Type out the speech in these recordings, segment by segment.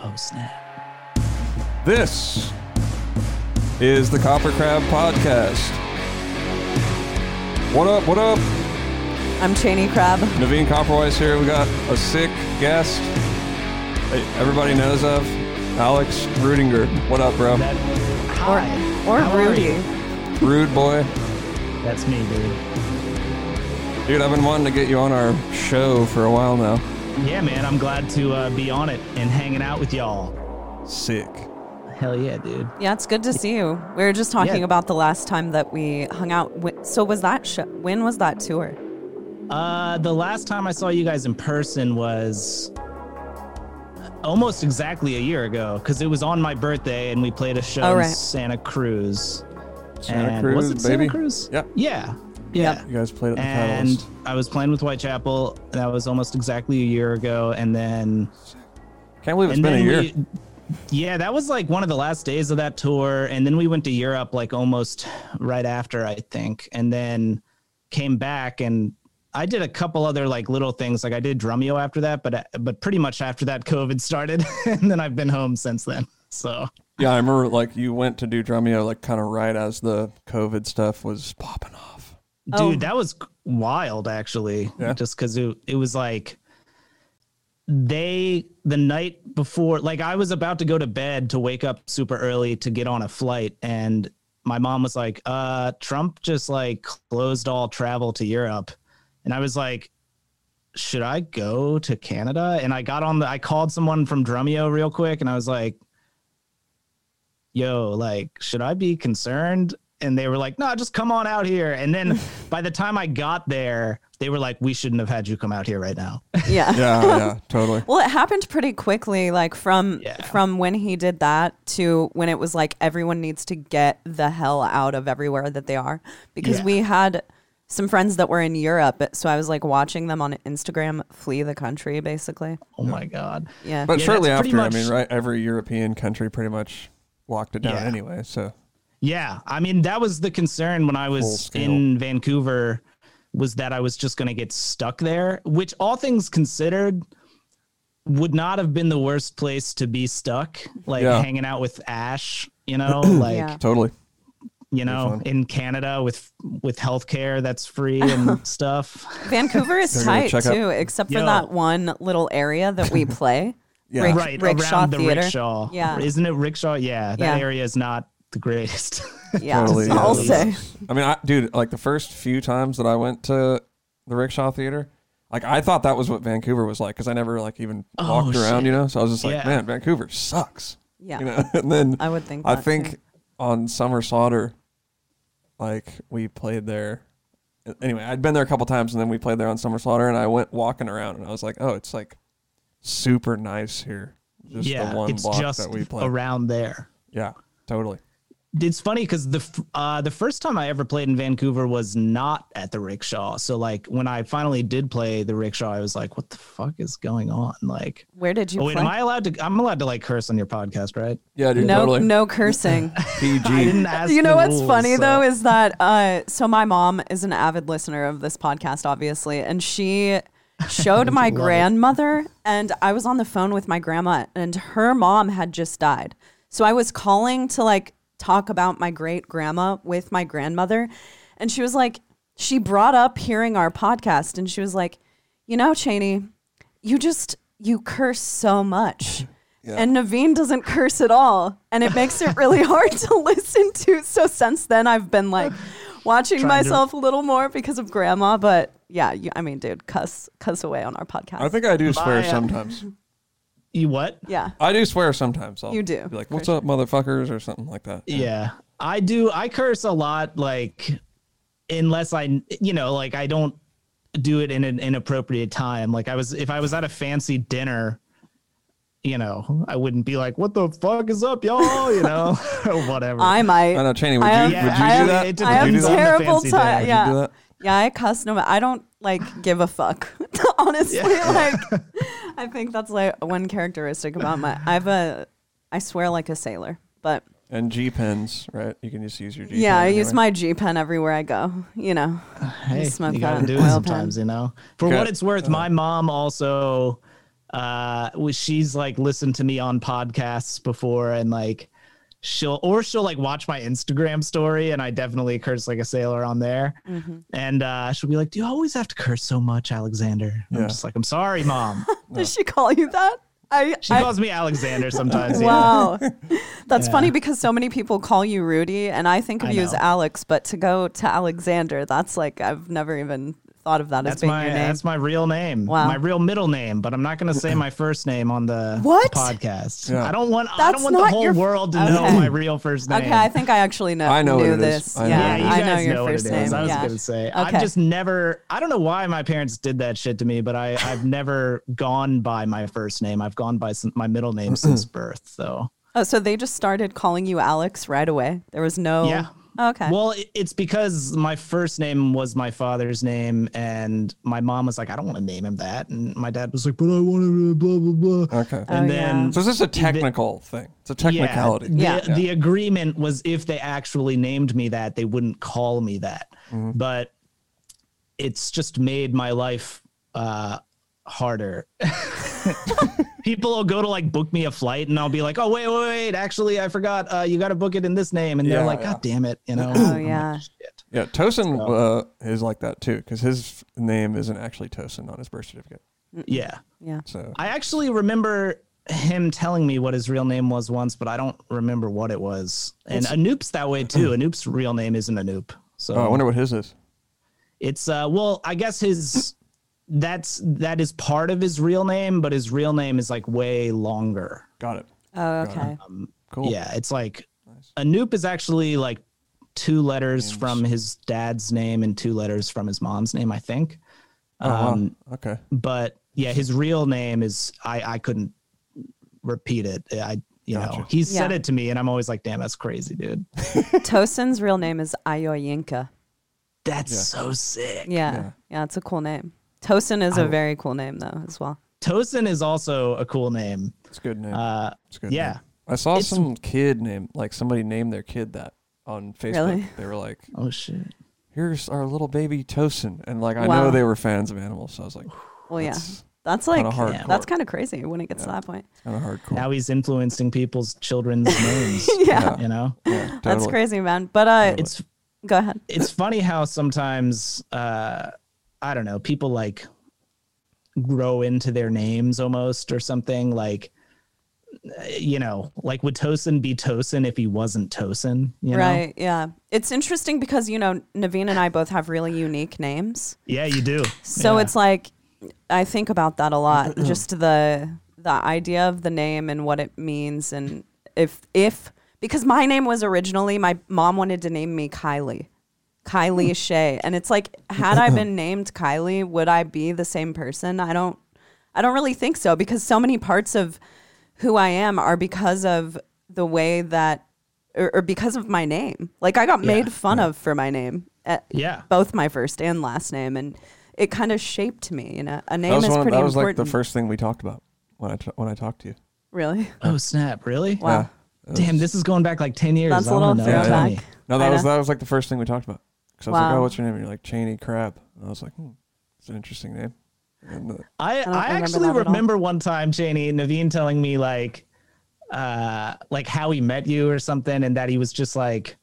Oh snap! This is the Copper Crab Podcast. What up? What up? I'm Cheney Crab. Navene Koperweis here. We got a sick guest. Everybody knows of Alex Rudinger. What up, bro? That, Or, hi. or How Rudy. Rude boy. That's me, dude. Dude, I've been wanting to get you on our show for a while now. Yeah, man. I'm glad to uh, be on it and hanging out with y'all. Sick. Hell yeah, dude. Yeah, it's good to see you. We were just talking Yeah. about the last time that we hung out. So was that sh- when was that tour? Uh, the last time I saw you guys in person was almost exactly a year ago because it was on my birthday and we played a show Oh, in. Santa Cruz. Santa and Cruz, was it baby. Santa Cruz? Yep. Yeah. Yeah. You guys played at the And Petals. I was playing with Whitechapel. That was almost exactly a year ago. And then Can't believe it's and been a year. we- yeah, that was like one of the last days of that tour, and then we went to Europe like almost right after, I think, and then came back and I did a couple other like little things, like I did Drumeo after that, but uh, but pretty much after that, COVID started, and then I've been home since then. So Yeah, I remember like you went to do Drumeo like kind of right as the COVID stuff was popping off. Dude Oh. that was wild actually Yeah. just because it, it was like they the night before like i was about to go to bed to wake up super early to get on a flight and my mom was like uh trump just like closed all travel to europe and i was like should i go to canada and i got on the i called someone from drumeo real quick and i was like yo, like, should I be concerned? And they were like, no, just come on out here. And then by the time I got there, they were like, we shouldn't have had you come out here right now. Yeah. Yeah, yeah, totally. Well, it happened pretty quickly, like from Yeah. from when he did that to when it was like everyone needs to get the hell out of everywhere that they are, because Yeah. we had some friends that were in Europe, so I was like watching them on Instagram flee the country, basically. oh my God. Yeah. But Yeah, shortly that's pretty after, I mean, right, every European country pretty much locked it down Yeah. anyway. So Yeah. I mean, that was the concern when I was in Vancouver was that I was just going to get stuck there, which all things considered would not have been the worst place to be stuck, like Yeah. hanging out with Ash, you know, like Yeah. totally. you know, in Canada with with healthcare that's free and stuff. Vancouver is They're gonna tight too, except for Yo. that one little area that we play. Yeah. Rick- right Rickshaw around the Theater. rickshaw. Yeah. isn't it rickshaw? Yeah, that Yeah. area is not the greatest. Yeah, Totally, I'll yeah. say. I mean, I, dude, like the first few times that I went to the Rickshaw Theater, like I thought that was what Vancouver was like because I never like even Oh, walked around, shit. you know. So I was just like, Yeah. man, Vancouver sucks, Yeah, you know. and then I would think. I that, think too. on Summer Slaughter, like we played there. Anyway, I'd been there a couple times, and then we played there on Summer Slaughter, and I went walking around, and I was like, oh, it's like super nice here. Just yeah, the one it's block just that we play. around there. Yeah, totally. It's funny because the uh, the first time I ever played in Vancouver was not at the rickshaw. So like when I finally did play the rickshaw, I was like, "What the fuck is going on?" Like, Where did you oh wait, play? am I allowed to? I'm allowed to like curse on your podcast, right? Yeah, dude, no, totally. no cursing. PG. I didn't ask. you know what's rules, funny so- though is that uh, so my mom is an avid listener of this podcast, obviously, and she showed my Love it. grandmother, and I was on the phone with my grandma, and her mom had just died, so I was calling to like talk about my great grandma with my grandmother, and she was like, she brought up hearing our podcast, and she was like, you know, Cheney, you just you curse so much. And Navene doesn't curse at all. And it makes it really hard to listen to. So since then, I've been like watching Trying to- myself a little more because of grandma. But yeah, you, I mean, dude, cuss, cuss away on our podcast. I think I do swear My, sometimes. You what? yeah. I do swear sometimes. I'll You do, Be like, for what's up, motherfuckers, or something like that. Yeah, I do. I curse a lot, like unless I, you know, like I don't do it in an inappropriate time. Like I was, if I was at a fancy dinner, you know, I wouldn't be like, "What the fuck is up, y'all?" You know, or whatever. I might. I know, Cheney, would I you, have- would you I do have- that? it I have you do that? terrible time. Would Yeah. you do that? Yeah, I cuss no I don't like give a fuck. Honestly, like I think that's like one characteristic about my I have a I swear like a sailor. But And G pens, right? You can just use your G pens. yeah, I pen use my G pen everywhere I go. You know. hey, smoke you gotta that do it sometimes, pen. you know. For Okay. what it's worth, my mom also uh, was- she's like listened to me on podcasts before, and like she'll or she'll like watch my Instagram story, and I definitely curse like a sailor on there. Mm-hmm. And uh, she'll be like, "Do you always have to curse so much, Alexander?" Yeah. I'm just like, "I'm sorry, mom." Does she call you that? I, She I- calls me Alexander sometimes. yeah. Wow. That's Yeah. funny because so many people call you Rudy and I think of I you as. Alex, but to go to Alexander, that's like I've never even thought of that as That's being my your name. that's my real name. Wow. My real middle name, but I'm not going to say my first name on the What? podcast. Yeah. I don't want I don't want the whole your- world to know my real first name. Okay, I think I actually know. I know knew what it is. this. I know yeah, yeah, you I know your know first what it name. is. I was yeah. gonna say Okay. I've just never. I don't know why my parents did that shit to me, but I I've never gone by my first name. I've gone by some, my middle name since birth. So Oh, so they just started calling you Alex right away. There was no. Yeah. Okay. well, it- it's because my first name was my father's name, and my mom was like, I don't want to name him that, and my dad was like, But I want to blah blah blah. Okay. Oh, and yeah. then so is this a technical thing? It's a technicality. Yeah, the, Yeah. the agreement was if they actually named me that, they wouldn't call me that. But it's just made my life uh, harder. People will go to like book me a flight, and I'll be like, "Oh wait, wait, wait! Actually, I forgot. Uh, you got to book it in this name." And they're Yeah, like, yeah. "God damn it!" You know. Oh, I'm like, yeah. "Shit." Yeah, Tosin uh, is like that too because his name isn't actually Tosin on his birth certificate. Yeah. yeah. So I actually remember him telling me what his real name was once, but I don't remember what it was. And Anoop's that way too. Anoop's real name isn't Anoop. So oh, I wonder what his is. It's uh well, I guess his that's that is part of his real name, but his real name is like way longer. Got it. Oh, okay. Cool. Yeah, it's like Anoop is actually like two letters from his dad's name and two letters from his mom's name, I think. Wow. Um, okay. but yeah, his real name is I I couldn't repeat it. I you know Gotcha. he said it to me, and I'm always like, damn, that's crazy, dude. Tosin's real name is Ayoyinka. That's Yeah. so sick. Yeah. Yeah. yeah. it's a cool name. Tosin is a very cool name though as well. Tosin is also a cool name. It's a good name. Uh, it's a good. yeah. name. I saw It's- some kid name like somebody named their kid that on Facebook. Really? They were like, oh shit. "Here's our little baby Tosin," and like I Wow. know they were fans of animals, so I was like, Well, yeah. That's That's like kinda hardcore. that's kind of crazy when it gets to that point. kind of hardcore. Now he's influencing people's children's names. Yeah. You know, yeah, That's crazy, man. But uh, it's go ahead. it's funny how sometimes uh, I don't know people like grow into their names almost or something like you know like would Tosin be Tosin if he wasn't Tosin you know Right. Yeah. It's interesting because you know Naveen and I both have really unique names. yeah you do So Yeah. it's like I think about that a lot. just the the idea of the name and what it means and if if because my name was originally my mom wanted to name me Kylie. Kylie hmm. Shay. And it's like had I been named Kylie, would I be the same person? I don't I don't really think so because so many parts of who I am are because of the way that or, or because of my name. Like I got made fun of for my name. At, yeah both my first and last name, and it kind of shaped me. You know, a That name was, is one of, pretty that was like the first thing we talked about when I t- when I talked to you. really? oh snap really Wow. Yeah. damn this is going back like 10 years That's a I little wanna know. Yeah, Tell throwback. me. No, I that was know. that was like the first thing we talked about. Because I was like, "Oh, what's your name?" And you're like Cheney Crab. And I was like, "Hmm, it's an interesting name." And, uh, I, don't I remember actually that at all. remember one time, Cheney, Navene telling me like, uh, like how he met you or something, and that he was just like,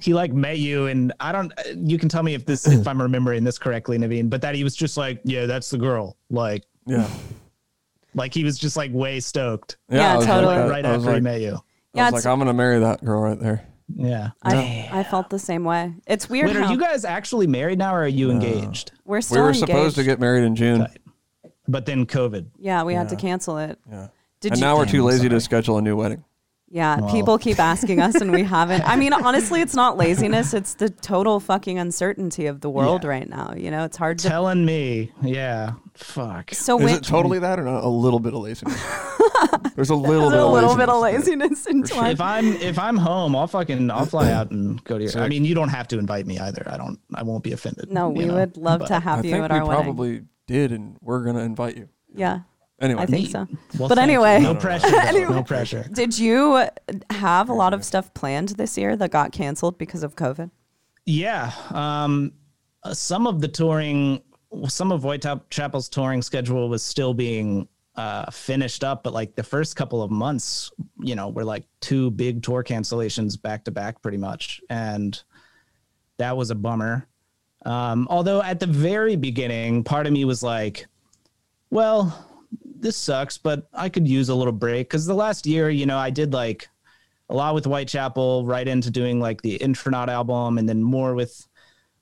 he like met you, and I don't. You can tell me if this, if I'm remembering this correctly, Navene, but that he was just like, yeah, that's the girl, like, yeah, like he was just like way stoked Yeah, I was totally. Like, right I was after he met you. Yeah, I was like, I'm gonna marry that girl right there. Yeah. I I felt the same way. It's weird Wait, how are you guys actually married now, or are you engaged? we're still we were engaged. supposed to get married in June. But then COVID. yeah, we had to cancel it. Yeah. Did and you? now we're too lazy to schedule a new wedding. yeah, Well. people keep asking us, and we haven't. I mean, honestly, it's not laziness; it's the total fucking uncertainty of the world Yeah. right now. You know, it's hard to. Telling me, yeah, fuck. So Is when, it totally that or not? A little bit of laziness. There's a little there's bit a of little laziness. bit of laziness into sure. it. if I'm if I'm home, I'll fucking I'll fly out and go to your. I mean, you don't have to invite me either. I don't. I won't be offended. No, we know, would love but- to I have you think at we our wedding. probably did, and we're gonna invite you. Yeah, Anyway, I think Neat. so. Well, But anyway. no pressure. Anyway. No pressure. Did you have a lot of stuff planned this year that got canceled because of COVID? Yeah. Um, uh, some of the touring, some of White Chapel's touring schedule was still being uh, finished up, but like the first couple of months, you know, were like two big tour cancellations back to back, pretty much, and that was a bummer. Um, although at the very beginning, part of me was like, well, this sucks, but I could use a little break because the last year, you know, I did like a lot with Whitechapel, right into doing like the Intronaut album, and then more with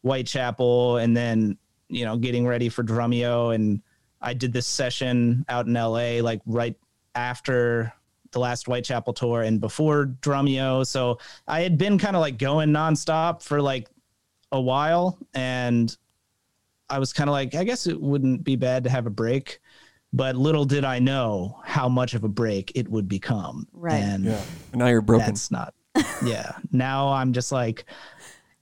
Whitechapel, and then you know getting ready for Drumeo, and I did this session out in LA like right after the last Whitechapel tour and before Drumeo, so I had been kind of like going nonstop for like a while, and I was kind of like, I guess it wouldn't be bad to have a break. But little did I know how much of a break it would become. Right. And Yeah. And now you're broken. that's not yeah now i'm just like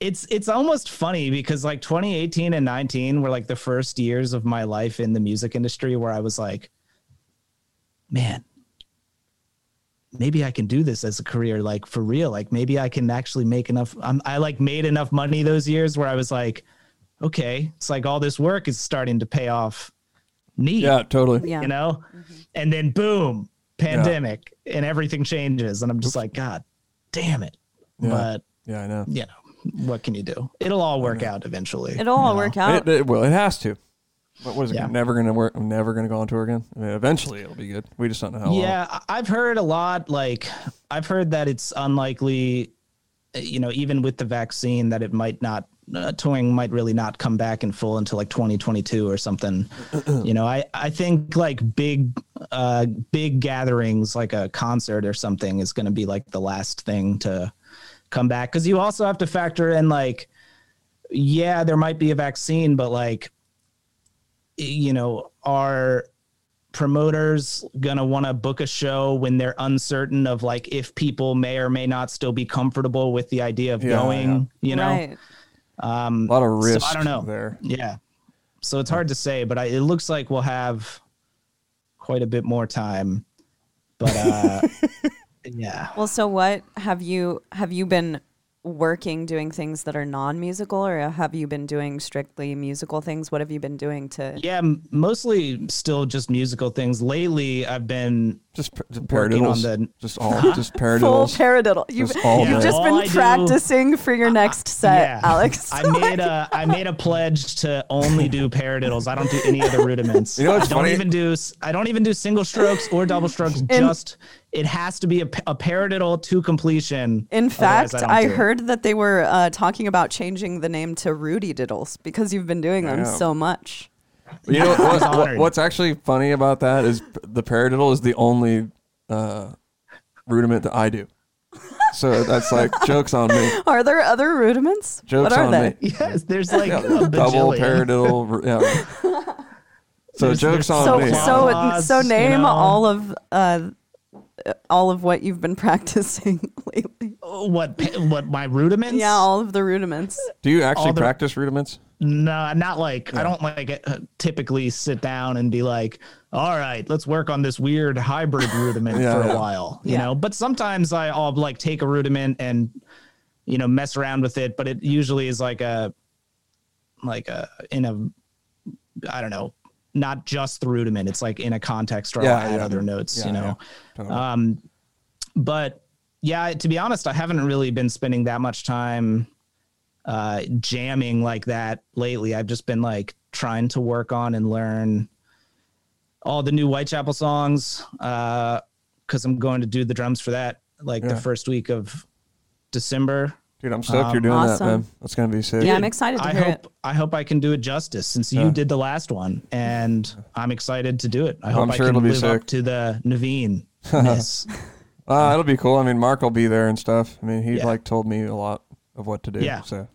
it's it's almost funny because like 2018 and 19 were like the first years of my life in the music industry where i was like man maybe i can do this as a career like for real like maybe i can actually make enough I'm, i like made enough money those years where i was like okay it's like all this work is starting to pay off neat yeah, totally. Yeah. you know mm-hmm. and then boom pandemic and everything changes and i'm just like god damn it Yeah. but Yeah, I know. you know what can you do it'll all work out eventually It'll all you know? work out. It, it will. It has to. But what is it? Yeah. Never gonna work. Never gonna go on tour again. I mean, eventually it'll be good. We just don't know how yeah I- i've heard a lot like i've heard that it's unlikely uh, you know even with the vaccine that it might not uh, touring might really not come back in full until like 2022 or something you know i i think like big uh big gatherings like a concert or something is going to be like the last thing to come back because you also have to factor in like yeah there might be a vaccine but like you know are promoters gonna want to book a show when they're uncertain of like if people may or may not still be comfortable with the idea of Yeah, going you know right. um A lot of so risk. i don't know there. yeah so it's hard to say but I, it looks like we'll have quite a bit more time but uh yeah Well, so what have you have you been working doing things that are non-musical or have you been doing strictly musical things? What have you been doing to yeah m- mostly still just musical things lately i've been Just, p- just Working on paradiddles. the- just all. Just paradiddles full paradiddle? You've, Just all you've day. just All been I do- practicing for your next uh, set, Alex. I made a I made a pledge to only do paradiddles. I don't do any other rudiments. You know what's I don't funny? even do s- I don't even do single strokes or double strokes. just it has to be a paradiddle to completion. In fact, don't I, do it. heard that they were uh, talking about changing the name to Rudy Diddles because you've been doing them so much. You know what, what- what's actually funny about that is the paradiddle is the only uh, rudiment that I do. So that's like jokes on me. Are there other rudiments? Jokes what are on they? me. Yes, there's like a Double paradiddle. Yeah. So There's- jokes there's on So me. so Claws, so you name know. all of uh, all of what you've been practicing lately. What what my rudiments? Yeah, all of the rudiments. do you actually the- practice rudiments? No, not like I don't like uh, typically sit down and be like, "All right, let's work on this weird hybrid rudiment Yeah, for a yeah. while," you Yeah. know. But sometimes I, I'll like take a rudiment and you know mess around with it, but it usually is like a like a in a I don't know, not just the rudiment. It's like in a context or Yeah, I'll add yeah. other notes, Yeah, you know. totally. Um, but yeah, to be honest, I haven't really been spending that much time uh, jamming like that lately. I've just been like trying to work on and learn all the new Whitechapel songs because I'm going to do the drums for that like the first week of December. Dude, I'm stoked you're Um, doing Awesome. that, man. That's gonna be sick. Yeah, I'm excited to I hear hope it. I hope I can do it justice since Yeah. you did the last one, and I'm excited to do it. I hope I'm I sure can it'll be live sick. up to the Navene miss. Uh, it'll be cool. I mean, Mark will be there and stuff. I mean, he Yeah. like told me a lot of what to do. Yeah. So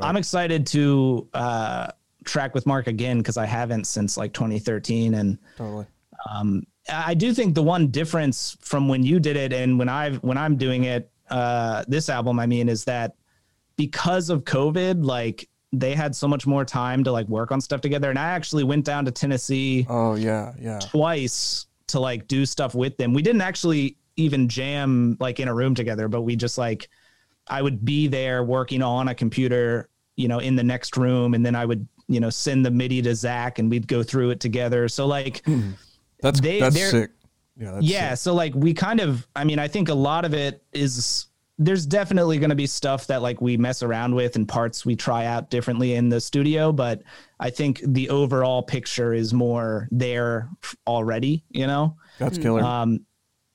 I'm excited to uh, track with Mark again because I haven't since like 2013, and totally. um, I do think the one difference from when you did it and when I've when I'm doing it, uh, this album, I mean, is that because of COVID, like they had so much more time to like work on stuff together, and I actually went down to Tennessee Oh yeah, yeah. twice to like do stuff with them. We didn't actually even jam like in a room together, but we just like I would be there working on a computer, you know, in the next room, and then I would, you know, send the MIDI to Zach and we'd go through it together. So like That's They- that's sick. Yeah, that's yeah so like we kind of i mean i think a lot of it is there's definitely going to be stuff that like we mess around with and parts we try out differently in the studio but i think the overall picture is more there already you know that's killer. um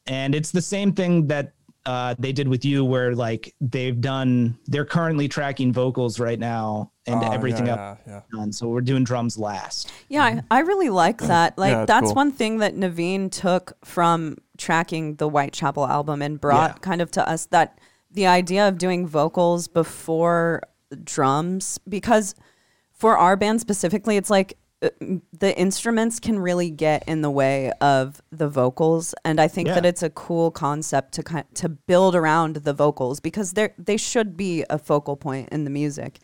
and it's the same thing that uh, they did with you where like they've done they're currently tracking vocals right now and Oh, everything yeah, up Yeah, done so we're doing drums last Yeah, I, I really like that. Like Yeah, it's that's cool. one thing that Navene took from tracking the Whitechapel album and brought Yeah. kind of to us that the idea of doing vocals before drums because for our band specifically it's like the instruments can really get in the way of the vocals and I think Yeah. that it's a cool concept to kind to build around the vocals because they they should be a focal point in the music.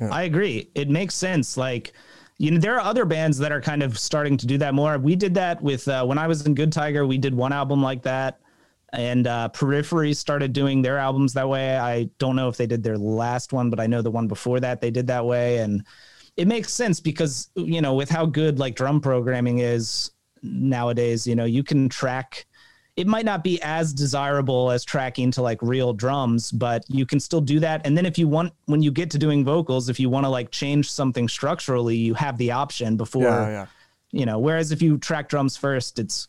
I agree. It makes sense. Like, you know, there are other bands that are kind of starting to do that more. We did that with uh, when I was in Good Tiger. We did one album like that, and uh, Periphery started doing their albums that way. I don't know if they did their last one, but I know the one before that they did that way, and it makes sense because you know with how good like drum programming is nowadays, you know, you can track. It might not be as desirable as tracking to like real drums, but you can still do that. And then if you want, when you get to doing vocals, if you want to like change something structurally, you have the option before, yeah, yeah. you know. Whereas if you track drums first, it's,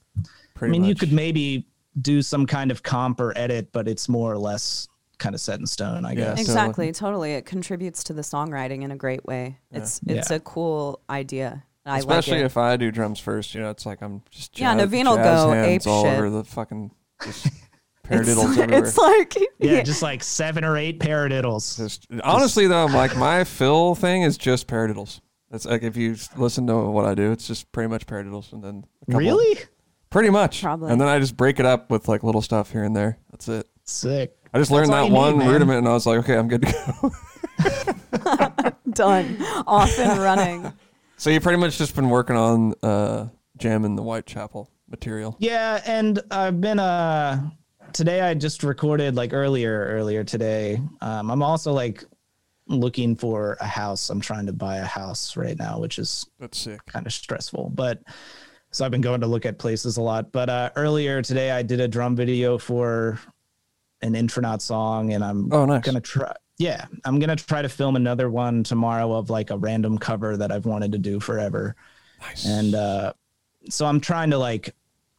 Pretty I mean, you could maybe do some kind of comp or edit, but it's more or less kind of set in stone, I Yeah. guess. Totally. Exactly, totally. It contributes to the songwriting in a great way. It's it's Yeah. a cool idea. I Especially like it. if I do drums first, you know, it's like I'm just Yeah, jazz, Navene will go hands ape all shit. over the fucking just paradiddles it's, everywhere. it's like Yeah, just like seven or eight paradiddles. Just, honestly though, like my fill thing is just paradiddles. It's like if you listen to what I do, it's just pretty much paradiddles, and then a couple- Really? pretty much. Probably. And then I just break it up with like little stuff here and there. That's it. Sick. I just learned that you need, one rudiment, and I was like, okay, I'm good to go. done, off and running. so you've pretty much just been working on uh, jamming the Whitechapel material. Yeah, and I've been uh today I just recorded like earlier earlier today. Um I'm also like looking for a house. I'm trying to buy a house right now, which is That's sick. kind of stressful. But so I've been going to look at places a lot. But uh earlier today I did a drum video for an intronaut song and I'm Oh, nice. gonna try yeah, I'm gonna try to film another one tomorrow of like a random cover that I've wanted to do forever Nice. and uh, so i'm trying to like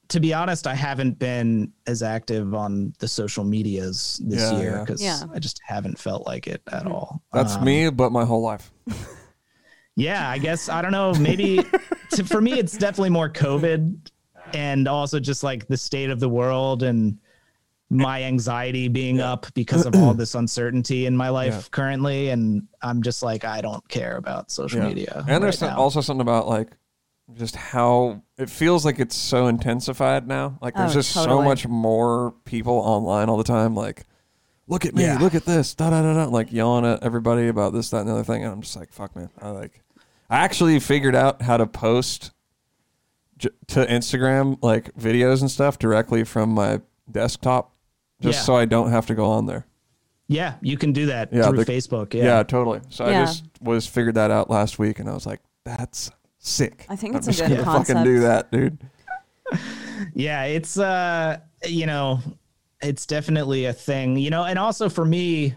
to be honest i haven't been as active on the social medias this Yeah, year yeah. because Yeah. i just haven't felt like it at all That's Um, me, but my whole life. yeah i guess i don't know maybe to, for me it's definitely more covid and also just like the state of the world and my anxiety being up because of all this uncertainty in my life Yeah. currently and i'm just like i don't care about social Yeah. media And there's right some- now. also something about like just how it feels like it's so intensified now. Like there's Oh, just so much more people online all the time. Like, look at me, Yeah. look at this, da da da da, like yelling at everybody about this, that, and the other thing. And I'm just like, fuck, man. I like. I actually figured out how to post j- to Instagram like videos and stuff directly from my desktop, just Yeah. so I don't have to go on there. yeah you can do that Yeah, through the- facebook Yeah, yeah. totally. So I just was figured that out last week, and I was like, that's sick. I think I'm it's a just good gonna fucking do that, dude. yeah it's uh you know it's definitely a thing you know and also for me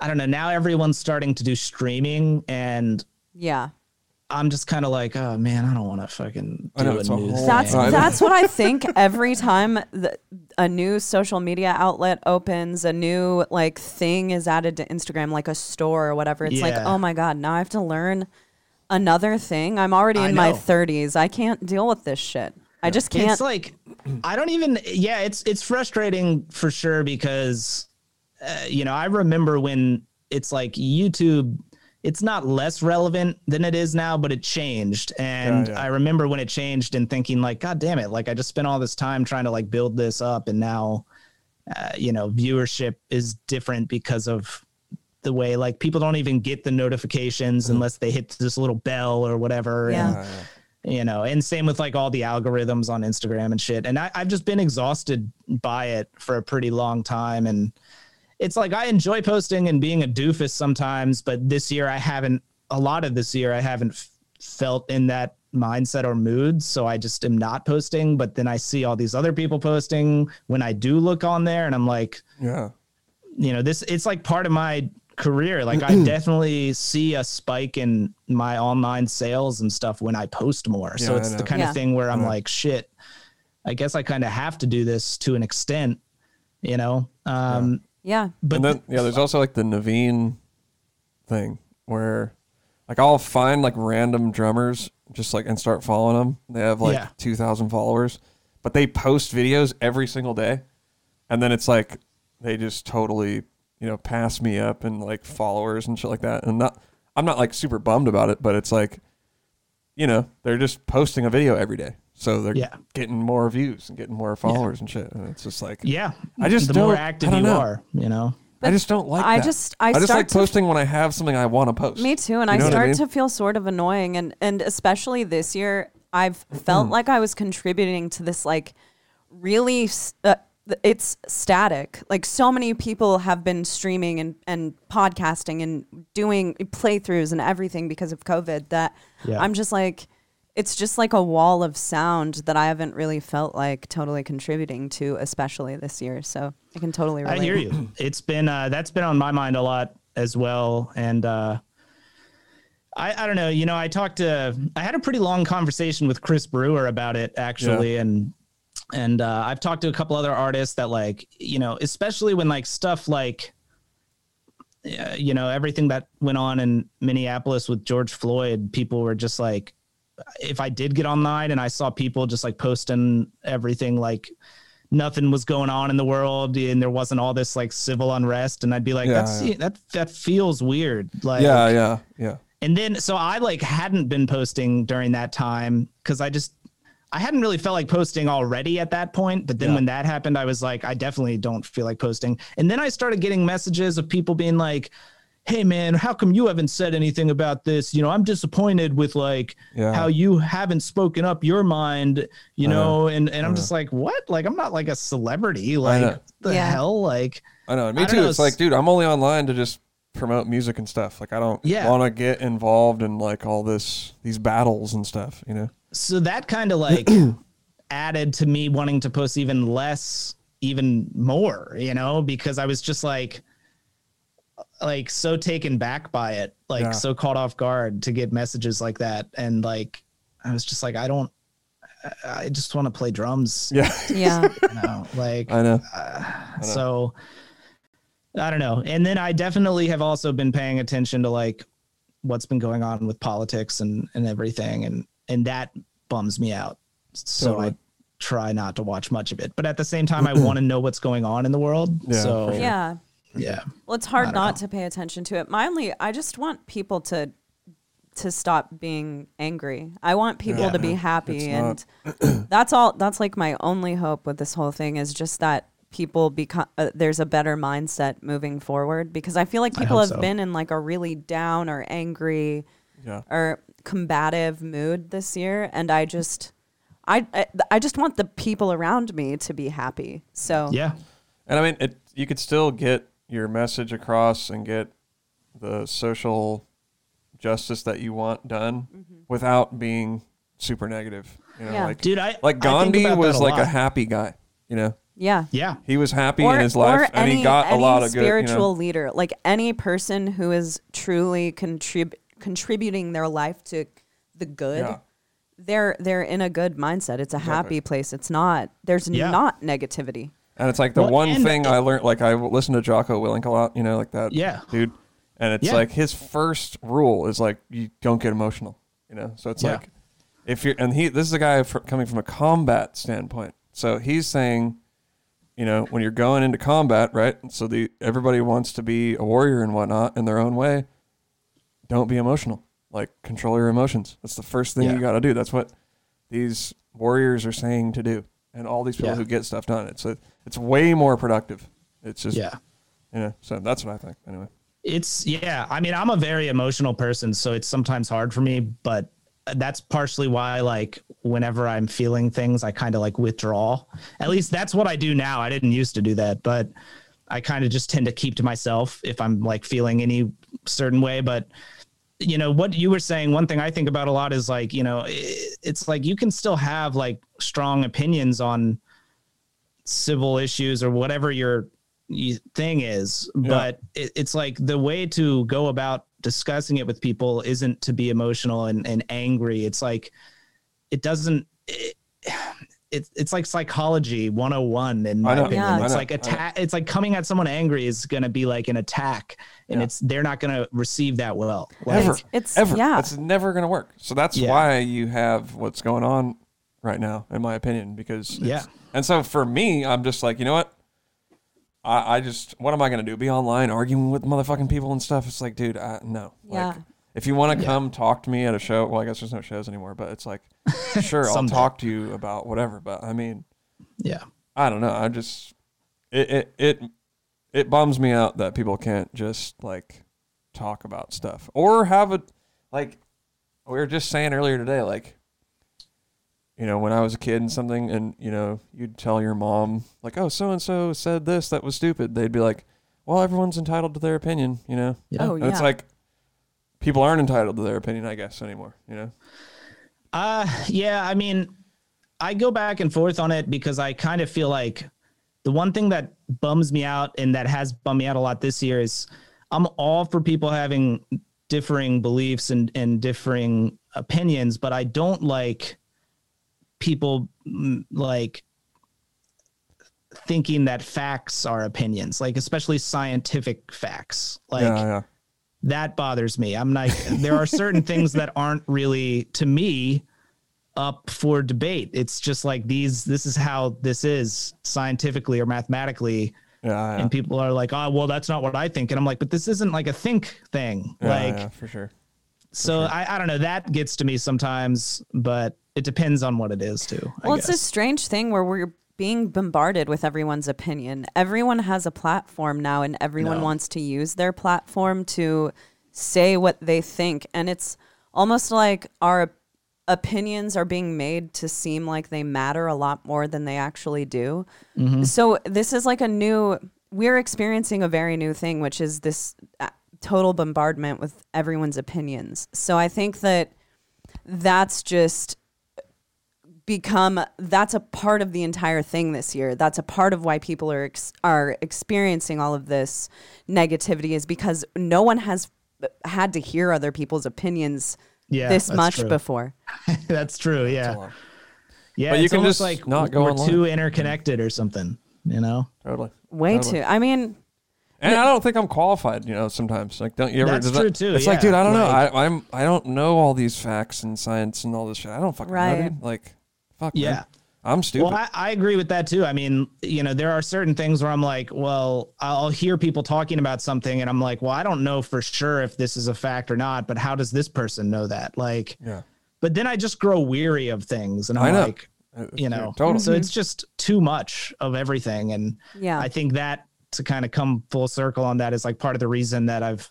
i don't know now everyone's starting to do streaming and Yeah. I'm just kind of like oh man i don't want to fucking I do know, a it's a new whole- thing. That's I that's what I think every time the, a new social media outlet opens, a new like thing is added to Instagram, like a store or whatever. It's like, Yeah. oh my god, now I have to learn another thing. I'm already I in my know. 30s. I can't deal with this shit. I just can't. it's like i don't even yeah it's it's frustrating for sure because uh, you know i remember when it's like youtube it's not less relevant than it is now but it changed. And Yeah, yeah. i remember when it changed and thinking like god damn it like i just spent all this time trying to like build this up and now uh, you know viewership is different because of the way like people don't even get the notifications unless they hit this little bell or whatever. Yeah. and you know and same with like all the algorithms on instagram and shit. And I, i've just been exhausted by it for a pretty long time. And it's like i enjoy posting and being a doofus sometimes but this year i haven't a lot of this year i haven't f- felt in that mindset or mood. So I just am not posting. But then I see all these other people posting when I do look on there and I'm like, Yeah. you know, this it's like part of my career. Like I definitely see a spike in my online sales and stuff when I post more. so Yeah, I it's the kind Yeah. of thing where I'm know. like, shit, I guess I kind of have to do this to an extent, you know? Um, Yeah. but and then yeah, there's also like the Navene thing where like I'll find like random drummers just like and start following them. They have like Yeah. 2000 followers, but they post videos every single day. And then it's like they just totally, you know, pass me up and like followers and shit like that. And not I'm not like super bummed about it, but it's like you know, they're just posting a video every day. So they're Yeah. getting more views and getting more followers and shit. And it's just like yeah, I just the more don't- active I don't you know. are, you know? I just don't like I that. just- I just start like to- posting when I have something I want to post. Me too, and You I know what start mean? to feel sort of annoying, and and especially this year, I've Mm. felt like I was contributing to this like really. s- Uh, it's static. Like so many people have been streaming and, and podcasting and doing playthroughs and everything because of COVID. That Yeah. I'm just like, it's just like a wall of sound that I haven't really felt like totally contributing to, especially this year. So I can totally relate. I hear you. It's been uh, that's been on my mind a lot as well, and uh, I I don't know. You know, I talked to I had a pretty long conversation with Chris Brewer about it actually, and and uh, I've talked to a couple other artists that like you know, especially when like stuff like. uh, You know everything that went on in Minneapolis with George Floyd. People were just like, if I did get online and I saw people just like posting everything like nothing was going on in the world and there wasn't all this like civil unrest and I'd be like Yeah, that's yeah. that that feels weird like yeah, yeah, yeah. and then so I like hadn't been posting during that time cuz I just I hadn't really felt like posting already at that point but then Yeah. when that happened I was like I definitely don't feel like posting and then I started getting messages of people being like hey man how come you haven't said anything about this you know i'm disappointed with like Yeah. how you haven't spoken up your mind you know. know and and i'm just like what like i'm not like a celebrity like the Yeah. hell like I know. Me I too. know, it's like, dude, I'm only online to just promote music and stuff. Like, I don't Yeah. want to get involved in like all this these battles and stuff. You know? so that kind of like added to me wanting to post even less even more you know because i was just like like so taken back by it like Yeah. so caught off guard to get messages like that and like i was just like i don't i I just want to play drums Yeah. Yeah. you know like uh, I know. so i don't know and then i definitely have also been paying attention to like what's been going on with politics and and everything and and that bums me out so Totally. i try not to watch much of it but at the same time i want to know what's going on in the world Yeah, so sure. yeah. Yeah Well, it's hard don't know. to pay attention to it. My only, I just want people to to stop being angry. I want people Yeah. to be happy, and that's all. That's like my only hope with this whole thing is just that people become uh, there's a better mindset moving forward because I feel like people have so. been in like a really down or angry Yeah. or combative mood this year, and I just. I, I I just want the people around me to be happy. So yeah And I mean, it. You could still get your message across and get the social justice that you want done mm-hmm. without being super negative. You know, Yeah. like dude i like Gandhi about that was a like a happy guy. You know, yeah, yeah he was happy in his life, and he got a lot of good. spiritual You know, leader, like any person who is truly contrib- contributing their life to the good. Yeah. They're they're in a good mindset. It's a happy place. It's not. There's Yeah. not negativity. And it's like the Well, one thing it- I learned. Like I listened to Jocko Willink a lot. You know, like that. Yeah. dude. And it's Yeah. like his first rule is like you don't get emotional. You know, so it's Yeah. like if you're and he this is a guy fr- coming from a combat standpoint. So he's saying, you know, when you're going into combat, right? So the everybody wants to be a warrior and whatnot in their own way. Don't be emotional. Like control your emotions. That's the first thing Yeah. you got to do. That's what these warriors are saying to do. And all these people Yeah. who get stuff done. It's a, it's way more productive. It's just yeah you know. So that's what I think. Anyway. It's yeah. I mean, I'm a very emotional person, so it's sometimes hard for me, but that's partially why like whenever I'm feeling things, I kind of like withdraw. At least that's what I do now. I didn't used to do that, but I kind of just tend to keep to myself if I'm like feeling any certain way, but you know what you were saying one thing i think about a lot is like you know it's like you can still have like strong opinions on civil issues or whatever your thing is but it, it's like the way to go about discussing it with people isn't to be emotional and, and angry. It's like it doesn't it, it's it's like psychology 101 in my opinion Yeah. it's like attack it's like coming at someone angry is going to be like an attack and Yeah. it's they're not going to receive that well like, Ever. It's Ever. yeah. That's never going to work. So that's Yeah. why you have what's going on right now, in my opinion, because Yeah. And so for me, I'm just like, you know what? I, I just, what am I going to do? Be online arguing with motherfucking people and stuff? It's like, dude, I, no. Yeah. Like, if you want to come talk to me at a show, well, I guess there's no shows anymore, but it's like, sure, I'll talk to you about whatever. But I mean, yeah I don't know. I just, it, it, it, it bums me out that people can't just like talk about stuff or have a, like, we were just saying earlier today, like, you know, when I was a kid and something, and you know, you'd tell your mom, like, oh, so and so said this that was stupid. They'd be like, well, everyone's entitled to their opinion, you know? yeah oh And yeah. it's like, people aren't entitled to their opinion, I guess, anymore, you know? Uh, yeah, I mean, I go back and forth on it because I kind of feel like the one thing that bums me out and that has bummed me out a lot this year is I'm all for people having differing beliefs and, and differing opinions, but I don't like people mm, like thinking that facts are opinions, like especially scientific facts. Like yeah, yeah. That bothers me. I'm like, there are certain things that aren't really to me up for debate. It's just like these, this is how this is scientifically or mathematically. Yeah, yeah. And people are like, oh, well, that's not what I think. And I'm like, but this isn't like a think thing. yeah, like, yeah, for sure. so I, I don't know. That gets to me sometimes, but it depends on what it is too. I Well, it's a strange thing where we're being bombarded with everyone's opinion. Everyone has a platform now, and everyone No. wants to use their platform to say what they think. And it's almost like our opinions are being made to seem like they matter a lot more than they actually do. So, this is like a new, we're experiencing a very new thing, which is this uh, total bombardment with everyone's opinions. So, I think that that's just become that's a part of the entire thing this year. That's a part of why people are ex- are experiencing all of this negativity is because no one has had to hear other people's opinions Yeah, this much true. before. that's true. Yeah. lot. Yeah. But you can just like not go we're online. too interconnected or something, you know? Totally. Way Totally. too. I mean, And I don't think I'm qualified, you know, sometimes. Like, don't you ever? That's does that- true, too, It's like, dude, I don't Like- know. I, I'm, I don't know all these facts and science and all this shit. I don't fucking know, Right. dude. Like, fuck, Yeah. man. I'm stupid. Well, I, I agree with that too. I mean, you know, there are certain things where I'm like, well, I'll hear people talking about something and I'm like, well, I don't know for sure if this is a fact or not, but how does this person know that? Like, yeah. but then I just grow weary of things and I I'm know. like, Uh, you know, totally. so it's just too much of everything. And yeah. I think that to kind of come full circle on that is like part of the reason that I've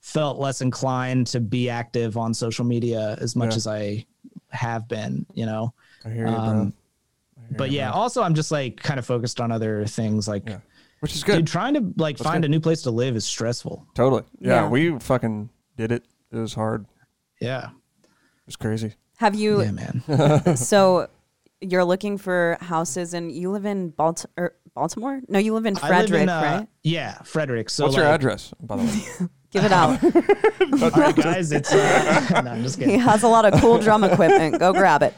felt less inclined to be active on social media as much Yeah. as I have been, you know? I hear you, bro. Um, I hear But you, yeah, bro. also I'm just like kind of focused on other things like Yeah. which is good. dude trying to like That's find good. a new place to live is stressful. totally. Yeah, Yeah. we fucking did it. It was hard. Yeah. It was crazy. Have you Yeah, man. so you're looking for houses and you live in Balt- er, Baltimore? No, you live in I live Frederick, in, uh, right? Yeah, Frederick. So What's your address, by the way? Give it out. All right, guys, it's uh, no, I'm just he has a lot of cool drum equipment. Go grab it.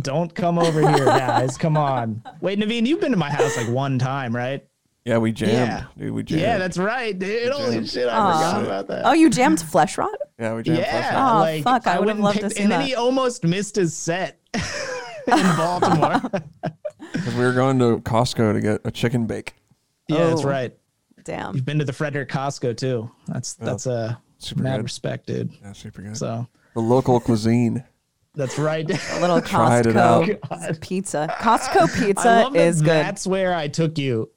Don't come over here, guys. Come on. Wait, Navene, you've been to my house like one time, right? yeah, we jammed. Yeah. Dude, we jammed. Yeah, that's right, dude. Holy shit, I Aw. forgot about that. Oh, you jammed Flesh Rod? yeah, we jammed. yeah, Oh, like fuck, I went would've and loved to picked- see And then that. he almost missed his set in Baltimore. Because we were going to Costco to get a chicken bake. yeah, that's Oh. right. Damn. You've been to the Frederick Costco too. That's that's a Super mad good. respect, dude. Yeah, super good. So the local cuisine. That's right. A little Tried it Costco pizza. Costco I pizza love that is good. That's where I took you.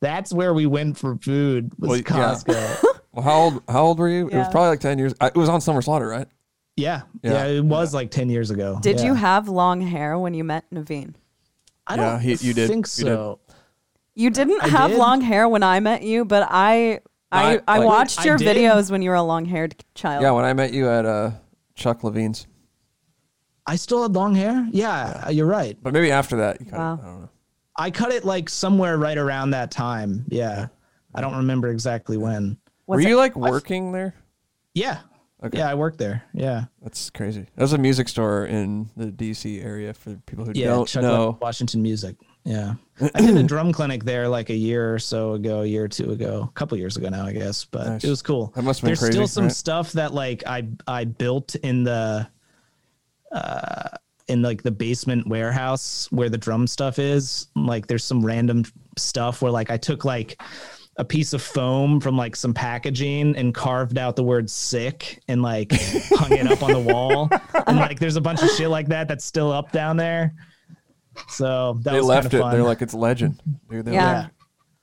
That's where we went for food. Was Well, yeah. Costco. Well, how old? How old were you? It was probably like ten years. It was on Summer Slaughter, right? yeah, Yeah. yeah, It was like ten years ago. Did Yeah. you have long hair when you met Navene? I don't he- you did. think You did. so. You didn't I have did. long hair when I met you, but I I, I- I like- watched I your did. videos when you were a long haired child. Yeah, when I met you at uh, Chuck Levin's, I still had long hair. Yeah, you're right. but maybe after that, you kind Wow. of, I don't know. I cut it like somewhere right around that time. Yeah, I don't remember exactly when. Was Were you like working there? Yeah, Okay. yeah, I worked there. Yeah, That's crazy. That was a music store in the DC area for people who yeah, don't Chuck know. Washington Music. Yeah, I did a drum clinic there like a year or so ago, a year or two ago, a couple years ago now, I guess. But Nice. it was cool. That must have been There's crazy, still some right? stuff that like I I built in the uh in like the basement warehouse where the drum stuff is. Like there's some random stuff where like I took like a piece of foam from like some packaging and carved out the word sick and like hung it up on the wall. And like there's a bunch of shit like that that's still up down there. So that They was left it. fun. They're like it's legend, dude. They're Yeah. like,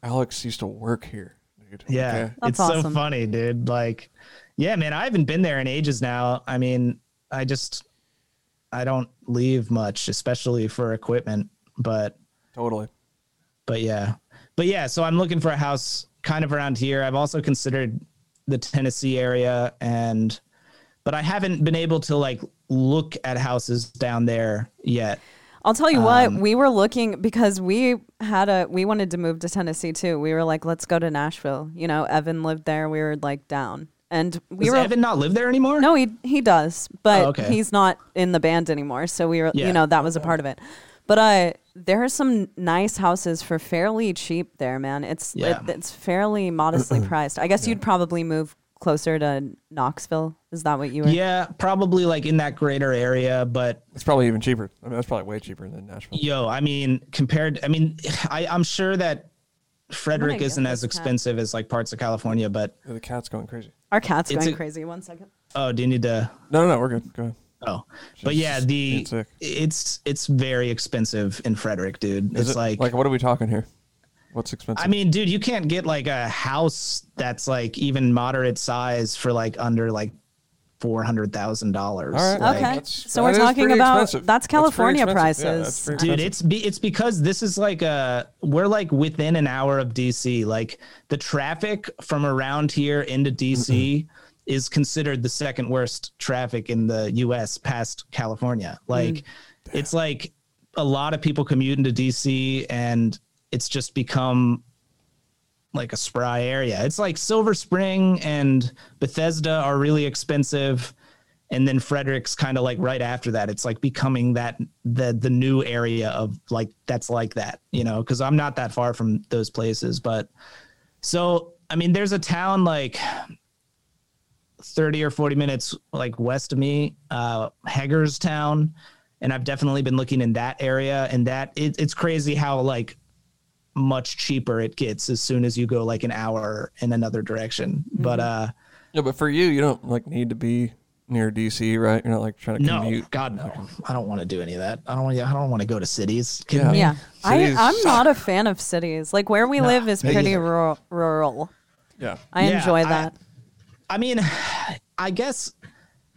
Alex used to work here, dude. Yeah, Okay. That's it's so funny, dude. Like, yeah, man, I haven't been there in ages now. I mean, I just I don't leave much, especially for equipment. But totally. but yeah, but yeah. So I'm looking for a house kind of around here. I've also considered the Tennessee area, and but I haven't been able to like look at houses down there yet. I'll tell you what, Um, we were looking because we had a we wanted to move to Tennessee too. We were like, let's go to Nashville. You know, Evan lived there. We were like down, and we Does were Evan not live there anymore? no, he he does, but Oh, okay. he's not in the band anymore. So we were, Yeah. you know, that was a part of it. But uh, there are some nice houses for fairly cheap there, man. It's Yeah. it, it's fairly modestly priced. I guess you'd probably move closer to Knoxville. Is that what you were? Yeah, probably like in that greater area, but It's probably even cheaper. I mean, that's probably way cheaper than Nashville. Yo, I mean, compared, I mean, I, I'm sure that Frederick isn't this as cat. expensive as like parts of California, but Yeah, the cat's going crazy. Our cat's It's going a- crazy. One second. oh, do you need to? No, no, no. We're good. Go ahead. Oh, but yeah, the being sick. it's it's very expensive in Frederick, dude. Is it's it- like, like what are we talking here? What's expensive? I mean, dude, you can't get like a house that's like even moderate size for like under like four hundred thousand dollars. All right. Okay. That's- so we're talking about expensive. that's That's pretty California. Yeah, prices. that's dude expensive. it's be, it's because this is like a we're like within an hour of dc like the traffic from around here into dc mm-hmm. is considered the second worst traffic in the us past california mm-hmm. like it's like a lot of people commute into dc and it's just become like a spry area it's like silver spring and bethesda are really expensive and then Frederick's kind of like right after that. It's like becoming that the the new area of like that's like that, you know, because I'm not that far from those places. But so I mean, there's a town like 30 or 40 minutes like west of me, uh, Hagerstown, and I've definitely been looking in that area, and that it, it's crazy how like much cheaper it gets as soon as you go like an hour in another direction. But uh yeah, but for you, you don't like need to be near DC, right? You're not like trying to No, commute. God no. I don't want to do any of that. I don't want. I don't want to go to cities. Yeah. me? Yeah, I, Cities I'm not a fan of cities. Like where we live is pretty either. rural. rural. Yeah. I Yeah, enjoy I- that. I mean, I guess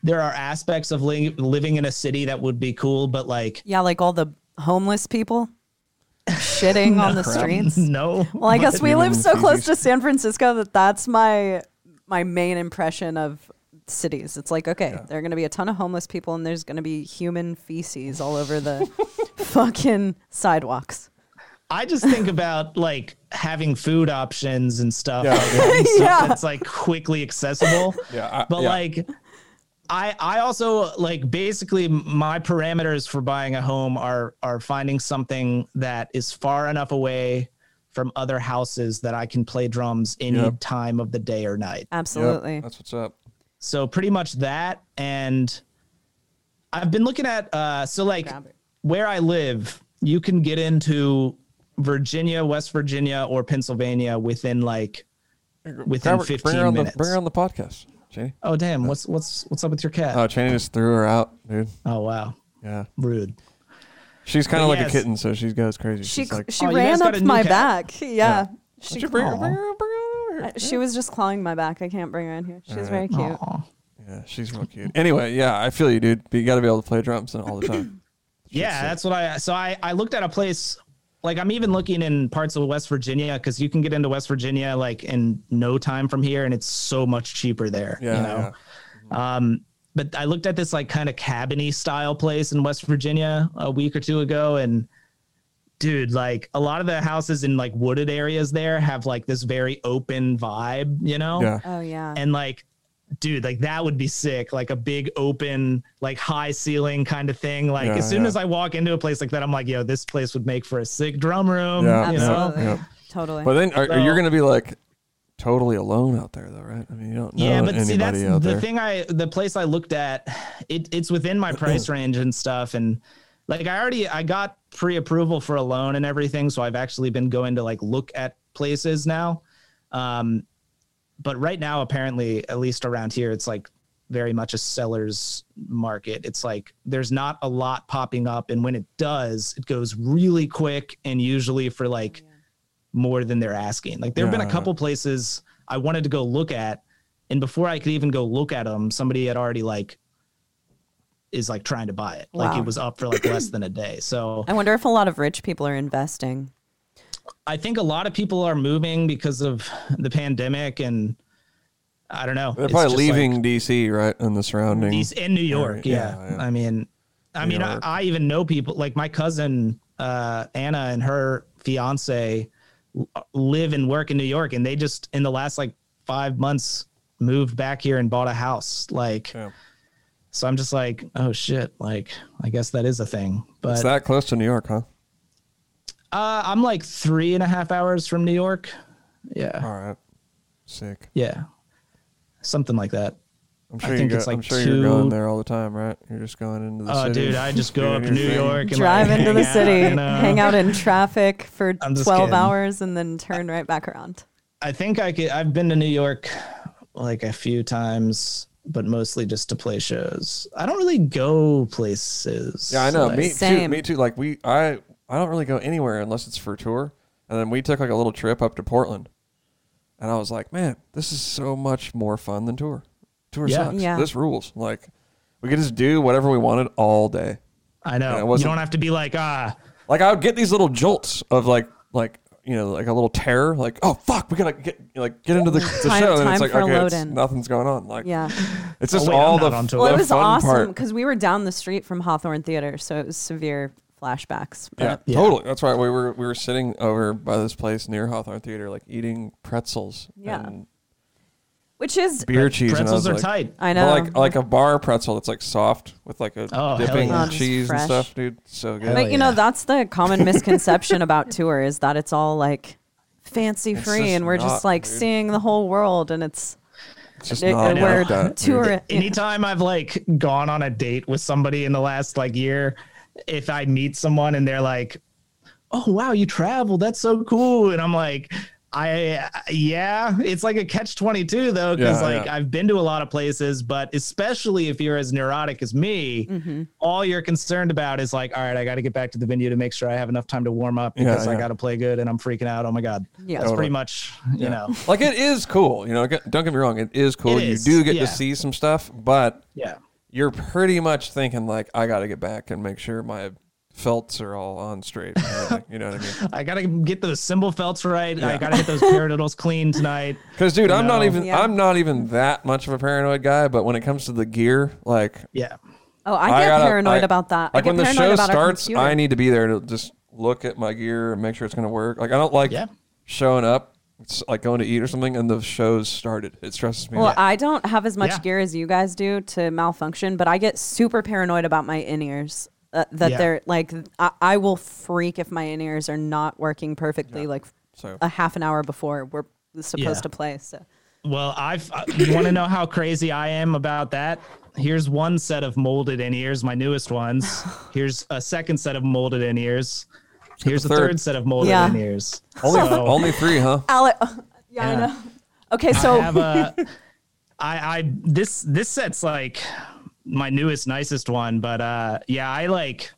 there are aspects of li- living in a city that would be cool, but like yeah, like all the homeless people shitting on the streets. no. Well, I guess we live so close to San Francisco that that's my my main impression of cities. It's like, okay, there are going to be a ton of homeless people and there's going to be human feces all over the fucking sidewalks. I just think about like having food options and stuff Yeah. like that, and stuff Yeah. that's like quickly accessible. Yeah, I- but yeah. like I I also like basically my parameters for buying a home are are finding something that is far enough away from other houses that I can play drums any Yep. time of the day or night. Yep, Absolutely. that's what's up. So pretty much that and I've been looking at uh so like where I live, you can get into Virginia, West Virginia or Pennsylvania within like within Grab her- 15 bring her on minutes. The, bring her on the podcast, Cheney. Oh damn, what's what's what's up with your cat? Oh, Cheney just threw her out, dude. oh wow. Yeah. Rude. She's kind of like yes. a kitten, so she goes crazy. She She's like, she Oh, ran up my cat? back. Yeah. She, Would bring her, bring her, bring her over uh, she was just clawing my back. I can't bring her in here. She's very cute. Aw. Yeah, she's real cute. Anyway, yeah, I feel you, dude. But you got to be able to play drums all the time. Yeah, that's what I so I I looked at a place like I'm even looking in parts of West Virginia because you can get into West Virginia like in no time from here, and it's so much cheaper there. Yeah, you know. Um, but I looked at this like kind of cabiny style place in West Virginia a week or two ago, and dude, like a lot of the houses in like wooded areas there have like this very open vibe, you know? Yeah. Oh yeah. And like, dude, like that would be sick. Like a big open, like high ceiling kind of thing. Like Yeah, as soon yeah. as I walk into a place like that, I'm like, yo, this place would make for a sick drum room. Yeah, you know? Absolutely. yeah. Totally. But then are, are you So- going to be like totally alone out there, though, right? I mean, you don't know yeah, but anybody see, that's the there. thing. I the place I looked at, it it's within my price range and stuff, and like I already I got pre-approval for a loan and everything, so I've actually been going to like look at places now. Um, but right now, apparently, at least around here, it's like very much a seller's market. It's like there's not a lot popping up, and when it does, it goes really quick and usually for like more than they're asking. Like there have been a couple places I wanted to go look at, and before I could even go look at them, somebody had already like is like trying to buy it. Like it was up for like less than a day. So I wonder if a lot of rich people are investing. I think a lot of people are moving because of the pandemic and I don't know. They're probably just, like, leaving DC, right, and the surrounding. These in New York, yeah, yeah. yeah. I mean, I New mean, I, I even know people like my cousin uh, Anna and her fiance live and work in New York, and they just in the last like five months moved back here and bought a house. Like, Yeah. so I'm just like, oh shit, like I guess that is a thing. But It's that close to New York, huh? Uh, I'm like three and a half hours from New York. Yeah, All right. Sick. yeah, something like that. I'm I sure, think you it's go, I'm like sure you're going there all the time, right? You're just going into the Oh, city. Oh, dude, I just go up to New thing. York and Drive like, into the hang out, city, you know? hang out in traffic for 12 kidding. hours and then turn right back around. I think I could. I've been to New York like a few times, but mostly just to play shows. I don't really go places. Yeah, I know. Like, me too. Me too. Like we, I, I don't really go anywhere unless it's for a tour. And then we took like a little trip up to Portland, and I was like, man, this is so much more fun than tour. Tour Yeah. sucks. Yeah. This rules. Like we could just do whatever we wanted all day. I know. It you wasn't- don't have to be like ah. Like I would get these little jolts of like, like you know, like a little terror. Like, oh fuck, we gotta get like get into the, the Time- show, and it's like okay, it's, nothing's going on. Like, Yeah. it's just Oh, wait, all I'm the, not on tour. Well, the it was fun awesome because we were down the street from Hawthorne Theater, so it was severe flashbacks. Yeah, But Yeah. totally. That's right. We were we were sitting over by this place near Hawthorne Theater, like eating pretzels Yeah. and which is beer cheese. and I Pretzels was are like, tight. I know. like like a bar pretzel that's like soft with like a Oh, dipping yeah. Cheese and stuff, dude. So good. Hell but you know that's the common misconception about tour is that it's all like fancy It's free and we're just like dude. seeing the whole world and it's It's just it- not we're like that. dude. tour Anytime I've like gone on a date with somebody in the last like year, if I meet someone and they're like, "Oh wow, you travel? That's so cool," and I'm like. I yeah, it's like a catch twenty two though, because Yeah, like yeah. I've been to a lot of places, but especially if you're as neurotic as me, Mm-hmm. all you're concerned about is like, all right, I got to get back to the venue to make sure I have enough time to warm up Yeah, because I got to play good, and I'm freaking out. Oh my god, Yeah. that's Totally. pretty much you know, Like it is cool, you know. Don't get me wrong, it is cool. It you is, do get yeah. to see some stuff, but yeah. You're pretty much thinking like, I got to get back and make sure my felts are all on straight. and everything, you know what I mean? I gotta get those cymbal felts right. I gotta get those paradiddles clean tonight. Because dude, I'm not even Yeah. I'm not even that much of a paranoid guy, but when it comes to the gear, like Yeah, oh I get gotta- paranoid I- about that Like I get when the paranoid show about our starts. I need to be there to just look at my gear and make sure it's gonna work. Like I don't like Yeah. showing up, it's like going to eat or something, and the show's started. It stresses me Well, out. I don't have as much Yeah. gear as you guys do to malfunction, but I get super paranoid about my in ears. Uh, that Yeah. they're like, I, I will freak if my in ears are not working perfectly, like So a half an hour before we're supposed Yeah. to play. So Well, I've. Uh, you want to know how crazy I am about that? Here's one set of molded in ears, my newest ones. Here's a second set of molded in ears. Here's the third. third set of molded Yeah. in ears. only So- only three, huh? Ale- yeah, I Yeah. know. Okay, so I have a. I I this this set's like my newest nicest one, but uh yeah, I like.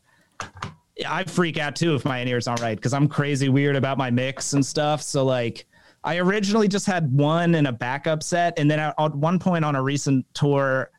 I freak out too if my in ears aren't right because I'm crazy weird about my mix and stuff. So like, I originally just had one and a backup set, and then at, at one point on a recent tour,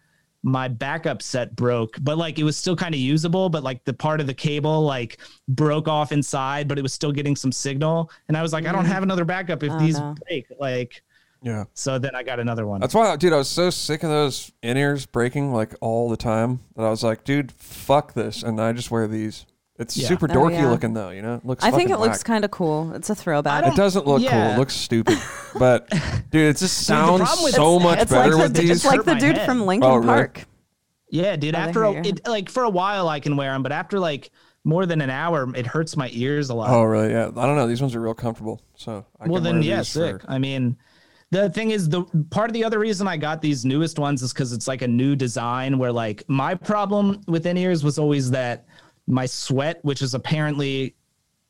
my backup set broke, but like it was still kind of usable, but like the part of the cable like broke off inside, but it was still getting some signal. And I was like, I don't mm. have another backup if Oh, these no. break. Like, Yeah. so then I got another one. That's why, dude, I was so sick of those in ears breaking like all the time that I was like, dude, fuck this. And I just wear these. It's Yeah. super Oh, dorky yeah. looking though, you know? It looks I think fucking it looks whack. kind of cool. It's a throwback. I It doesn't look cool. Yeah. It looks stupid. But dude, it just Dude, the sounds problem with- so it's- much it's like better the, with they these. it's like hurt the my dude head. from Linkin Oh, really? Park. Yeah, dude. Oh, they After hurt a, your it, like for a while, I can wear them, but after like more than an hour, it hurts my ears a lot. oh, really? Yeah. I don't know. These ones are real comfortable. So I well, can then wear yeah, these sick. for- I mean, the thing is, the part of the other reason I got these newest ones is because it's like a new design. Where like my problem with in ears was always that my sweat, which is apparently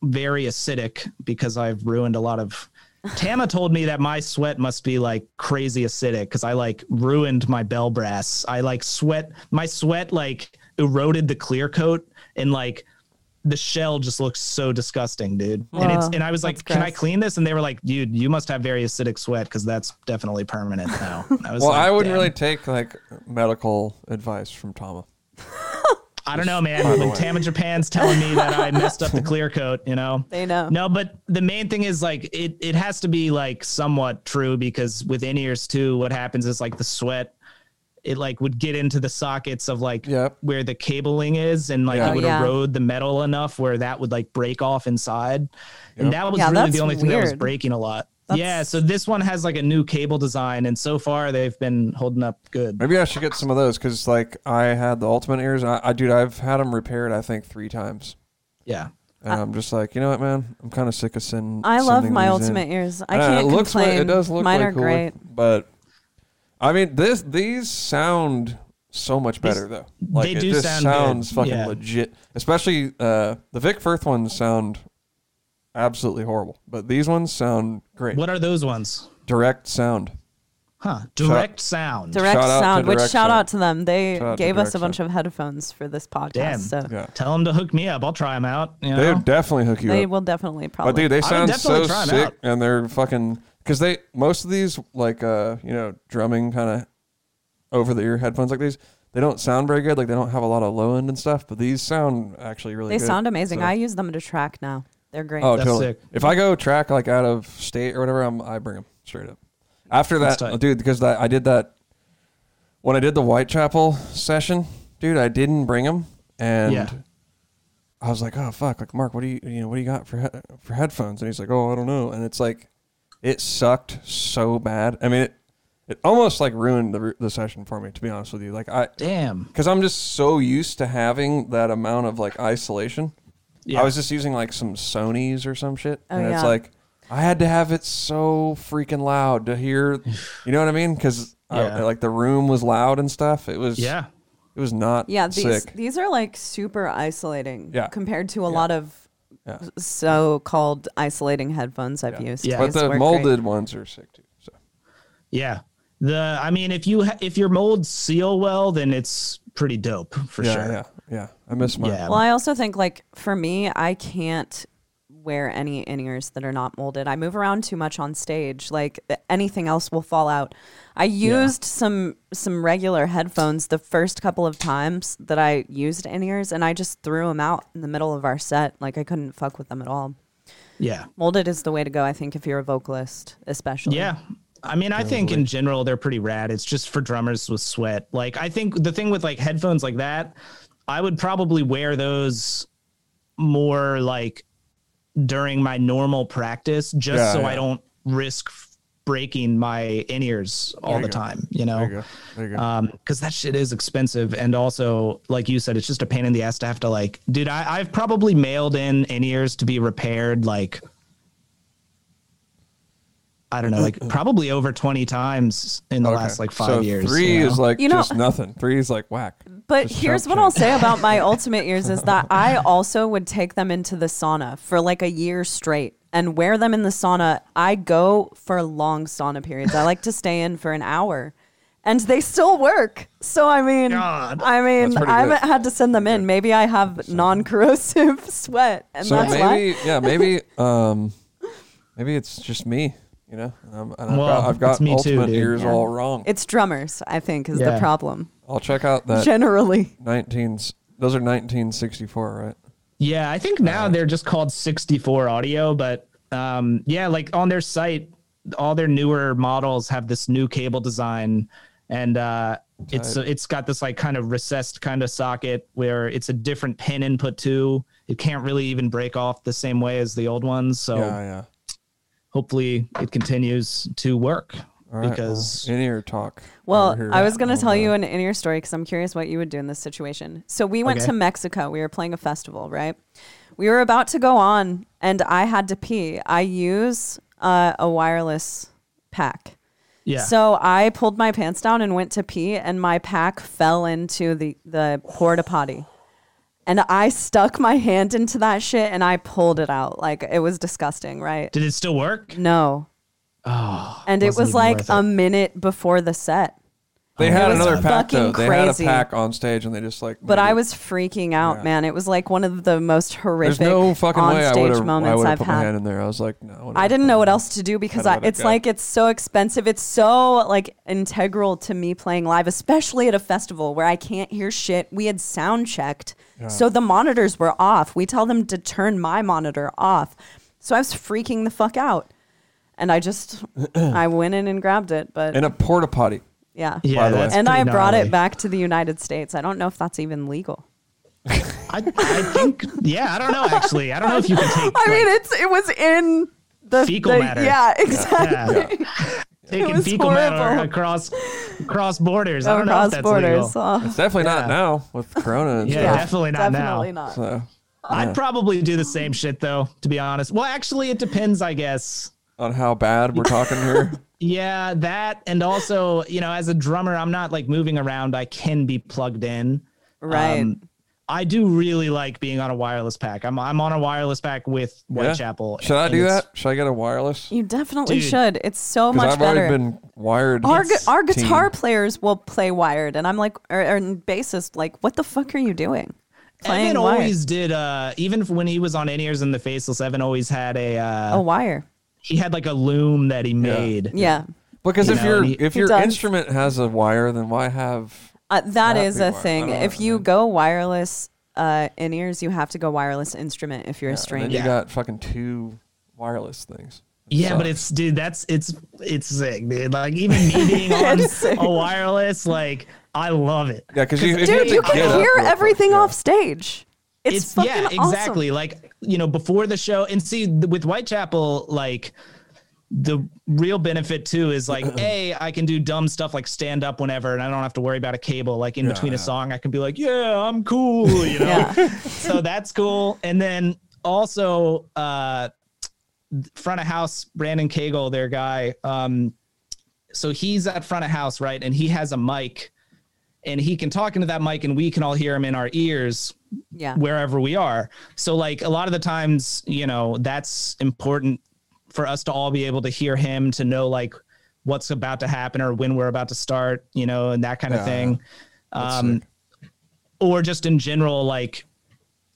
very acidic because I've ruined a lot of. Tama told me that my sweat must be like crazy acidic because I like ruined my bell brass. I like sweat. My sweat like eroded the clear coat and like the shell just looks so disgusting, dude. and it's and I was like, that's "Can I clean this?" And they were like, "Dude, you must have very acidic sweat because that's definitely permanent now." I was Well, like, I wouldn't "Damn." really take like medical advice from Tama. I don't know, man. By the When way. Tama Japan's telling me that I messed up the clear coat, you know. They know. No, but the main thing is like it. It has to be like somewhat true because with in ears too, what happens is like the sweat, it like would get into the sockets of like Yep. where the cabling is, and like Yeah. it Oh, would yeah. erode the metal enough where that would like break off inside, Yep. and that was Yeah, really the only thing that was breaking a lot. That's- Yeah, so this one has like a new cable design, and so far they've been holding up good. Maybe I should get some of those because like I had the ultimate ears. And I, I dude, I've had them repaired. I think three times. Yeah, And I'm just like, you know what, man? I'm kind of sick of sending. I love my these in. ultimate ears. I And can't it looks way- complain. it does look Mine way are cooler, great. but I mean, this these sound so much better though. Like they it do just sound sounds good, fucking yeah. legit. Especially uh, the Vic Firth ones sound absolutely horrible, but these ones sound great. what are those ones? Direct sound. Huh? Direct sound. Direct Shout out to sound, which Direct shout Sound. out to them. They Shout out to gave us Direct a bunch Sound. of headphones for this podcast. Damn. So Yeah, Tell them to hook me up. I'll try them out. You know? they would definitely hook you up. they up. will definitely probably. But dude, they would sound definitely so try 'em sick, out. and they're fucking because they most of these like uh you know drumming kind of over the ear headphones like these they don't sound very good like they don't have a lot of low end and stuff but these sound actually really they good. sound amazing. So- I use them to track now. They're great. oh That's totally sick. if I go track like out of state or whatever I'm, I bring them straight up after That's that tight. dude because that, I did that when I did the Whitechapel session dude I didn't bring them and. Yeah. I was like, oh fuck, like Mark, what do you you know what do you got for he- for headphones? And he's like, oh, I don't know. And it's like, it sucked so bad. I mean, it it almost like ruined the the session for me, to be honest with you. Like I, Damn. because I'm just so used to having that amount of like isolation. Yeah. I was just using like some Sony's or some shit, Oh, and it's yeah. like I had to have it so freaking loud to hear. You know what I mean? Because uh, Yeah. like the room was loud and stuff. It was yeah. It was not yeah, these sick. these are like super isolating Yeah. compared to a Yeah. lot of Yeah. so-called isolating headphones I've Yeah. used. Yeah. But the molded great. ones are sick too. So Yeah. The I mean, if you ha- if your molds seal well, then it's pretty dope for yeah, sure. yeah, yeah. I miss mine. Yeah. Well, I also think like for me, I can't wear any in-ears that are not molded. I move around too much on stage. Like th- anything else will fall out. I used some some regular headphones the first couple of times that I used in-ears and I just threw them out in the middle of our set. Like I couldn't fuck with them at all. Yeah. Molded is the way to go, I think, if you're a vocalist, especially. Yeah. I mean, I think in general they're pretty rad. It's just for drummers with sweat. Like I think the thing with like headphones like that, I would probably wear those more like during my normal practice just Yeah, so yeah. I don't risk breaking my in-ears all the go. time, you know. There you go. There you go. um because that shit is expensive and also like you said it's just a pain in the ass to have to like dude I, i've probably mailed in in ears to be repaired like i don't know like probably over 20 times in the Okay. last like five so years Three you know? is like You know- just nothing. Three is like whack. But Just here's chump what I'll say about my ultimate ears is that I also would take them into the sauna for like a year straight and wear them in the sauna. I go for long sauna periods. I like to stay in for an hour. And they still work. So I mean God. I mean I haven't had to send them in. Maybe I have non corrosive sweat and So that's maybe, why. yeah, maybe, um, maybe it's just me. You know, and I'm, and I've got, I've got me ultimate dude. ears Yeah. all wrong. It's drummers, I think, is the problem. I'll check out that Generally. 19. Those are 1964, right? Yeah, I think now they're just called 64 audio, but um, yeah, like on their site, all their newer models have this new cable design, and uh, it's it's got this like kind of recessed kind of socket where it's a different pin input too. It can't really even break off the same way as the old ones, so yeah, yeah. Hopefully it continues to work All right, because well, in ear talk. Well, I was going to tell you an in ear story because I'm curious what you would do in this situation. So we went Okay. to Mexico. We were playing a festival, right? We were about to go on, and I had to pee. I use uh, a wireless pack. yeah. So I pulled my pants down and went to pee, and my pack fell into the the porta potty. And I stuck my hand into that shit and I pulled it out. Like it was disgusting, right? Did it still work? No. Oh, And it wasn't was even like worth a minute before the set. They had was another pack though. fucking They had a crazy. pack on stage, and they just like. But made I it- was freaking out, Yeah. man. It was like one of the most horrific There's no fucking way I would on-stage have. I moments would have I've put my hand had. in there. I was like, no. I didn't know what else to do because I, let it it's go. like it's so expensive. It's so like integral to me playing live, especially at a festival where I can't hear shit. We had sound checked, so the monitors were off. We tell them to turn my monitor off, so I was freaking the fuck out, and I just I went in and grabbed it, but In a porta potty. yeah, Yeah, by the way. and I brought gnarly. it back to the United States. I don't know if that's even legal. I, I think, yeah, I don't know actually. I don't know if you can take. It. I like, mean, it's it was in the Fecal the- matter. Yeah, exactly. yeah. Taking was fecal matter horrible. across across borders. I don't know if Across that's borders. legal. Oh. It's definitely Yeah. not now with Corona. And Yeah, stuff. definitely not definitely now. not. So, I'd probably do the same shit though, to be honest. Well, actually, it depends, I guess. on how bad we're talking here. Yeah, that and also, you know, as a drummer, I'm not like moving around. I can be plugged in. Right. Um, I do really like being on a wireless pack. I'm I'm on a wireless pack with Yeah. Whitechapel. Should I do that? Should I get a wireless? You definitely Dude. should. It's so Because much I've better. already been wired. our gu- our guitar team. players will play wired, and I'm like, or, or bassist, like, what the fuck are you doing? Playing Evan wired. always did. Uh, even when he was on In Ears and the Faceless, Evan always had a. Uh, a wire. He had like a loom that he made. Yeah, Because You if know, your he- if He your does. instrument has a wire, then why have? Uh, that That is a thing. If you go wireless uh, in ears, you have to go wireless instrument if you're a And string. then you Yeah. got fucking two wireless things. Yeah, but it's dude, that's it's it's sick, dude. Like even me being on a wireless, like I love it. yeah, because you, Dude, have you can hear real quick, everything yeah. off stage. It's, fucking yeah, awesome. exactly. Like you know, before the show, and see th- with Whitechapel, like the real benefit too is like a I can do dumb stuff like stand up whenever, and I don't have to worry about a cable. Like in Yeah, between yeah. a song, I can be like, yeah, I'm cool, you know. Yeah. so that's cool. And then also, uh, front of house, Brandon Cagle, their guy. Um, so he's at front of house, right? And he has a mic and he can talk into that mic and we can all hear him in our ears Yeah. wherever we are. So like a lot of the times, you know, that's important for us to all be able to hear him to know like what's about to happen or when we're about to start, you know, and that kind of Yeah, thing. Um, sick. or just in general, like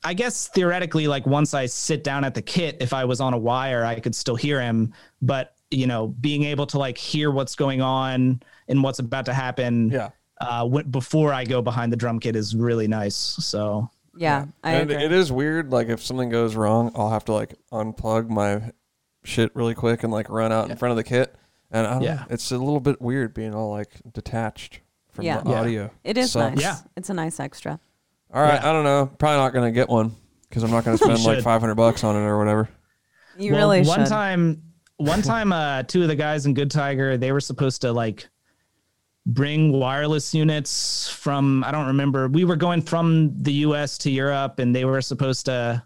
I guess theoretically, like once I sit down at the kit, if I was on a wire, I could still hear him. But you know, being able to like hear what's going on and what's about to happen, Yeah. uh, w- before I go behind the drum kit is really nice. So Yeah. I And agree. it is weird. Like if something goes wrong, I'll have to like unplug my shit really quick and like run out in front of the kit. And I don't Yeah. know, it's a little bit weird being all like detached from Yeah. the Yeah. audio. It is Sucks. nice. Yeah. It's a nice extra. All right, Yeah. I don't know. Probably not gonna get one because I'm not gonna spend like 500 bucks on it or whatever. You Well, really one should. time one time uh two of the guys in good tiger they were supposed to like bring wireless units from i don't remember we were going from the us to europe and they were supposed to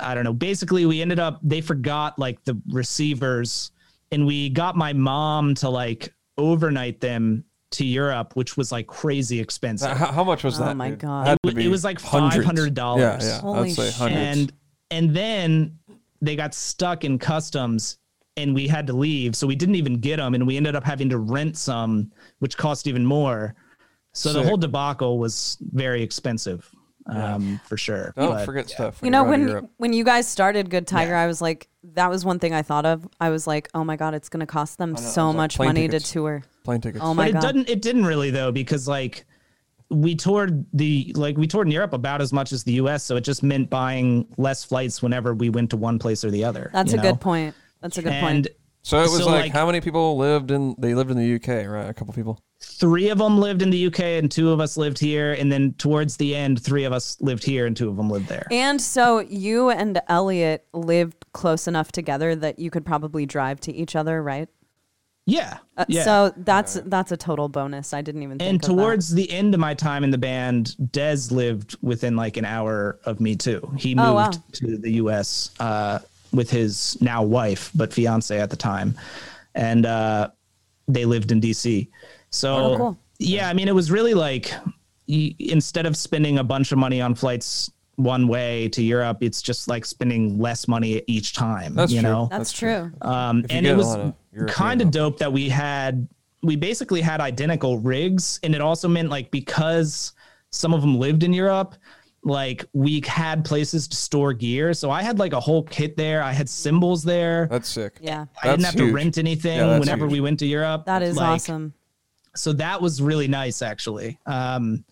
i don't know basically we ended up they forgot like the receivers and we got my mom to like overnight them to europe which was like crazy expensive How, how much was Oh that? Oh my? God. Had It it was like hundreds. $500. Yeah, yeah. Holy I'd say shit. hundreds. and and then they got stuck in customs and we had to leave so we didn't even get them and we ended up having to rent some which cost even more so the whole debacle was very expensive um for sure don't But- forget stuff. you When know you're when Europe. when you guys started Good Tiger, I was like, that was one thing I thought of. I was like, oh my god, it's going to cost them know, so I was like, much money tickets. to tour. Plane tickets. Oh my but it didn't it didn't really though because like we toured the like we toured in Europe about as much as the US so it just meant buying less flights whenever we went to one place or the other That's a know? good point. That's a good and point. so it was so, like, like- how many people lived in? They lived in the UK, right? A couple people. Three of them lived in the UK and two of us lived here and then towards the end three of us lived here and two of them lived there And so you and Elliot lived close enough together that you could probably drive to each other, right? yeah Uh, yeah So that's that's a total bonus. I didn't even think and towards the end of my time in the band Dez lived within like an hour of me too he moved Oh, wow. to the US uh, with his now wife but fiance at the time and uh, they lived in DC so Oh, cool. yeah I mean it was really like instead of spending a bunch of money on flights one way to Europe it's just like spending less money each time That's you true. know That's, That's true. true. um, and it was lot of European kind of dope that we had we basically had identical rigs and it also meant like because some of them lived in europe like we had places to store gear so i had like a whole kit there i had cymbals there That's sick. Yeah. i didn't have huge. to rent anything Yeah, whenever huge. we went to europe That is Like, awesome. So that was really nice actually um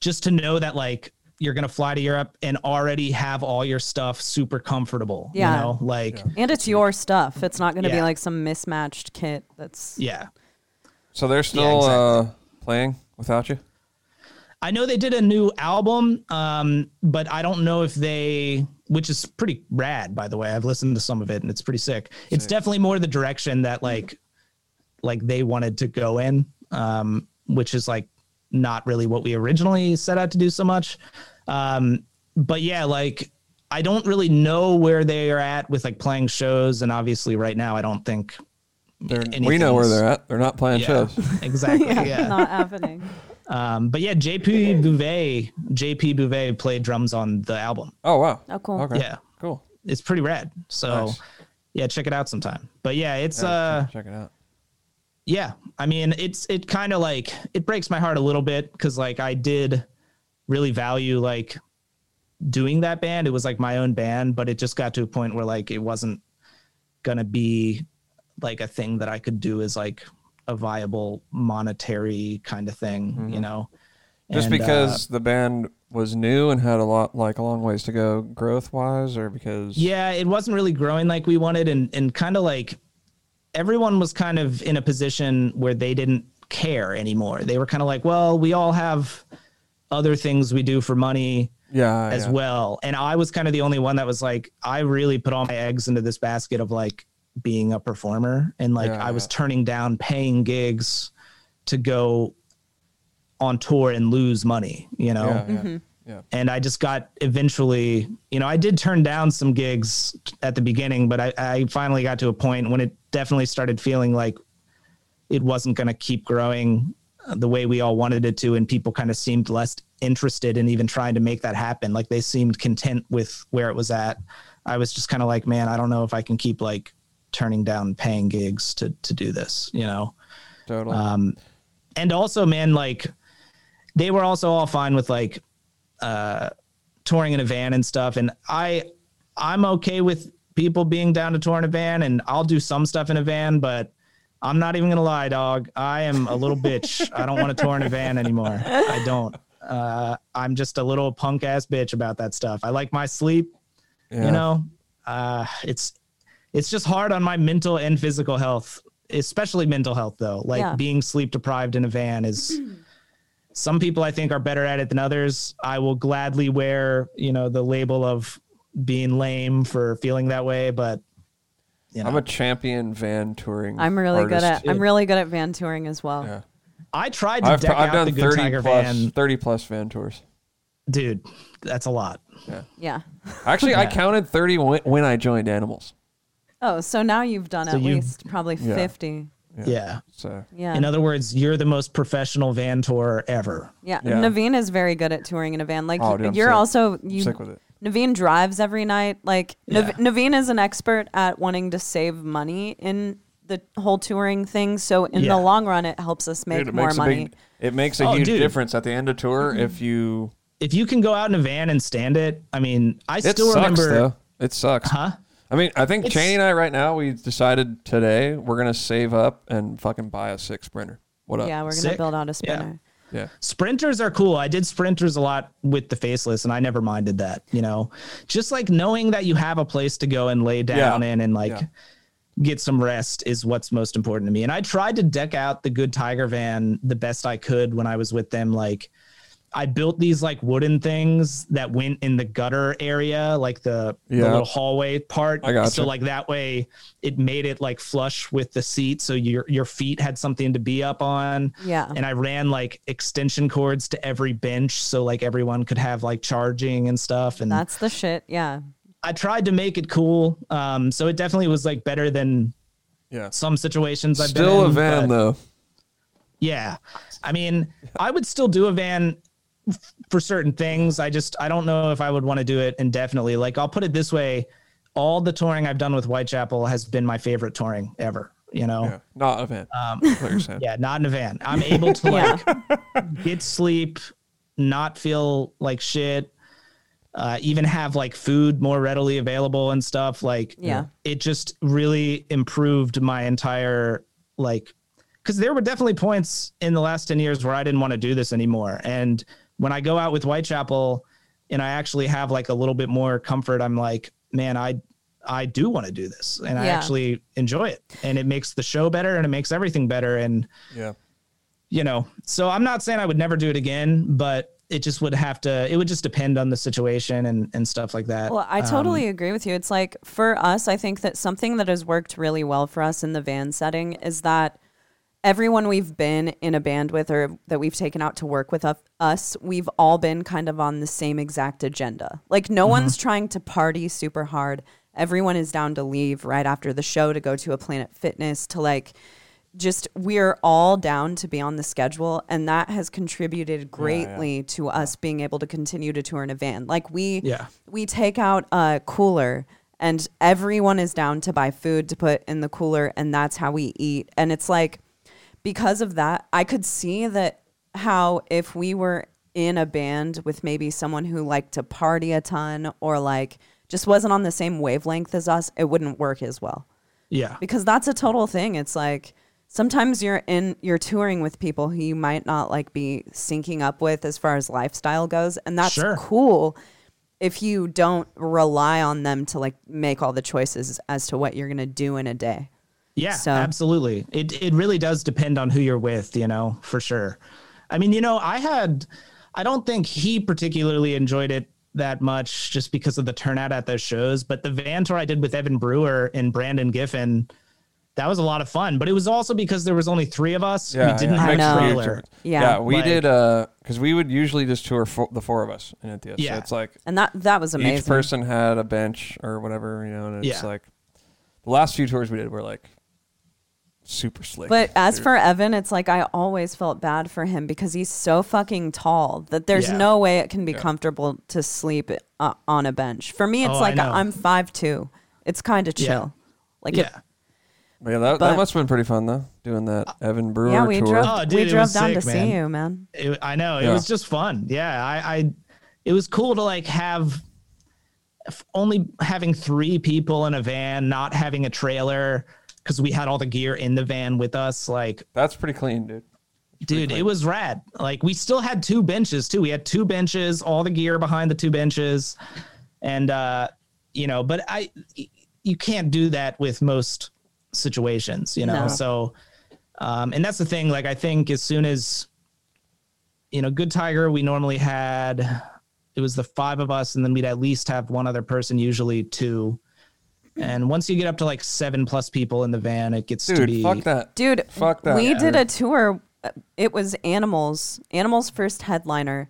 just to know that like you're gonna fly to europe and already have all your stuff super comfortable Yeah. you know like And it's your stuff. It's not going to be like some mismatched kit that's yeah So they're still exactly. uh, playing without you. I know they did a new album, um, but I don't know if they, which is pretty rad, by the way. I've listened to some of it and it's pretty sick. It's definitely more the direction that like, like they wanted to go in, um, which is like not really what we originally set out to do so much. Um, but yeah, like I don't really know where they are at with like playing shows, and obviously right now I don't think They're, we know where they're at. They're not playing yeah, shows. exactly. yeah, yeah. not happening. Um, but yeah, JP Bouvet, JP Bouvet played drums on the album. Oh wow. Oh, cool. Okay. Yeah, Cool. it's pretty rad. So Nice. yeah, check it out sometime. But yeah, it's Yeah, uh check it out. Yeah, I mean it's it kind of like it breaks my heart a little bit because like I did really value like doing that band. It was like my own band, but it just got to a point where like it wasn't gonna be like a thing that I could do as like a viable monetary kind of thing, you know. Just And, uh, because the band was new and had a lot like a long ways to go growth wise, or because Yeah, it wasn't really growing like we wanted, and and kind of like everyone was kind of in a position where they didn't care anymore. They were kind of like, well, we all have other things we do for money yeah, as yeah. well, and I was kind of the only one that was like, I really put all my eggs into this basket of like being a performer, and like Yeah, I was yeah. turning down paying gigs to go on tour and lose money, you know Yeah, yeah, Mm-hmm. yeah. and I just got eventually, you know, I did turn down some gigs at the beginning, but I, I finally got to a point when it definitely started feeling like it wasn't going to keep growing the way we all wanted it to. And people kind of seemed less interested in even trying to make that happen. Like they seemed content with where it was at. I was just kind of like, man, I don't know if I can keep like turning down paying gigs to, to do this, you know? Totally. Um, and also, man, like they were also all fine with like uh, touring in a van and stuff. And I, I'm okay with people being down to tour in a van, and I'll do some stuff in a van. But I'm not even gonna lie, dog. I am a little bitch. I don't want to tour in a van anymore. I don't. Uh, I'm just a little punk ass bitch about that stuff. I like my sleep. yeah. You know, uh, it's it's just hard on my mental and physical health, especially mental health though. Like Yeah. being sleep deprived in a van is some people I think are better at it than others. I will gladly wear, you know, the label of being lame for feeling that way, but you know, I'm a champion van touring. I'm really good at I'm really good at van touring as well. Yeah. I tried to I've, deck I've out done the Good 30 Tiger plus, van. 30 plus van tours. Dude, that's a lot. Yeah. Yeah. Actually, I counted 30 when, when I joined Animals. Oh, so now you've done So at you've- least probably Yeah. 50. Yeah. So Yeah. In other words, you're the most professional van tour ever. yeah. Yeah. Navene is very good at touring in a van. Like Oh, dude, you're sick. also I'm you sick with it. Navene drives every night. Like Nav- Yeah. Navene is an expert at wanting to save money in the whole touring thing. So in Yeah. the long run, it helps us make Dude, more money. Big, it makes a Oh, huge dude. difference at the end of tour if mm-hmm. you. If you can go out in a van and stand it, I mean, I It still sucks remember though. It sucks. Huh? I mean, I think It's- Cheney and I right now we decided today we're gonna save up and fucking buy a six sprinter. What up? Yeah, we're gonna Sick. build out a Yeah. sprinter. Yeah. Sprinters are cool. I did sprinters a lot with the faceless and I never minded that, you know. Just like knowing that you have a place to go and lay down Yeah. in and like Yeah. get some rest is what's most important to me. And I tried to deck out the good Tiger van the best I could when I was with them like I built these like wooden things that went in the gutter area, like the, the little hallway part. I gotcha. So like that way it made it like flush with the seat so your your feet had something to be up on Yeah. and I ran like extension cords to every bench so like everyone could have like charging and stuff. And That's the shit. Yeah. I tried to make it cool. Um, so it definitely was like better than Yeah. some situations I've Still been a van but though. Yeah, I mean, I would still do a van f- for certain things. I just I don't know if I would want to do it indefinitely. Like I'll put it this way: all the touring I've done with Whitechapel has been my favorite touring ever. You know. Yeah. Not a van. Um, That's what you're saying. Yeah, not in a van. I'm able to like get sleep, not feel like shit, uh, even have like food more readily available and stuff. Like, Yeah. it just really improved my entire like. Because there were definitely points in the last ten years where I didn't want to do this anymore, and when I go out with Whitechapel, and I actually have like a little bit more comfort, I'm like, man, I I do want to do this, and I actually enjoy it, and it makes the show better, and it makes everything better, and Yeah. you know, so I'm not saying I would never do it again, but it just would have to. It would just depend on the situation and and stuff like that. Well, I Um, totally agree with you. It's like for us, I think that something that has worked really well for us in the van setting is that everyone we've been in a band with or that we've taken out to work with us- we've all been kind of on the same exact agenda. Like no mm-hmm. one's trying to party super hard. Everyone is down to leave right after the show to go to a Planet Fitness to like just we're all down to be on the schedule and that has contributed greatly to us being able to continue to tour in a van. Like we Yeah. we take out a cooler and everyone is down to buy food to put in the cooler and that's how we eat and it's like because of that i could see that how if we were in a band with maybe someone who liked to party a ton or like just wasn't on the same wavelength as us it wouldn't work as well. Yeah, because that's a total thing. It's like sometimes you're in you're touring with people who you might not like be syncing up with as far as lifestyle goes and that's Sure. cool if you don't rely on them to like make all the choices as to what you're going to do in a day yeah, So- absolutely. It it really does depend on who you're with, you know, for sure. I mean, you know, I had. I don't think he particularly enjoyed it that much just because of the turnout at those shows. But the van tour I did with Evan Brewer and Brandon Giffin, that was a lot of fun. But it was also because there was only three of us. Yeah, we didn't yeah. have I a know. trailer. Yeah. Yeah, we Like- did uh because we would usually just tour for, the four of us in India. Yeah. So it's like and that that was amazing each person had a bench or whatever, you know, and it's Yeah. like the last few tours we did were like super slick. But as dude. for Evan, it's like I always felt bad for him because he's so fucking tall that there's Yeah. no way it can be Yeah. comfortable to sleep uh, on a bench. For me, it's Oh, I like know. I'm five two. It's kind of Yeah. chill. Like it, Yeah. But yeah, that, but- that must have been pretty fun though, doing that Evan Brewer yeah, we tour. drove Oh, dude, we it drove was down to man. see you, man. It, I know it Yeah. was just fun. Yeah, I, I, it was cool to like have f- only having three people in a van, not having a trailer because we had all the gear in the van with us. Like, That's pretty clean, dude. dude, it was rad. Like, we still had two benches too. We had two benches, all the gear behind the two benches, and uh, you know, but I, you can't do that with most situations, you know. No. So, um, and that's the thing. Like, I think as soon as you know, Good Tiger, we normally had it was the five of us, and then we'd at least have one other person, usually two. And once you get up to like seven plus people in the van, it gets to Dude, be fuck that. Dude, Fuck that. we Yeah. did a tour. uh, It was Animals, Animals' first headliner.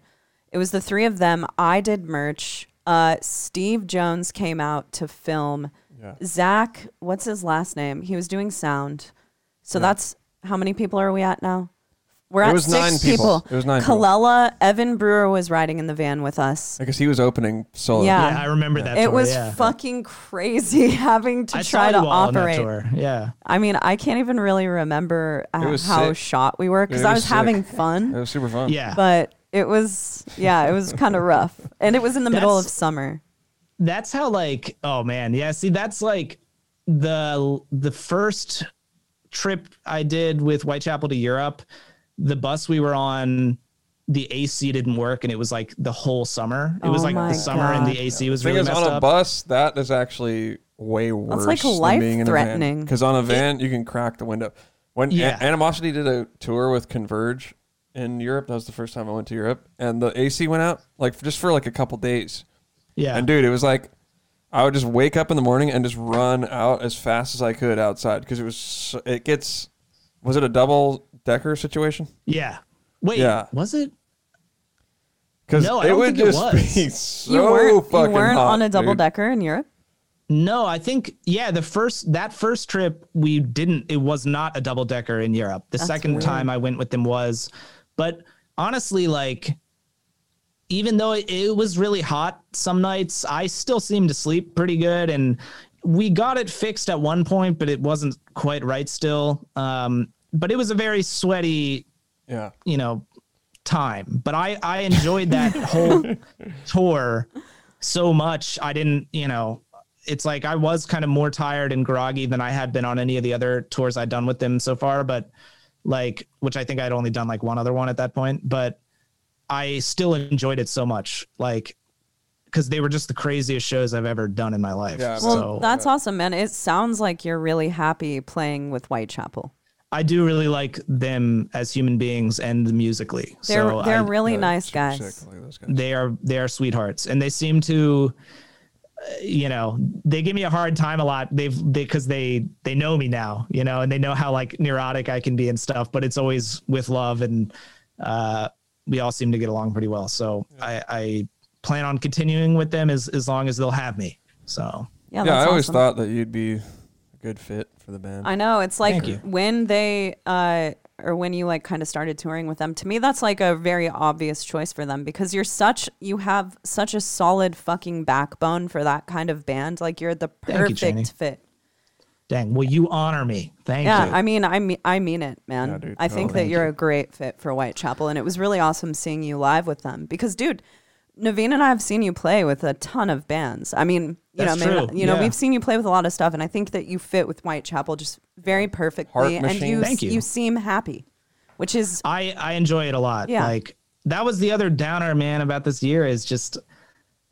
It was the three of them. I did merch. Uh, Steve Jones came out to film. Yeah. Zach, what's his last name? He was doing sound. So that's how many people are we at now? We're It at was six nine people. It was nine people. Kalela, Evan Brewer was riding in the van with us. Because he was opening solo. Yeah. Yeah, I remember that. it tour, was yeah. fucking crazy having to I try saw to you all on that operate. tour. Yeah. I mean, I can't even really remember uh, how sick. shot we were because I was was having fun. It was super fun. Yeah. but it was yeah, it was kind of rough, and it was in the middle of summer. that's how like oh man yeah see that's like the the first trip i did with whitechapel to europe the bus we were on the ac didn't work and it was like the whole summer it was Oh like the summer and the ac was The really is, messed on a up bus, that is actually way worse. That's like than being a van. life-threatening. Because on a van, you can crack the window. When A- Animosity did a tour with Converge in Europe, that was the first time I went to Europe, and the AC went out like just for like a couple days. yeah And dude, it was like I would just wake up in the morning and just run out as fast as I could outside because it was so, it gets. Was it a double decker situation? yeah wait Yeah. was it Because No, I it would think it just was. be so you weren't, fucking you weren't hot, on a double dude. decker in Europe? No, I think yeah, the first that first trip we didn't it was not a double decker in Europe. The second weird. time I went with them was but honestly like even though it, it was really hot some nights, I still seemed to sleep pretty good and we got it fixed at one point but it wasn't quite right still. Um but it was a very sweaty Yeah. you know time but i i enjoyed that whole tour so much i didn't you know it's like i was kind of more tired and groggy than i had been on any of the other tours i'd done with them so far but like which i think i'd only done like one other one at that point but i still enjoyed it so much like because they were just the craziest shows i've ever done in my life Yeah, Well, so that's awesome, man. It sounds like you're really happy playing with Whitechapel. I do really like them as human beings and musically They're so they're I, really Yeah, nice guys. sick. I guys. they are they are sweethearts and they seem to uh, you know they give me a hard time a lot they've because they, they know me now you know and they know how like neurotic i can be and stuff but it's always with love and uh we all seem to get along pretty well so i i plan on continuing with them as as long as they'll have me so Yeah, yeah, I always awesome. thought that you'd be a good fit for the band. I know it's like when they uh or when you like kind of started touring with them. To me, that's like a very obvious choice for them because you're such you have such a solid fucking backbone for that kind of band. Like you're the Thank you, perfect fit. dang will you honor me thank Yeah, you Yeah, I mean, I mean, I mean it, man. Yeah, dude. I think Oh, that you're a great fit for Whitechapel, and it was really awesome seeing you live with them. Because, dude, Navene and I have seen you play with a ton of bands. I mean, you That's know, maybe, true, you know, yeah. we've seen you play with a lot of stuff, and I think that you fit with Whitechapel just very perfectly, and you Thank you. you seem happy, which is I I enjoy it a lot. Yeah. Like that was the other downer, man, about this year is just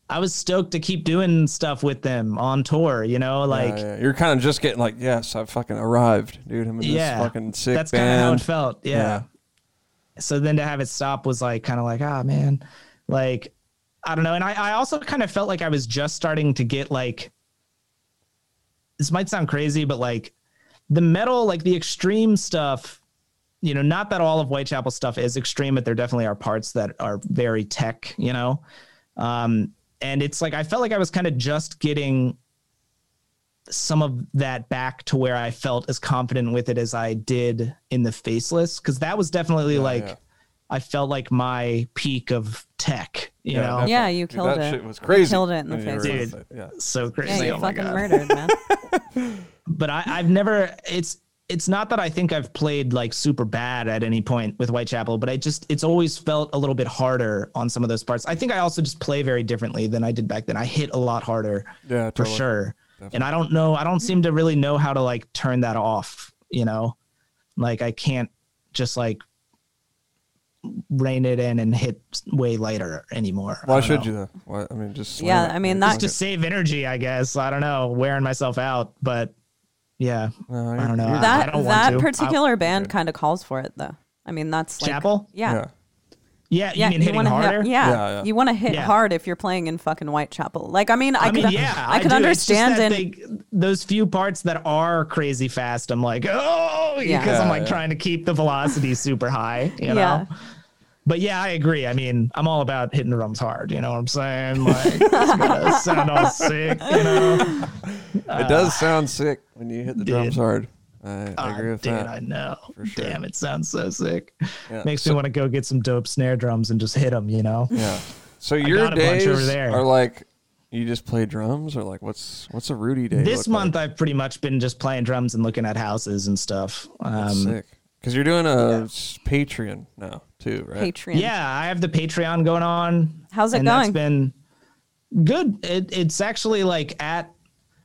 I was stoked to keep doing stuff with them on tour. You know, like yeah, yeah. you're kind of just getting like, yes, I fucking arrived, dude. I'm in yeah, this fucking sick that's kind of how it felt. Yeah. So then to have it stop was like kind of like, ah, man, like I don't know. And I I also kind of felt like I was just starting to get like this might sound crazy, but like the metal, like the extreme stuff. You know, not that all of Whitechapel stuff is extreme, but there definitely are parts that are very tech. You know, um, and it's like I felt like I was kind of just getting some of that back to where I felt as confident with it as I did in the faceless because that was definitely like yeah. I felt like my peak of tech, you Yeah, know. definitely. Yeah, you Dude, killed that it. shit was crazy. killed it in the when you were faces. with it, Yeah. So yeah, crazy. you oh my fucking God. murdered, man. But I, I've never it's it's not that I think I've played like super bad at any point with Whitechapel, but I just it's always felt a little bit harder on some of those parts. I think I also just play very differently than I did back then. I hit a lot harder Yeah, for totally. sure. And I don't know, I don't seem to really know how to like turn that off, you know? Like I can't just like rein it in and hit way lighter anymore. Why should know. you though? Why, I mean, just Yeah, it. I mean, Like, that- to save energy, I guess. I don't know, wearing myself out, but yeah, No, I don't know. you're- I- that don't want that to. particular band kind of calls for it, though. I mean, that's like, Chapel? Yeah. yeah. yeah, Yeah, you mean hitting wanna harder? Hit, yeah, Yeah, yeah. you want to hit Yeah. hard if you're playing in fucking Whitechapel. Like, I mean, I, I, mean, could, yeah, I could do. It's just understand that and they, those few parts that are crazy fast. I'm like, oh, Yeah. because I'm like yeah. trying to keep the velocity super high, you know. Yeah. But yeah, I agree. I mean, I'm all about hitting the drums hard. You know what I'm saying? Like, it's gotta sound all sick. You know? It does sound sick when you hit the drums hard. I, I Ah, agree with dude, that. I know. sure. Damn, it sounds so sick. Yeah. Makes me want to go get some dope snare drums and just hit them. You know? Yeah. So your got a bunch days over there. are like you just play drums, or like what's what's a Rudy day? This look month, like? I've pretty much been just playing drums and looking at houses and stuff. That's Um, sick. Because you're doing a s- Patreon now too, right? Patreon. Yeah, I have the Patreon going on. How's it and That's going? been Good. It, it's actually like at.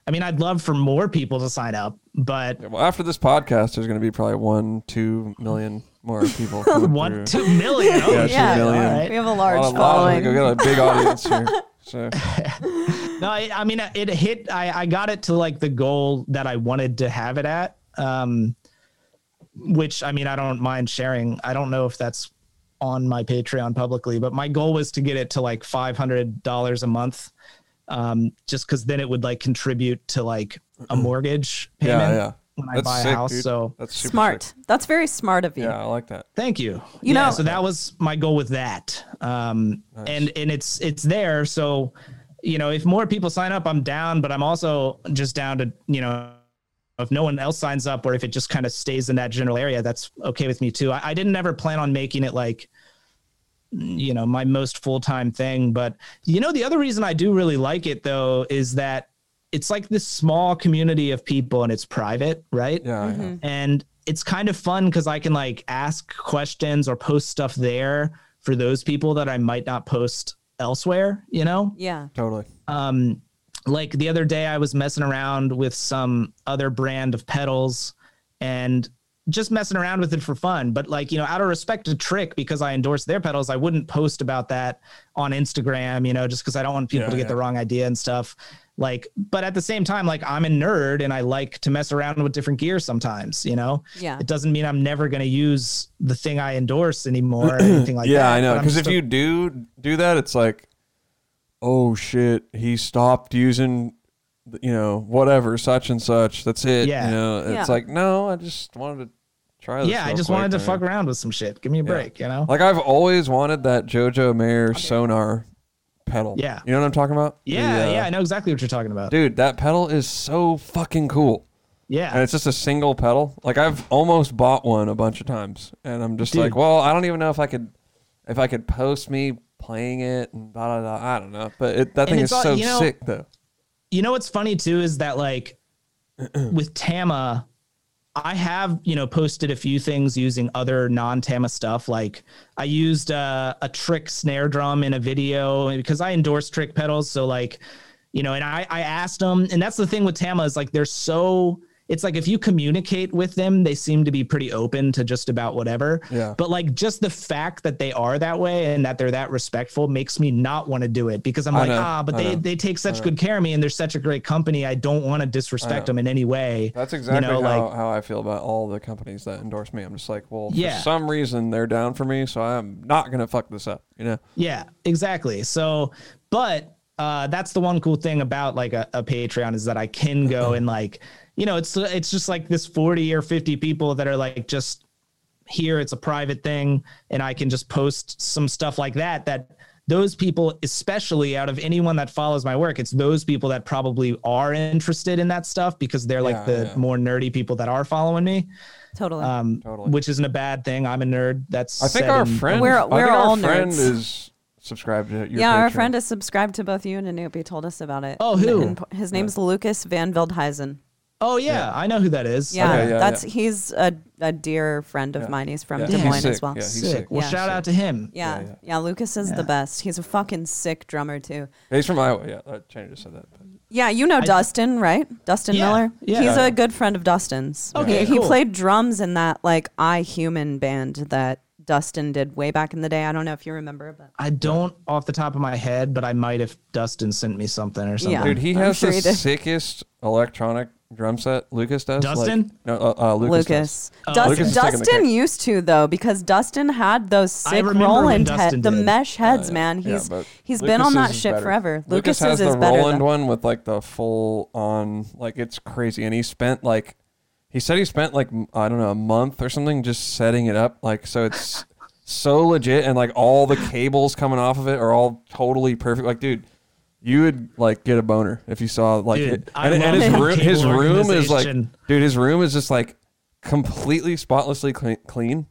I mean, I'd love for more people to sign up, but Yeah, well, after this podcast, there's going to be probably one, two million more people. coming one through. two million. Oh, Yeah, Yeah. million. All right. We have a A large lot following. We got a big audience here. So No, I, I mean it hit. I I got it to like the goal that I wanted to have it at. Um, which I mean I don't mind sharing. I don't know if that's on my Patreon publicly, but my goal was to get it to like five hundred dollars a month. Um, just because then it would like contribute to like a mortgage payment yeah, yeah. when I That's buy sick, a house. dude. So That's super Smart. sick. That's very smart of you. Yeah, I like that. Thank you. You yeah, know- so that was my goal with that. Um, and and it's it's there. So, you know, if more people sign up, I'm down. But I'm also just down to you know, if no one else signs up, or if it just kind of stays in that general area, that's okay with me too. I, I didn't ever plan on making it like you know my most full-time thing but you know the other reason i do really like it though is that it's like this small community of people and it's private right Yeah, yeah. and it's kind of fun because I can like ask questions or post stuff there for those people that I might not post elsewhere, you know? Yeah. totally. Um, like the other day, I was messing around with some other brand of pedals and just messing around with it for fun. But like, you know, out of respect to Trick, because I endorse their pedals, I wouldn't post about that on Instagram, you know, just because I don't want people Yeah, to get yeah. the wrong idea and stuff. Like, but at the same time, like I'm a nerd and I like to mess around with different gear sometimes, you know? Yeah. It doesn't mean I'm never going to use the thing I endorse anymore or anything like yeah, that. Yeah, I know. Because if just a- you do do that, it's like, oh shit, he stopped using, you know, whatever, such and such. That's it. Yeah. You know, it's Yeah. like, no, I just wanted to try this. yeah, I just quick, wanted to man. fuck around with some shit. Give me a Yeah. break, you know? Like I've always wanted that JoJo Mayer Sonor pedal. Yeah. You know what I'm talking about? yeah, The, uh, yeah, I know exactly what you're talking about. Dude, that pedal is so fucking cool. yeah. And it's just a single pedal. Like I've almost bought one a bunch of times, and I'm just Dude. like, well, I don't even know if I could, if I could post me playing it and blah blah blah. I don't know, but it, that And thing is all- so you know- sick though. you know what's funny too is that like with Tama, I have you know posted a few things using other non-Tama stuff. Like I used uh, a trick snare drum in a video because I endorse trick pedals. So like, you know, and I I asked them, and that's the thing with Tama is like they're so. It's like if you communicate with them, they seem to be pretty open to just about whatever. Yeah. But like just the fact that they are that way and that they're that respectful makes me not want to do it because I'm I like, know, ah, but I they know. they take such good care of me and they're such a great company. I don't want to disrespect them in any way. That's exactly you know, how, like how I feel about all the companies that endorse me. I'm just like, well, Yeah. for some reason they're down for me, so I'm not gonna fuck this up. You know? yeah, exactly. So, but uh, that's the one cool thing about like a, a Patreon is that I can go and like, you know, it's it's just like this 40 or 50 people that are like just here. It's a private thing, and I can just post some stuff like that. That those people, especially out of anyone that follows my work, it's those people that probably are interested in that stuff because they're like Yeah, the yeah. more nerdy people that are following me. Totally. um, Totally. which isn't a bad thing. I'm a nerd. That's I think our in- friend, We're- we're all our friend nerds. is subscribed to your yeah, our friend is subscribed to both you and Anup. He told us about it. Oh, who? And his name's Lucas Van Veldhuizen. Oh yeah, I know who that is. Yeah, Okay, yeah, that's yeah. he's a, a dear friend of Yeah. mine. He's from Yeah, Des he's Moines sick. as well. Yeah, Yeah, he's sick. sick. Well, Yeah. shout out to him. yeah, Yeah, Lucas is Yeah. the best. He's a fucking sick drummer too. He's from Iowa. Yeah, I Cheney just said that. but- Yeah, you know Dustin, right? Dustin Yeah, Miller. yeah. He's Yeah. a good friend of Dustin's. Okay, he, he cool. played drums in that like I Human band that Dustin did way back in the day. I don't know if you remember, but I don't off the top of my head, but I might if Dustin sent me something or something. Yeah. Dude, he I'm has sure the he did. sickest electronic drum set. Lucas does. like- Dustin? no, uh, uh, Lucas. Lucas. Dust- Lucas is taking the Dustin used to though because Dustin had those I sick remember when Roland Dustin head, the mesh heads, yeah. man. Yeah, He's but he's been on that that is shit better. forever. Lucas Lucas's has is the better. Roland though. one with like the full on, like it's crazy. And he spent like, he said he spent like I don't know a month or something just setting it up, like so it's so legit, and like all the cables coming off of it are all totally perfect. Like, dude. You would like get a boner if you saw like Dude, it, I and, and his room. His room is like, dude. His room is just like completely spotlessly clean, clean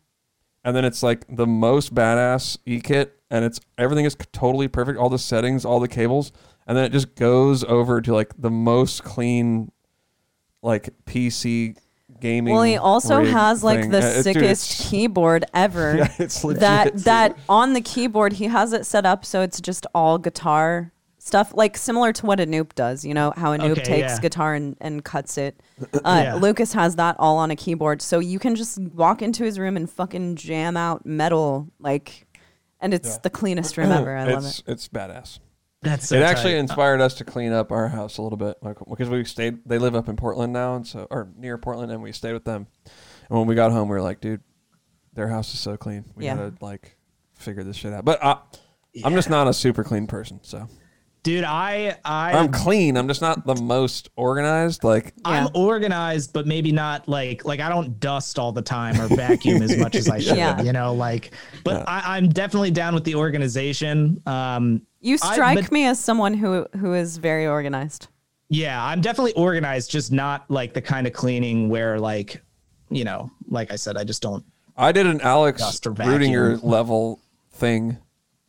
and then it's like the most badass e kit and it's everything is totally perfect all the settings all the cables and then it just goes over to like the most clean like pc gaming Well, he also has like thing. the it's- dude, sickest keyboard ever. yeah, it's legit, that that on the keyboard he has it set up so it's just all guitar stuff like similar to what Anup does. You know how Anup Okay, takes yeah. guitar and, and cuts it. Uh, Yeah. Lucas has that all on a keyboard, so you can just walk into his room and fucking jam out metal like, and it's the cleanest room ever. I love it. It's badass. That's so it actually tight. inspired us to clean up our house a little bit, like because we stayed. They live up in Portland now, and so or near Portland, and we stayed with them. And when we got home, we were like, "Dude, their house is so clean. We Yeah. gotta like figure this shit out." But I, I'm just not a super clean person, so dude. I I I'm clean. I'm just not the most organized. Like, I'm Yeah. organized, but maybe not like like I don't dust all the time or vacuum as much as I should. Yeah. You know, like. But I, I'm definitely down with the organization. Um, You I- strike but- me as someone who who is very organized. yeah, I'm definitely organized, just not like the kind of cleaning where like, you know, like I said, I just don't. I did an Alex Dust or Rudinger level thing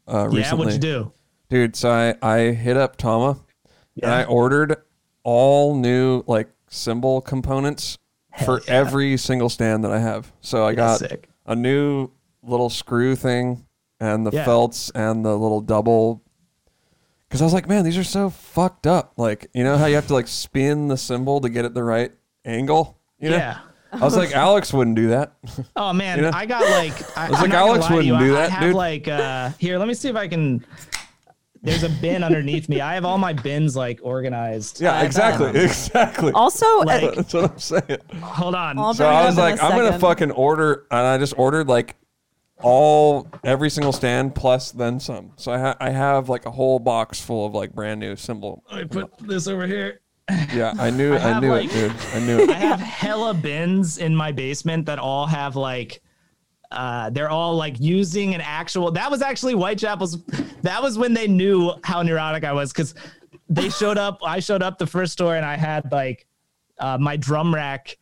uh, Yeah, recently. what'd you do? Dude so i i hit up tama and i ordered all new like cymbal components for yeah. every single stand that i have so i got sick. a new little screw thing and the Yeah. felts and the little double because i was like man these are so fucked up like you know how you have to like spin the cymbal to get it the right angle you know Yeah. i was like alex wouldn't do that Oh man, You know? I got like. I, was I'm like, Alex wouldn't you, do I- that, I have dude. like uh here. Let me see if I can. There's a bin underneath me. I have all my bins like organized. yeah exactly exactly Also, Like- that's what i'm saying Hold on. I'll So bring I it was up in like, a I'm gonna second. fucking order, and I just ordered like all every single stand plus then some. So I ha- I have like a whole box full of like brand new cymbal. Let me put this over here. Yeah, I knew I, have, knew like- it, dude. I knew it. I it. have hella bins in my basement that all have like uh they're all like using an actual that was actually Whitechapel's that was when they knew how neurotic I was because they showed up I showed up the first store and I had like uh my drum rack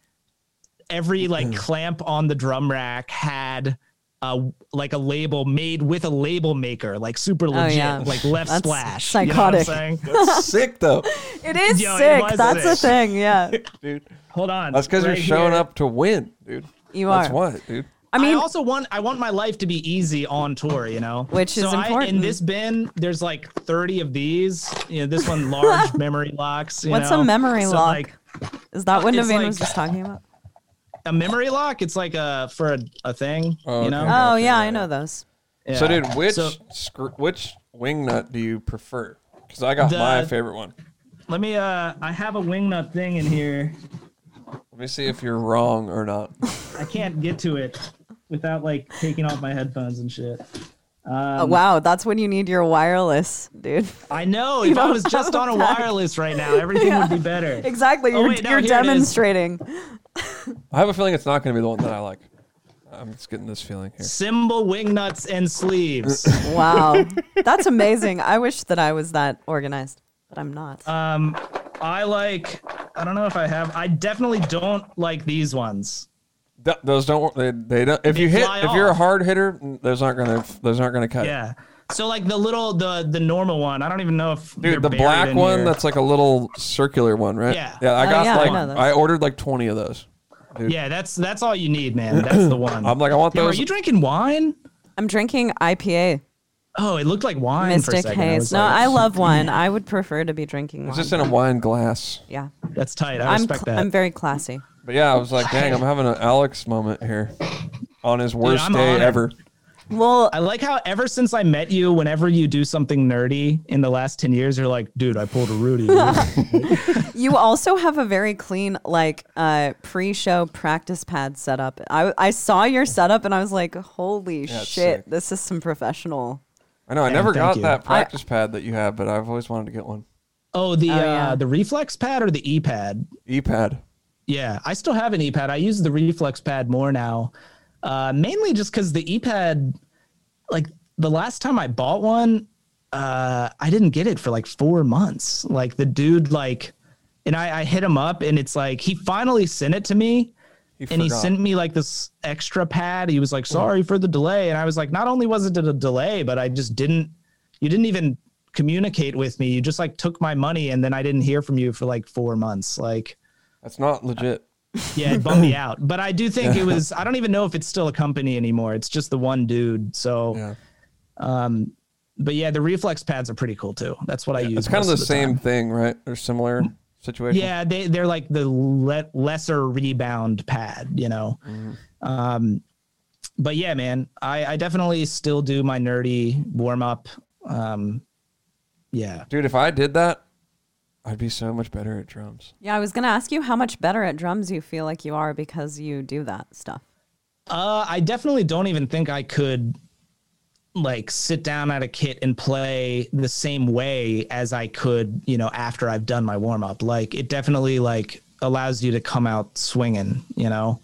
every like Mm. clamp on the drum rack had uh like a label made with a label maker like super legit Oh, yeah. like left That's splash psychotic. you know what I'm? That's sick though, it is Yo, sick. was That's the sick. thing. Yeah, dude. hold on That's because right you're showing here. up to win, dude. You That's are. what, dude. I mean, I mean, also want I want my life to be easy on tour, you know. Which is so I, important. in this bin, there's like 30 of these. You know, this one large memory locks. you what's know? a memory So, lock? Like is that what it's Navene like- was just talking about? a memory lock. It's like a for a, a thing. Oh, you know. okay. Oh yeah, yeah, I know those. So, Yeah. dude, which So, screw, which wing nut do you prefer? Because I got The- my favorite one. let me. Uh, I have a wingnut thing in here. Let me see if you're wrong or not. I can't get to it without like taking off my headphones and shit. Um, oh, wow, that's when you need your wireless, dude. I know. If I was just on a that. wireless right now, everything would be better. Exactly. Oh, You're, wait, no, you're here it is. demonstrating. I have a feeling it's not going to be the one that I like. I'm just getting this feeling here. Cymbal wingnuts and sleeves. Wow, that's amazing. I wish that I was that organized, but I'm not. Um, I like. I don't know if I have. I definitely don't like these ones. Th- those don't. They, they don't. If They you hit, fly if you're a hard hitter, those aren't gonna. Those aren't gonna cut. Yeah. So like the little the the normal one. I don't even know if Dude, the black one here. that's like a little circular one, right? Yeah. Yeah, I Oh, got yeah, like know those. I, ordered like 20 of those. yeah. That's that's all you need, man. That's the one. I'm like, I want Yo, are you drinking wine? I'm drinking IPA, Oh, it looked like wine for a Mystic second. I Haze. was No, like, I love wine. I would prefer to be drinking It's wine. just in a wine glass. yeah, That's tight. I I'm respect cl- that. I'm very classy. But yeah, I was like, dang, I'm having an Alex moment here on his worst I'm day honored. ever. Well, I like how ever since I met you, whenever you do something nerdy in the last 10 years, you're like, dude, I pulled a Rudy. you also have a very clean like uh, pre-show practice pad setup. I I saw your setup and I was like, holy Yeah, shit, sick. this is some professional. I know I Damn, never got you. that practice pad that you have, but I've always wanted to get one. oh, the Oh, uh, yeah. the reflex pad or the E pad? E-pad. Yeah, I still have an E-pad. I use the reflex pad more now, uh, mainly just because the E-pad, like the last time I bought one, uh, I didn't get it for like four months. Like the dude, like, and I, I hit him up, and it's like he finally sent it to me, He and he sent me like this extra pad. He was like, "Sorry for the delay," and I was like, "Not only was it a delay, but I just didn't. You didn't even communicate with me. You just like took my money, and then I didn't hear from you for like four months. Like." That's not legit. Yeah, it bummed me out. But I do think it was. I don't even know if it's still a company anymore. It's just the one dude. So, Yeah. um, but yeah, the reflex pads are pretty cool too. That's what I use. It's kind of the, the same time. thing, right? Or similar situation. Yeah, they they're like the le- lesser rebound pad, you know. Mm-hmm. Um, but yeah, man, I, I definitely still do my nerdy warm up. Um, yeah, Dude, if I did that, I'd be so much better at drums. Yeah, I was gonna ask you how much better at drums you feel like you are because you do that stuff. uh, I definitely don't even think I could like sit down at a kit and play the same way as I could, you know, after I've done my warm up. Like it definitely like allows you to come out swinging, you know.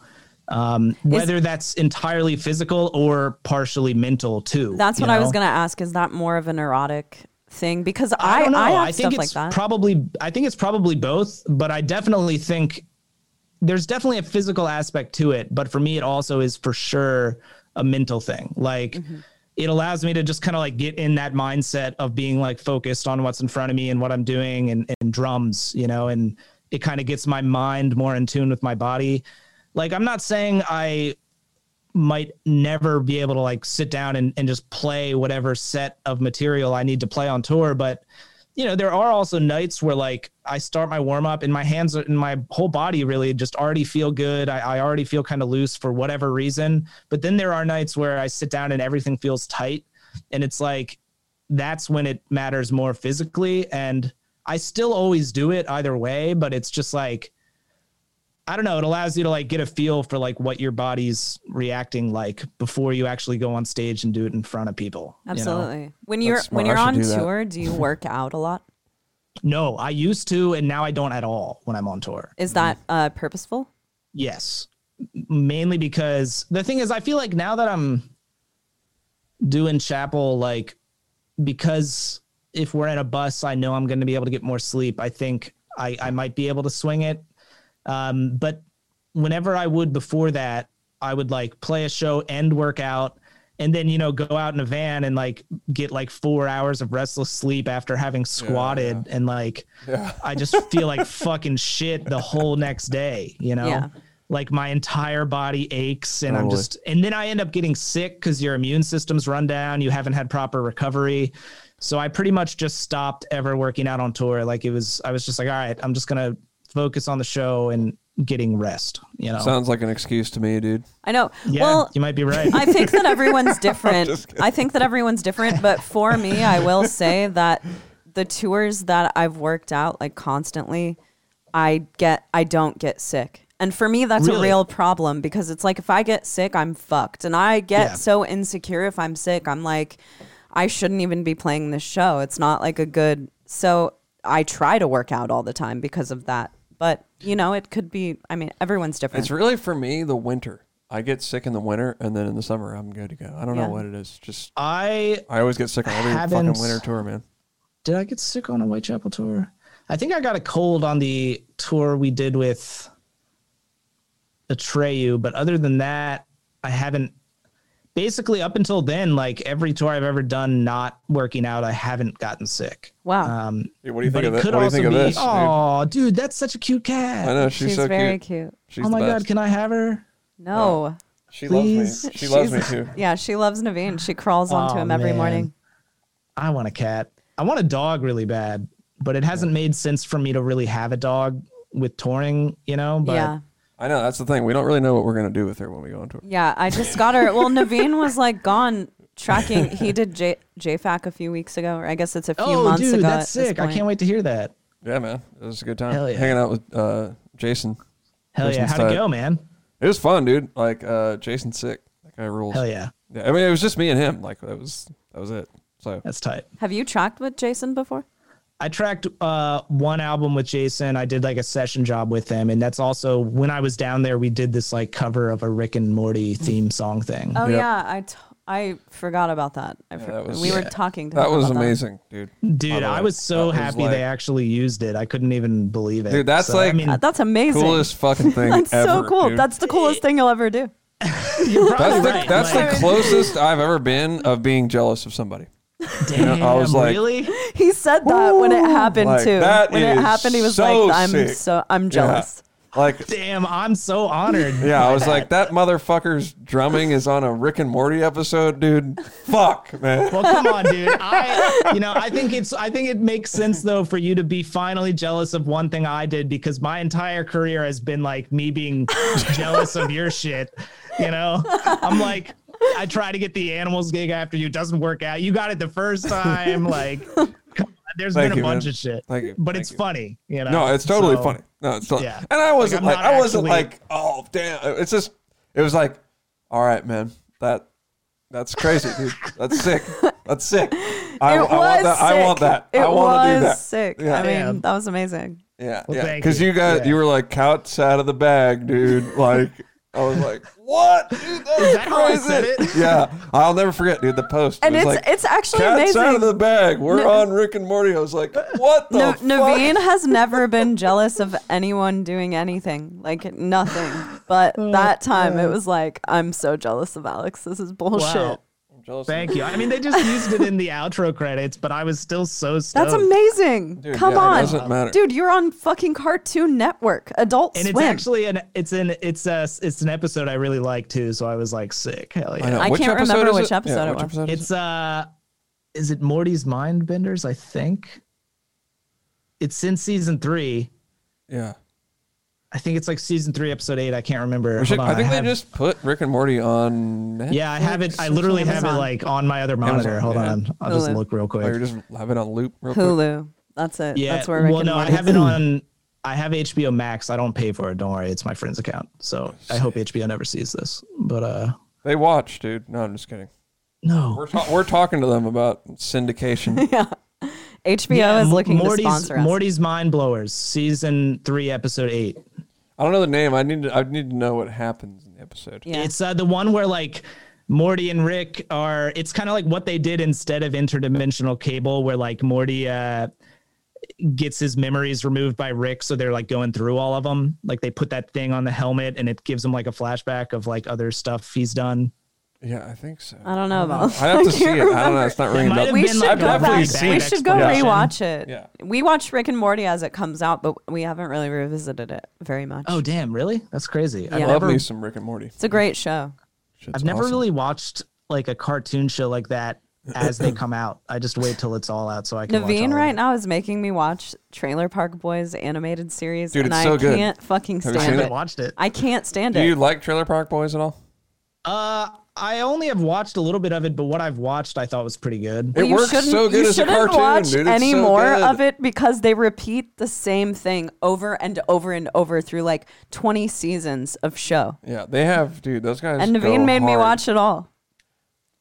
Um, whether that's entirely physical or partially mental too. That's you what I was gonna ask. Is that more of a neurotic thing? Because I I don't know. I, have I, think stuff it's like that. probably I think it's probably both, but I definitely think there's definitely a physical aspect to it, but for me it also is for sure a mental thing. Like Mm-hmm. it allows me to just kind of like get in that mindset of being like focused on what's in front of me and what I'm doing and, and drums, you know, and it kind of gets my mind more in tune with my body. Like I'm not saying I might never be able to like sit down and, and just play whatever set of material I need to play on tour. But you know, there are also nights where like I start my warm up and my hands and my whole body really just already feel good. I, I already feel kind of loose for whatever reason. But then there are nights where I sit down and everything feels tight. And it's like that's when it matters more physically. And I still always do it either way, but it's just like I don't know. It allows you to like get a feel for like what your body's reacting like before you actually go on stage and do it in front of people. you know? Absolutely. When you're when you're on should do that. tour, do you work out a lot? No, I used to, and now I don't at all when I'm on tour. Is that uh, purposeful? Yes, mainly because the thing is, I feel like now that I'm doing chapel, like because if we're in a bus, I know I'm going to be able to get more sleep. I think I I might be able to swing it. Um, but whenever I would before that, I would like play a show and work out. And then, you know, go out in a van and like get like four hours of restless sleep after having squatted. And like, I just feel like fucking shit the whole next day, you know? Yeah. Like my entire body aches and I'm just, and then I end up getting sick because your immune system's run down. You haven't had proper recovery. So I pretty much just stopped ever working out on tour. Like it was, I was just like, all right, I'm just going to focus on the show and getting rest, you know? Sounds like an excuse to me, dude. I know. yeah, well, you might be right. I think that everyone's different. I think that everyone's different, but for me, I will say that the tours that I've worked out like constantly, I get I don't get sick. And for me that's a real problem because it's like if I get sick, I'm fucked. And I get Yeah. so insecure if I'm sick. I'm like I shouldn't even be playing this show. It's not like a good so I try to work out all the time because of that. But, you know, it could be I mean, everyone's different. It's really for me the winter. I get sick in the winter, and then in the summer I'm good to go. I don't Yeah. know what it is. Just I I always get sick on every fucking winter tour, man. did I get sick on a Whitechapel tour? I think I got a cold on the tour we did with Atreyu, but other than that, I haven't. Basically, up until then, like every tour I've ever done, not working out, I haven't gotten sick. wow. Um, Dude, what do you think of it could What do you also think of be. this? Oh, dude, that's such a cute cat. I know she's, She's so very cute. cute. She's oh my the god, can I have her? No. she please? loves me. She loves me too. Yeah, she loves Navene. She crawls onto Oh, him every man. morning. I want a cat. I want a dog really bad, but it hasn't made sense for me to really have a dog with touring, you know. But yeah. I know that's the thing. We don't really know what we're gonna do with her when we go on tour. Yeah, I just got her. Well, Navene was like gone tracking. He did J- JFAC a few weeks ago, or I guess it's a few oh, months dude, ago. that's at this sick! I can't wait to hear that. Yeah, man, it was a good time. Hell yeah. Hanging out with uh, Jason. Hell yeah! How'd it go, man? It was fun, dude. Like uh, Jason's sick. That guy rules. Hell yeah! Yeah, I mean, it was just me and him. Like that was that was it. So That's tight. Have you tracked with Jason before? I tracked uh, one album with Jason. I did like a session job with him, and that's also when I was down there. We did this like cover of a Rick and Morty theme song thing. Oh Yep. yeah, I, t- I forgot about that. I for- that was- we were talking. To that him was about amazing, dude. Dude, I was so that was happy like- they actually used it. I couldn't even believe it. Dude, that's So, I like- mean, Uh, that's amazing. Coolest fucking thing That's ever. so cool. dude. That's the coolest thing you'll ever do. you're that's probably the right. that's like, the closest I've ever been of being jealous of somebody. Damn, I was like- really? He said that when it happened Like, too. that when it is happened, he was so like, "I'm sick. so I'm jealous." Like, Damn, I'm so honored. yeah, I was like, that motherfucker's drumming is on a Rick and Morty episode, dude. Fuck, man. Well, come on, dude. I, you know, I think it's, I think it makes sense though for you to be finally jealous of one thing I did because my entire career has been like me being jealous of your shit. You know, I'm like, I try to get the animals gig after you, it doesn't work out. You got it the first time. Like, come on, there's Thank been a you, bunch man. of shit, Thank you. but Thank it's you. funny. You know, No, it's totally So- funny. No, it's totally. Yeah. And I wasn't Like, like, I'm I not wasn't actually- like, oh damn. It's just, it was like, all right, man. That, that's crazy, dude. That's sick. That's sick. I, it I want that. sick. I want that. It I want to do was that. sick. Yeah. I mean, Damn. that was amazing. Yeah, Well, yeah. thank Because you. you got, Yeah. you were like couch out of the bag, dude. Like I was like, what? Dude, that Is was that how I crazy. said it? Yeah, I'll never forget, dude. The post. And it's was like, it's actually cats amazing. out of the bag. We're on Rick and Morty. I was like, what the No, fuck? Navene has never been jealous of anyone doing anything, like nothing. But Oh, that time, it was like, I'm so jealous of Alex. This is bullshit. Wow. I'm jealous Thank you. I mean, they just used it in the outro credits, but I was still so stoked. That's amazing. Dude, Come yeah, it on, doesn't matter. dude. You're on fucking Cartoon Network, Adult and it's actually an it's an it's a it's an episode I really like too. So I was like, sick, hell yeah. I, know. I can't remember is which episode Yeah, it which was. episode is It's uh, is it Morty's Mind Benders? I think it's in season three. Yeah. I think it's like season three, episode eight. I can't remember. Should- Hold on, I think have- they just put Rick and Morty on. Netflix Yeah, I have it. I literally something. have it like on my other monitor. Amazon, Hold yeah. on, I'll just look real Oh, quick. you're just have it on loop real quick. Hulu. That's it. Yeah, That's where Rick well, and no, I Morty's- have it on. I have HBO Max. I don't pay for it. Don't worry, it's my friend's account. So I hope HBO never sees this. But uh, They watch, dude. No, I'm just kidding. no, We're ta- we're talking to them about syndication. HBO Yeah, is looking Morty's, to sponsor us. Morty's Mind Blowers, season three, episode eight. I don't know the name. I need to. I need to know what happens in the episode. Yeah. It's uh, the one where like Morty and Rick are. It's kind of like what they did instead of interdimensional cable, where like Morty uh, gets his memories removed by Rick, so they're like going through all of them. Like they put that thing on the helmet, and it gives him like a flashback of like other stuff he's done. Yeah, I think so. I don't know about. I have to see can't it. I don't know. It's not ringing might bells. have We been, should like, go a back. really seen We it. should go explanation. rewatch it. Yeah. We watch Rick and Morty as it comes out, but we haven't really revisited it very much. Oh damn! Really? That's crazy. I've Yeah. Love never, me some Rick and Morty. It's a great show. Shit's I've never awesome. really watched like a cartoon show like that as they come out. I just wait till it's all out so I can. watch all Navene of right it. now is making me watch Trailer Park Boys animated series, Dude, and it's I so good. can't fucking Have you stand seen I it. haven't watched it. I can't stand it. Do it. you like Trailer Park Boys at all? Uh, I only have watched a little bit of it, but what I've watched I thought was pretty good. It you works shouldn't- so good you as a shouldn't cartoon, watch dude. It's any so more good. of it because they repeat the same thing over and over and over through like 20 seasons of show. Yeah, they have, dude. Those guys. And go Navene made me watch it all.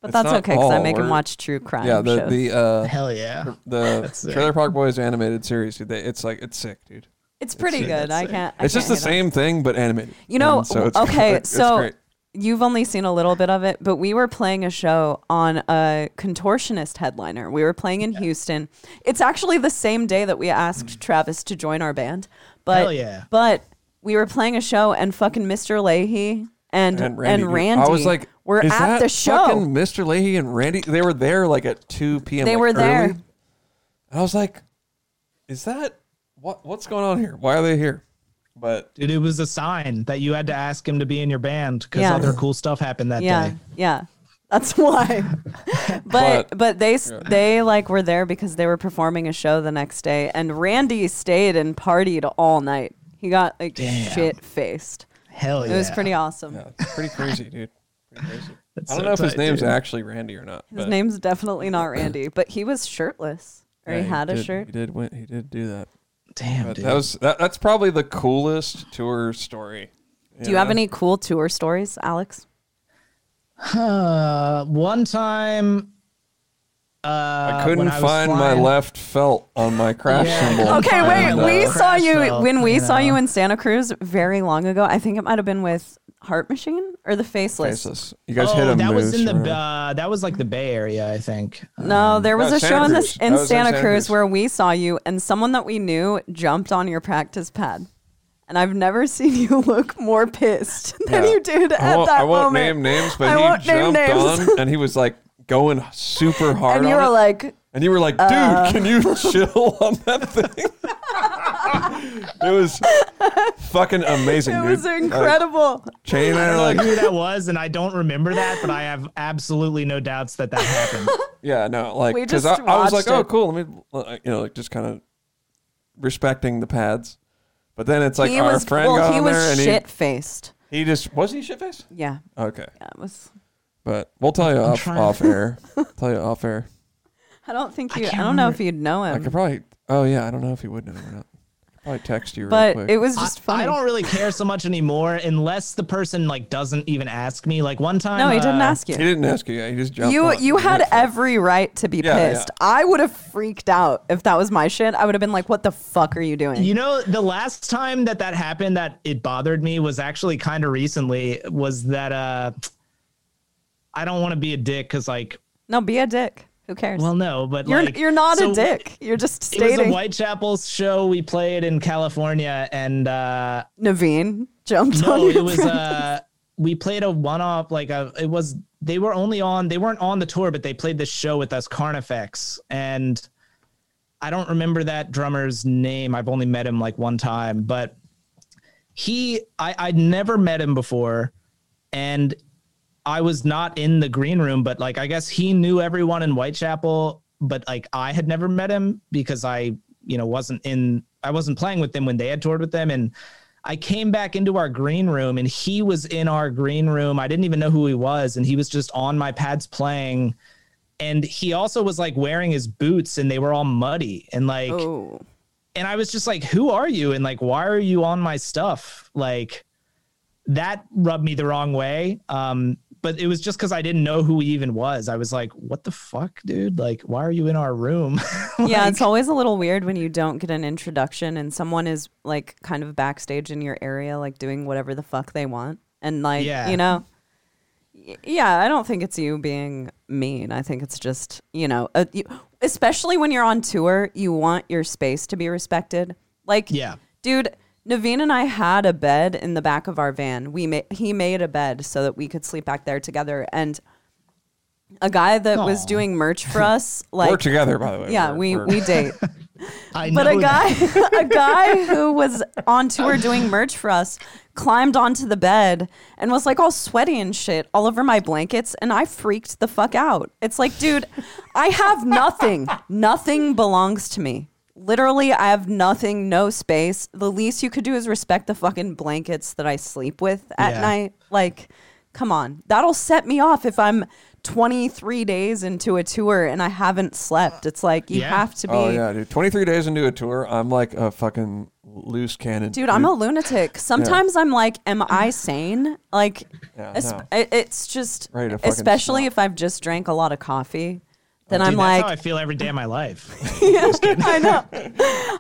But It's that's okay because I make him watch true crime Yeah, the shows. the uh Hell yeah. the Trailer Park Boys animated series. Dude, they, it's like it's sick, dude. it's pretty sick. good. I can't. I It's just the can't hate on it. same thing but animated. You know, And so it's okay, it's so great. You've only seen a little bit of it, but we were playing a show on a contortionist headliner. We were playing in Houston. It's actually the same day that we asked mm. Travis to join our band. But Hell yeah. but we were playing a show and fucking Mr. Lahey and and and Randy. Randy. I was like, were is at that the show. fucking Mr. Lahey and Randy. They were there like at two p.m. They like, were there. early. I was like, is that what? What's going on here? Why are they here? But Dude, it was a sign that you had to ask him to be in your band because Yeah. other cool stuff happened that yeah, day. yeah. That's why. but But- but they s they like were there because they were performing a show the next day, and Randy stayed and partied all night. He got like Damn. shit faced. Hell yeah. It was pretty awesome. yeah, it's pretty crazy, dude. Pretty crazy. That's I don't so know if his tight, name's dude. actually Randy or not. His but name's definitely not Randy, but he was shirtless, or yeah, he had a did- shirt. He did. Win, he did do that. Damn, But dude. that was that, that's probably the coolest tour story. Do you have any cool tour stories, Alex? Uh, one time, uh, I couldn't when I was find my left felt on my crash Yeah, I Okay, wait. And, the we saw you crash when we you saw you in Santa Cruz very long ago. I think it might have been with Heart Machine or the Faceless. faceless. You guys oh, hit a that was in the remember? uh, that was like the Bay Area, I think. No, there was No, a Santa show in Cruz. this That in was in Santa, Santa Cruz Cruz. where we saw you, and someone that we knew jumped on your practice pad. And I've never seen you look more pissed than Yeah. you did I at won't, that I won't moment. name names, but I he won't name jumped names. on and he was like going super hard and you on were it. like, and you were like, dude, uh, can you chill on that thing? It was fucking amazing, It dude. was Like, incredible. Shane and I I are don't know like, who that was, and I don't remember that, but I have absolutely no doubts that that happened. yeah, no, like, We because just I, I was like, watched oh, cool. Let me, uh, you know, like just kind of respecting the pads. But then it's like he our was friend well, got he on was there and shit faced. he, he just was he shit faced? Yeah. Okay, Yeah, it was but we'll tell you off trying- off air. tell you off air. I don't think you I, can't don't know if you'd know him. I could probably. Oh yeah, I don't know if he would know him or not. I could text you real but quick. it was I- just funny. I don't really care so much anymore unless the person like doesn't even ask me. Like one time, no, he didn't ask you. he didn't ask you. Yeah, he just jumped. You on. you He had went for every right to be Yeah, yeah. pissed. I would have freaked out if that was my shit. I would have been like, "What the fuck are you doing?" You know, the last time that that happened, that it bothered me was actually kind of recently. Was that uh, I don't want to be a dick because like, no, be a dick. Who cares? well, no, but you're like, you're not so a dick. You're just It was a stating. Whitechapel show we played in California, and uh, Navene jumped on no, it was uh, we played a one-off. Like a, it was they were only on they weren't on the tour, but they played this show with us, Carnifex, and I don't remember that drummer's name. I've only met him like one time, but he I I'd never met him before, and I was not in the green room, but like I guess he knew everyone in Whitechapel, but like I had never met him because I, you know, wasn't in I wasn't playing with them when they had toured with them. And I came back into our green room and he was in our green room. I didn't even know who he was, and he was just on my pads playing. And he also was like wearing his boots and they were all muddy. And like oh, and I was just like, "Who are you?" And like, "Why are you on my stuff?" Like that rubbed me the wrong way. Um, but it was just because I didn't know who he even was. I was like, "What the fuck, dude? Like, why are you in our room?" yeah. It's always a little weird when you don't get an introduction and someone is like kind of backstage in your area, like doing whatever the fuck they want, and like Yeah. you know. Yeah, I don't think it's you being mean. I think it's just you know, uh, you, especially when you're on tour, you want your space to be respected. Like, yeah, Dude, Navene and I had a bed in the back of our van. We made he made a bed so that we could sleep back there together. And a guy that was doing merch for us, like We're together, by the way. yeah, We're- we we're- we date. I But know a guy a guy who was on tour doing merch for us climbed onto the bed and was like all sweaty and shit all over my blankets and I freaked the fuck out. It's like, dude, I have nothing. nothing belongs to me. Literally, I have nothing, no space. The least you could do is respect the fucking blankets that I sleep with at Yeah. night. Like, come on. That'll set me off if I'm 23 days into a tour and I haven't slept. It's like you Yeah. have to oh, be Oh yeah, dude. Twenty three days into a tour, I'm like a fucking loose cannon. Dude, I'm a lunatic. Sometimes I'm like, am I sane? Like, Yeah, no. it's just, Ready especially snap. if I've just drank a lot of coffee, then Dude, I'm that's like, how I feel every day of my life. I know.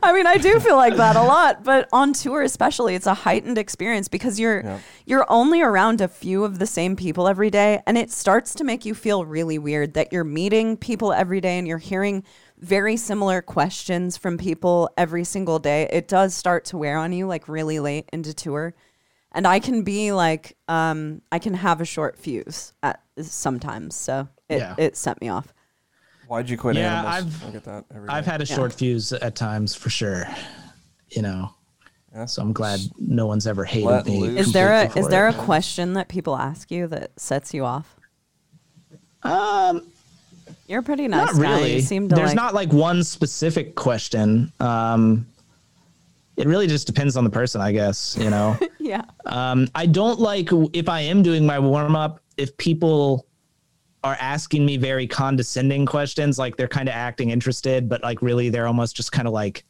I mean, I do feel like that a lot, but on tour especially, it's a heightened experience because you're Yeah. you're only around a few of the same people every day, and it starts to make you feel really weird that you're meeting people every day and you're hearing very similar questions from people every single day. It does start to wear on you like really late into tour. And I can be like, um, I can have a short fuse at sometimes. So it, Yeah. it set me off. Why'd you quit Yeah, animals? I've- I get that. Every I've had a Yeah. short fuse at times for sure. You know, Yeah. so I'm glad no one's ever hated Let me. loose. Is there a is for there a question that people ask you that sets you off? Um, You're a pretty nice not guy. really. You seem to There's like. not like one specific question. Um, it really just depends on the person, I guess. You know. yeah. Um, I don't like if I am doing my warm up, if people are asking me very condescending questions, like they're kind of acting interested, but like really they're almost just kind of like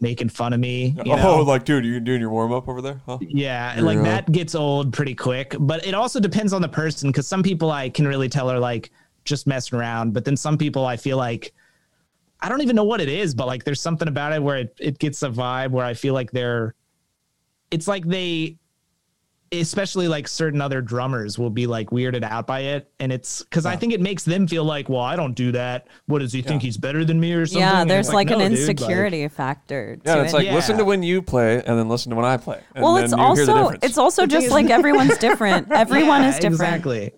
making fun of me. You oh, know? like, dude, you're doing your warm up over there? Huh? yeah, like Yeah. that gets old pretty quick. But it also depends on the person because some people I can really tell are like just messing around, but then some people I feel like I don't even know what it is, but like there's something about it where it, it gets a vibe where I feel like they're it's like they especially like certain other drummers will be like weirded out by it and it's because i think it makes them feel like well i don't do that what does he think he's better than me or something Yeah, there's it's like, an no, dude, like- insecurity factor. To Yeah, it's it. like listen to when you play and then listen to when I play. And well, then it's you hear the also difference. it's also The thing just like everyone's different. Everyone Yeah, is different. exactly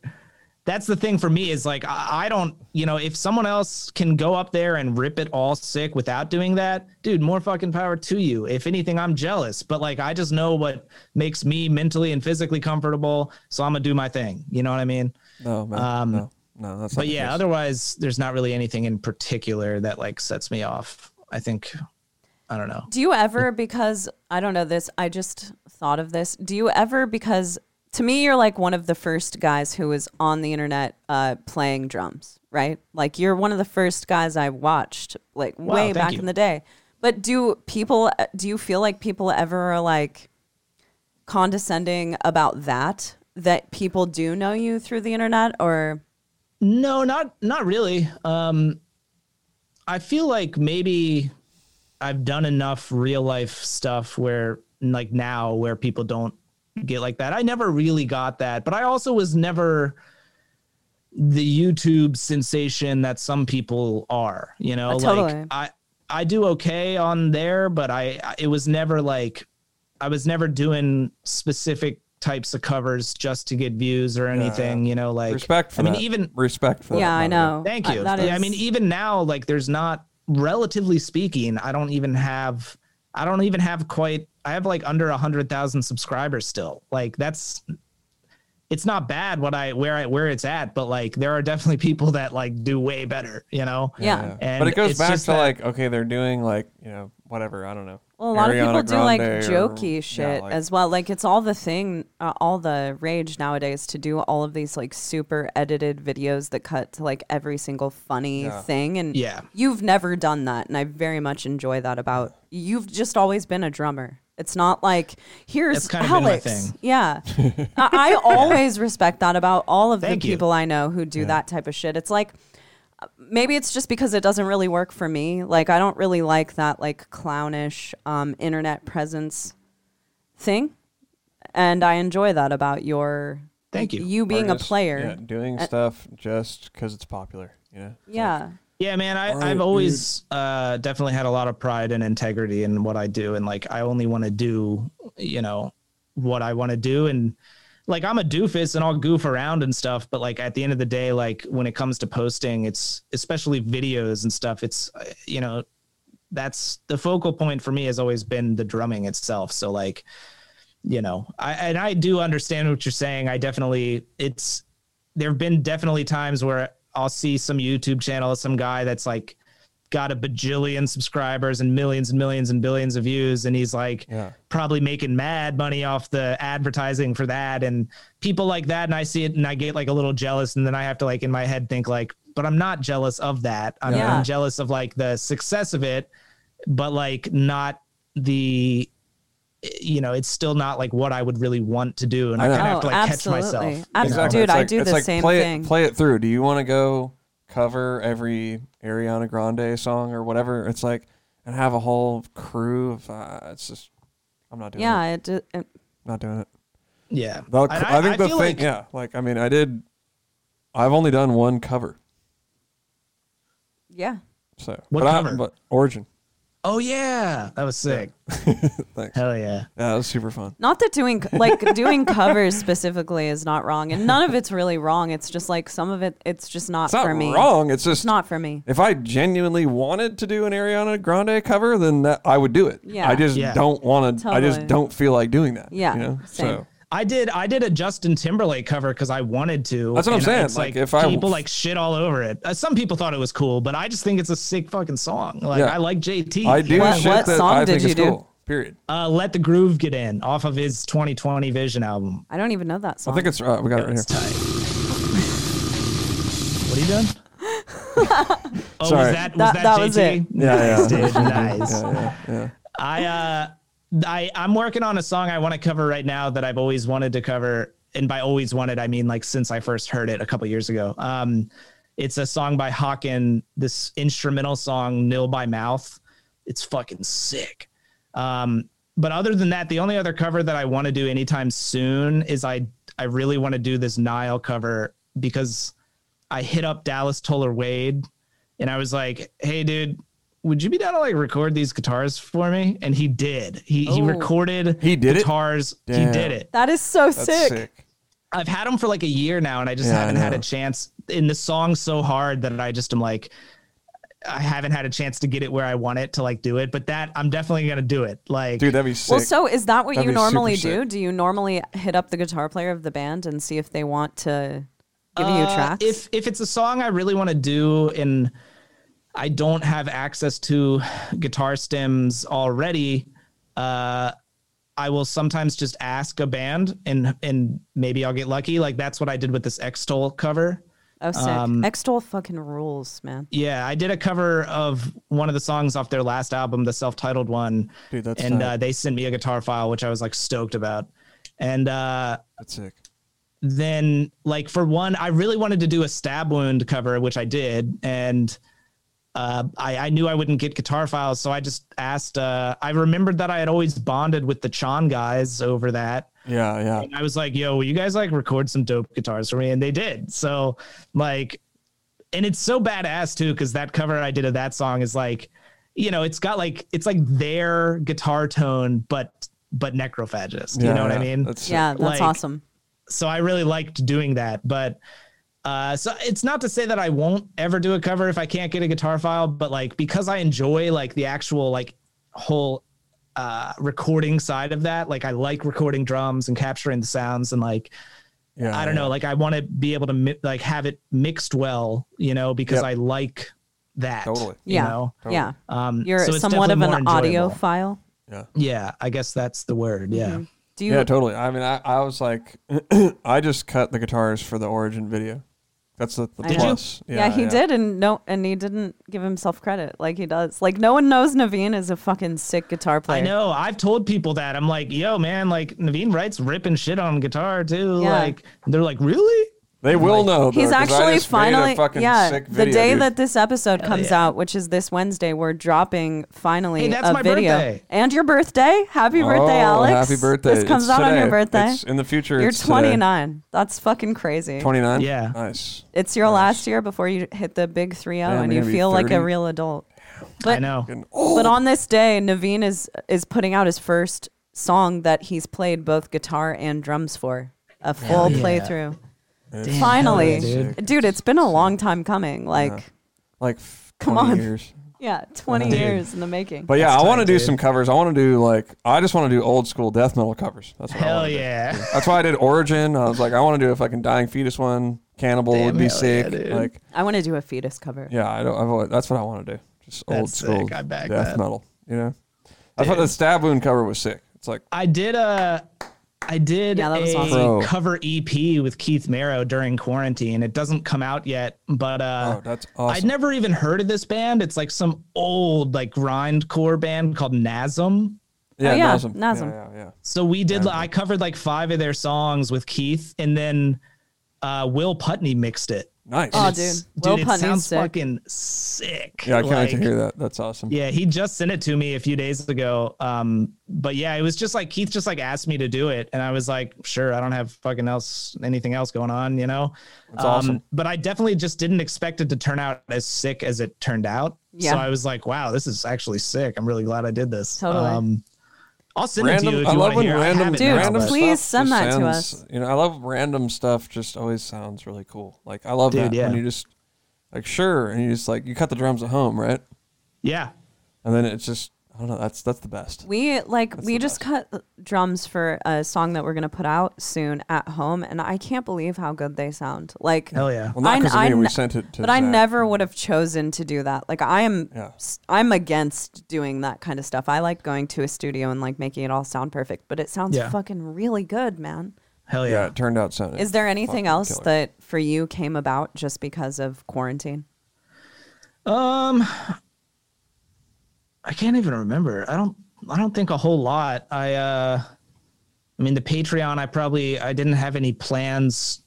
that's the thing for me is like I, I don't you know if someone else can go up there and rip it all sick without doing that dude more fucking power to you if anything i'm jealous but like i just know what makes me mentally and physically comfortable so i'm gonna do my thing you know what i mean No, man. Um, no, no, that's but the yeah case. otherwise there's not really anything in particular that like sets me off i think i don't know Do you ever, because I don't know this, I just thought of this. Do you ever, because to me, you're like one of the first guys who was on the internet uh, playing drums, right? Like you're one of the first guys I watched, like Wow, way back you. in the day. But do people, do you feel like people ever are like condescending about that? That people do know you through the internet, or No, not not really. Um, I feel like maybe I've done enough real life stuff where, like now, where people don't get like that. I never really got that, but I also was never the YouTube sensation that some people are. You know, Uh, totally. like I I do okay on there, but I I- it was never like I was never doing specific types of covers just to get views or anything. You know, like respect for I mean, that. even respect for that. yeah, I by the way. know. Thank Uh, you. that Yeah, I mean, even now, like, there's not, relatively speaking, I don't even have, I don't even have quite, I have like under a hundred thousand subscribers still. Like, that's, it's not bad what I, where I, where it's at, but like, there are definitely people that like do way better, you know? Yeah. And but it goes back to that- like okay, they're doing like you know whatever I don't know. Well, a lot of Ariana people do like Grande or- jokey yeah, shit like- as well. Like it's all the thing, uh, all the rage nowadays to do all of these like super edited videos that cut to like every single funny Yeah. thing. And Yeah. you've never done that, and I very much enjoy that about you've just always been a drummer. It's not like here's That's kind of been my Alex. thing. Yeah, I, I always respect that about all of Thank the you. people I know who do that type of shit. It's like maybe it's just because it doesn't really work for me. Like I don't really like that like clownish um, internet presence thing, and I enjoy that about your Thank you. you Or being a player. yeah, doing Uh, stuff just because it's popular. You know. It's like, Yeah. Man, I, right, I've always uh, definitely had a lot of pride and integrity in what I do, and like I only want to do, you know, what I want to do, and like I'm a doofus and I'll goof around and stuff, but like at the end of the day, like when it comes to posting, it's especially videos and stuff, it's uh, you know, that's the focal point for me has always been the drumming itself. So like, you know, I and I do understand what you're saying. I definitely it's there have been definitely times where I'll see some YouTube channel, of some guy that's like got a bajillion subscribers and millions and millions and billions of views, and he's like Yeah. probably making mad money off the advertising for that, and people like that, and I see it and I get like a little jealous, and then I have to like in my head think like, but I'm not jealous of that. I'm, Yeah. I'm jealous of like the success of it, but like not the you know, it's still not like what I would really want to do, and I, I kind of have to Oh, like absolutely. catch myself. Abs- you know? Dude, It's I do it's the like same play thing. It, play it through. Do you want to go cover every Ariana Grande song or whatever? It's like and have a whole crew of. Uh, it's just. I'm not doing it. Yeah. It, ju- it, Not doing it. Yeah, The- And I, think the thing, like- yeah, like I mean, I did. I've only done one cover, yeah. so What but I- cover? but Origin. Oh yeah, that was sick. Thanks. Hell yeah. Yeah, that was super fun. Not that doing like doing covers specifically is not wrong, and none of it's really wrong. It's just like some of it, it's just not, It's not for me. wrong. It's It's just not for me. if I genuinely wanted to do an Ariana Grande cover, then that I would do it. Yeah. I just Yeah. don't want to. I just Totally. don't feel like doing that. Yeah, You know? same. So I did I did a Justin Timberlake cover because I wanted to. That's what I'm saying. It's Like, like, if I- people like shit all over it. Uh, some people thought it was cool, but I just think it's a sick fucking song. Like Yeah. I like JT. I do What- shit what that song I did think you is do? cool. Period. Uh, Let the groove get in off of his 2020 Vision album. I don't even know that song. I think it's. Uh, we got it right here. tight. what are you doing? oh, Sorry. was that was That- that, that JT? was it. Yeah, nice, yeah. dude. Nice. Yeah, yeah, yeah. I uh I I'm working on a song I want to cover right now that I've always wanted to cover and by always wanted I mean like since I first heard it a couple years ago. Um it's a song by Hawken, this instrumental song Nil by Mouth. It's fucking sick. Um but other than that, the only other cover that I want to do anytime soon is I I really want to do this Nile cover because I hit up Dallas Toler-Wade and I was like, "Hey, dude, would you be down to like record these guitars for me?" And he did. He he Oh. recorded He did it? guitars. He did it. that is so That's sick. sick. I've had them for like a year now, and I just Yeah, haven't had a chance. In the song so hard that I just am like, I haven't had a chance to get it where I want it to like do it. But that I'm definitely gonna do it. Like, Dude, that'd be sick. Well, so is that what That'd you be super normally sick. do? Do you normally hit up the guitar player of the band and see if they want to give you Uh, tracks? If if it's a song I really want to do and I don't have access to guitar stems already, uh, I will sometimes just ask a band and and maybe I'll get lucky. Like that's what I did with this Extol cover. oh, sick. um, Extol fucking rules, man. Yeah, I did a cover of one of the songs off their last album, the self-titled one, Dude, that's and uh, they sent me a guitar file, which I was like stoked about. And uh, That's sick. then like for one i really wanted to do a Stabwound cover which i did and uh, I, I knew I wouldn't get guitar files, so I just asked. Uh, I remembered that I had always bonded with the Chon guys over that, Yeah, yeah. and I was like, "Yo, will you guys like record some dope guitars for me?" And they did. So like, and it's so badass too because that cover I did of that song is like, you know, it's got like it's like their guitar tone, but but necrophagist. yeah you know what I mean? That's. Yeah, that's Like, awesome. so I really liked doing that. But uh, so it's not to say that I won't ever do a cover if I can't get a guitar file, but like because I enjoy like the actual like whole uh recording side of that like i like recording drums and capturing the sounds and like yeah. i don't know like i want to be able to mi- like have it mixed well you know because Yep. i like that Totally. you Yeah. know Yeah. um You're so somewhat of an more audiophile. Yeah. yeah i guess that's the word yeah Mhm. Do you Yeah, totally. I mean, I, I was like, I just cut the guitars for the origin video. That's the, the I know. plus. Yeah, he did, and no, and he didn't give himself credit like he does. Like no one knows Navene is a fucking sick guitar player. I know. I've told people that. I'm like, yo, man, like Navene writes ripping shit on guitar too. Yeah. Like, they're like, really? They will know. Though, He's 'cause I actually just made a finally, fucking yeah. sick the day dude. that this episode Hell comes yeah. out, which is this Wednesday, we're dropping finally Hey, that's a my video. birthday. And your birthday. Happy oh, birthday, Oh, Alex. Happy birthday! This comes It's out on your birthday. It's in the future. You're it's today. 29. That's fucking crazy. 29. Yeah. Nice. It's your Nice. last year before you hit the big 3 0 Damn, and you're you gonna be feel like a real adult. I But know. But on this day, Navene is is putting out his first song that he's played both guitar and drums for. A full yeah. playthrough. It's Finally. hell yeah, sick. Dude, it's been a long time coming. Like, like f- Come 20 on. years. yeah, 20 Dude. years in the making. But yeah, That's I want to tight, do dude. some covers. I want to do like I just want to do old school death metal covers. That's what I Hell wanna do. yeah. That's why I did Origin. I was like, I want to do a fucking Dying Fetus one. Cannibal Damn, would be hell yeah, sick. dude. like, I want to do a fetus cover. yeah, I don't. I've always, that's what I want to do. Just old That's school sick. I back death that. metal. You know, I thought the Stabwound cover was sick. It's like I did a. I did Yeah, that was a awesome. Cover EP with Keith Merrow during quarantine. It doesn't come out yet, but uh, oh, that's awesome. I'd never even heard of this band. It's like some old like grindcore band called Nasum. yeah, Oh, yeah, Nasum. Nasum. Yeah, yeah, yeah. So we did. Yeah. I covered like five of their songs with Keith, and then uh, Will Putney mixed it. Nice. Oh, It's- dude. Will it Putney's sounds sick. fucking sick. yeah, I can't wait to hear that. That's awesome. Yeah, he just sent it to me a few days ago. Um, but yeah, it was just like Keith just like asked me to do it, and I was like, sure, I don't have fucking else anything else going on, you know. That's awesome. But I definitely just didn't expect it to turn out as sick as it turned out. Yeah. So I was like, wow, this is actually sick. I'm really glad I did this. Totally. Um, I'll send it Random, to you if I you love when hear. Random, have Dude, random please stuff send just that to us. You know, I love random stuff. Just always sounds really cool. Like I love Dude, that yeah. when you just like sure, and you just like you cut the drums at home, right? Yeah. And then it's just I don't know. That's that's the best. We like That's we the just cut drums for a song that we're gonna put out soon at home, and I can't believe how good they sound. Like, Hell yeah. Well, not I- because of I me. We ne- sent it to. but I Zach. never would have chosen to do that. Like, I am, Yeah. s- I'm against doing that kind of stuff. I like going to a studio and like making it all sound perfect, but it sounds Yeah. fucking really good, man. Hell Yeah, yeah. it turned out sounding. Is there anything fucking else killer. that for you came about just because of quarantine? Um, I can't even remember. I don't. I don't think a whole lot. I. uh I mean, the Patreon. I probably. I didn't have any plans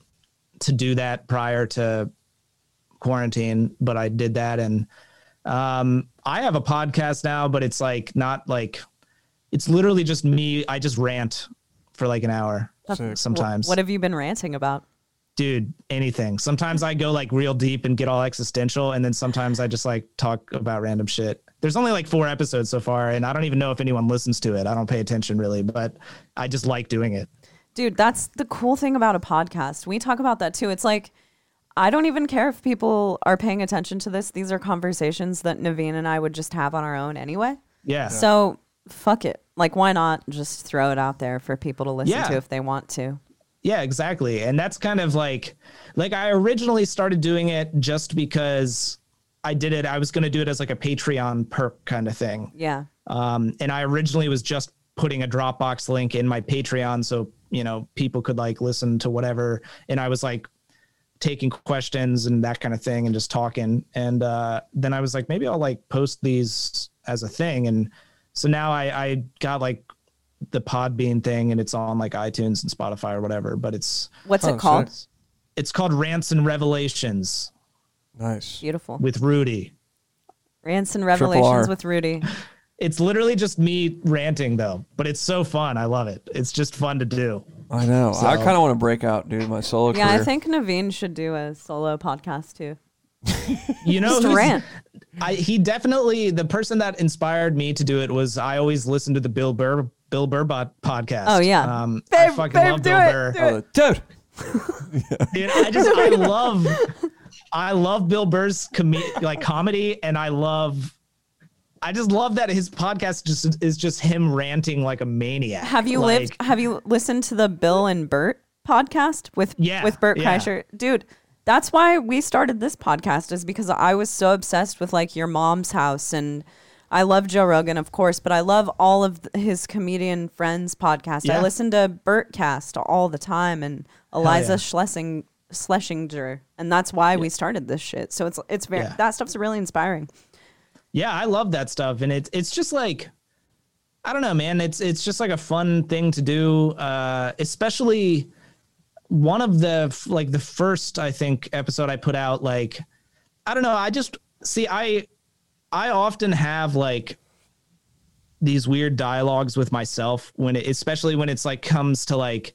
to do that prior to quarantine, but I did that, and um, I have a podcast now, but it's like not like. It's literally just me. I just rant for like an hour Sick. Sometimes What have you been ranting about? dude anything sometimes i go like real deep and get all existential and then sometimes i just like talk about random shit there's only like four episodes so far and i don't even know if anyone listens to it i don't pay attention really but i just like doing it Dude, that's the cool thing about a podcast. We talk about that too. It's like I don't even care if people are paying attention to this. These are conversations that Navene and I would just have on our own anyway. Yeah. So fuck it. Like, why not just throw it out there for people to listen Yeah. to if they want to? Yeah, exactly. And that's kind of like like I originally started doing it just because I did it I was going to do it as like a Patreon perk kind of thing. Yeah. Um and I originally was just putting a Dropbox link in my Patreon so, you know, people could like listen to whatever and I was like taking questions and that kind of thing and just talking and uh then I was like maybe I'll like post these as a thing and so now I I got like the Podbean thing and it's on like iTunes and Spotify or whatever but it's What's Oh, it called? sick. it's called Rants and Revelations Nice. Beautiful. with Rudy. Rants and Revelations with Rudy. It's literally just me ranting though, but it's so fun. I love it. It's just fun to do. I know. I kind of want to break out, dude. My solo Yeah, career. I think Naveen should do a solo podcast too. You know, Just who's- rant. I, he definitely the person that inspired me to do it was I always listened to the Bill Burr Bill Burr bod- podcast. Oh, yeah. um, I fucking babe, love Bill it, Burr. Oh, dude. Dude, I just I love I love Bill Burr's com- like comedy and I love I just love that his podcast just is just him ranting like a maniac. Have you like, lived? Have you listened to the Bill and Bert podcast with Yeah, with Bert yeah. Kreischer? Dude, that's why we started this podcast is because I was so obsessed with like your mom's house and I love Joe Rogan, of course, but I love all of his comedian friends podcast. I listen to Bertcast all the time and Eliza yeah. Schlesing Schlesinger, and that's why we started this shit. So it's it's very Yeah. that stuff's really inspiring. Yeah, I love that stuff, and it's it's just like I don't know, man. It's it's just like a fun thing to do, uh, especially one of the like the first I think episode I put out. Like I don't know, I just see I I often have like these weird dialogues with myself when it, especially when it's like comes to like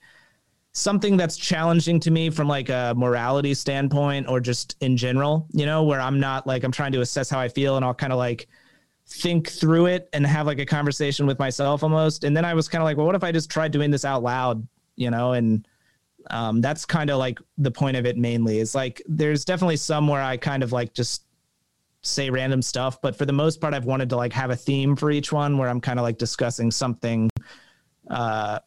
something that's challenging to me from like a morality standpoint or just in general, you know, where I'm not like I'm trying to assess how I feel and I'll kind of like think through it and have like a conversation with myself almost. And then I was kind of like, well, what if I just tried doing this out loud, you know? And um, that's kind of like the point of it mainly is like there's definitely some where I kind of like just say random stuff, but for the most part, I've wanted to like have a theme for each one where I'm kind of like discussing something, uh,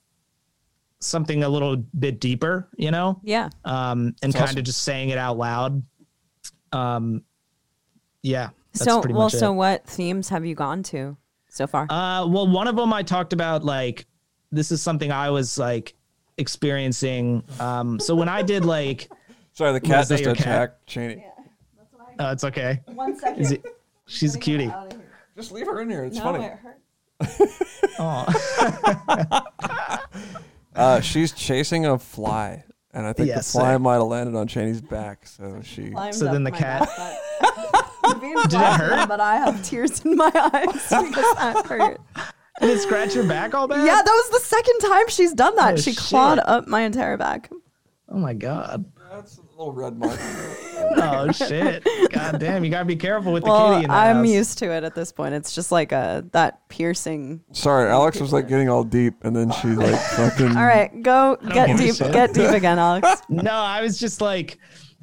something a little bit deeper, you know? Yeah. um, and That's kind awesome. of just saying it out loud. Um, yeah. That's so pretty well, much so it. what themes have you gone to so far? Uh, well, one of them I talked about like this is something I was like experiencing. Um, so when I did like, Sorry, the cat that just your cat? attacked Chaney. oh, it's okay. One second. Is it, she's a cutie. Just leave her in here. It's funny. Oh, Uh, she's chasing a fly, and I think Yes, the fly sir. might have landed on Chaney's back. So she. So then the cat- Did it hurt? But I have tears in my eyes because that hurt. did it scratch your back all bad? Yeah, that was the second time she's done that. Oh, she shit. clawed up my entire back. Oh my god. That's a little red mark. Oh shit. God damn. You gotta be careful with the Well, kitty in the I'm house. used to it at this point. It's just like a that piercing. Sorry, Alex was like getting all deep, and then she like fucking. All right, go get deep. Get deep again, Alex. no, I was just like,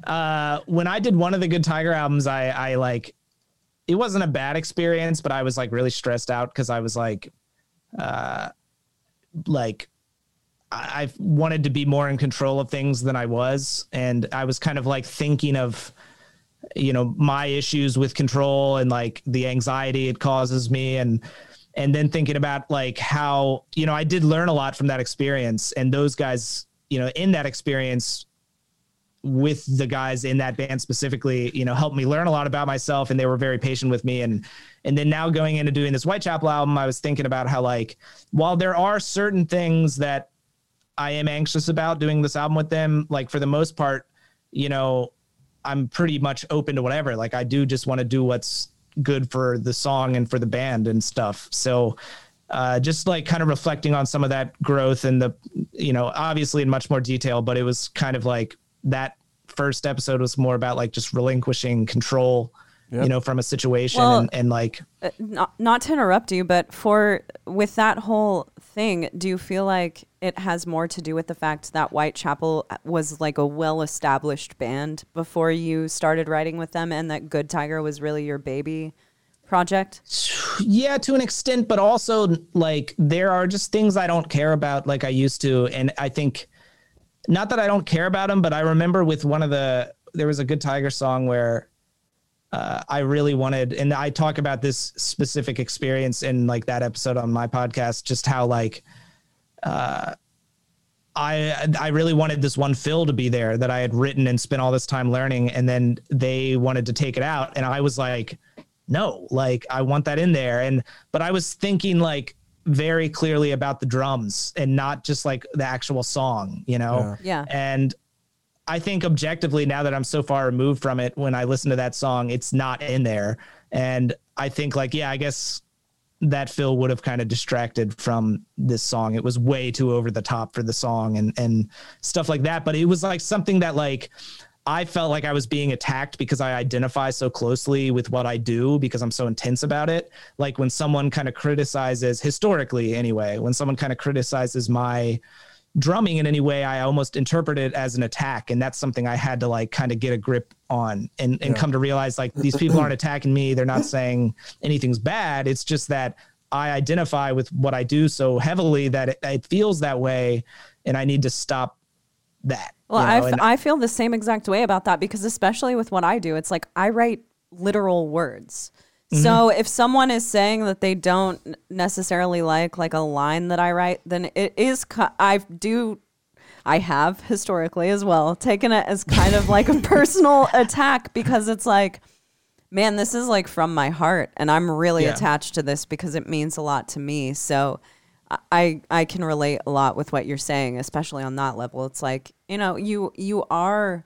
uh, when I did one of the Good Tiger albums, I, I like, it wasn't a bad experience, but I was like really stressed out because I was like, uh, like, I, wanted to be more in control of things than I was, and I was kind of like thinking of, you know, my issues with control and like the anxiety it causes me, and and then thinking about like how you know I did learn a lot from that experience, and those guys, you know, in that experience with the guys in that band specifically, you know, helped me learn a lot about myself. And they were very patient with me. And and then now going into doing this Whitechapel album, I was thinking about how like while there are certain things that I am anxious about doing this album with them, like for the most part, you know, I'm pretty much open to whatever. Like I do just want to do what's good for the song and for the band and stuff. So uh, just like kind of reflecting on some of that growth and the, you know, obviously in much more detail, but it was kind of like that first episode was more about like just relinquishing control, Yep. you know, from a situation Well- and, and like, Uh, not not to interrupt you, but for with that whole thing, do you feel like it has more to do with the fact that Whitechapel uh, was like a well-established band before you started writing with them, and that Good Tiger was really your baby project? Yeah, to an extent, but also like there are just things I don't care about like I used to, and I think not that I don't care about them, but I remember with one of the there was a Good Tiger song where uh, I really wanted, and I talk about this specific experience in like that episode on my podcast, just how like uh, I I really wanted this one fill to be there that I had written and spent all this time learning, and then they wanted to take it out, and I was like, no, like I want that in there, and but I was thinking like very clearly about the drums and not just like the actual song, you know? Yeah. And I think objectively, now that I'm so far removed from it, when I listen to that song, it's not in there. And I think, like, yeah, I guess that Phil would have kind of distracted from this song. It was way too over the top for the song and and stuff like that. But it was like something that like I felt like I was being attacked because I identify so closely with what I do because I'm so intense about it. Like when someone kind of criticizes historically anyway, when someone kind of criticizes my drumming in any way, I almost interpret it as an attack. And that's something I had to like kind of get a grip on and, and Yeah. come to realize like these people aren't attacking me. They're not saying anything's bad. It's just that I identify with what I do so heavily that it, it feels that way. And I need to stop that. Well, you know? I, f- And- I feel the same exact way about that because, especially with what I do, it's like I write literal words. So mm-hmm. if someone is saying that they don't necessarily like like a line that I write, then it is I do I have historically as well taken it as kind of like a personal attack because it's like man, this is like from my heart and I'm really Yeah. attached to this because it means a lot to me. So I I can relate a lot with what you're saying, especially on that level. It's like, you know, you you are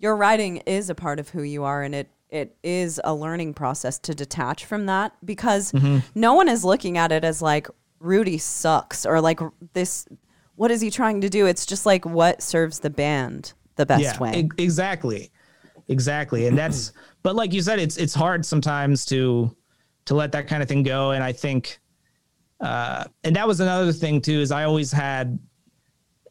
your writing is a part of who you are and it it is a learning process to detach from that because no one is looking at it as like Rudy sucks or like this what is he trying to do? It's just like what serves the band the best way. e- exactly, exactly, and that's. but like you said, it's it's hard sometimes to to let that kind of thing go, and I think, uh, and that was another thing too. Is I always had,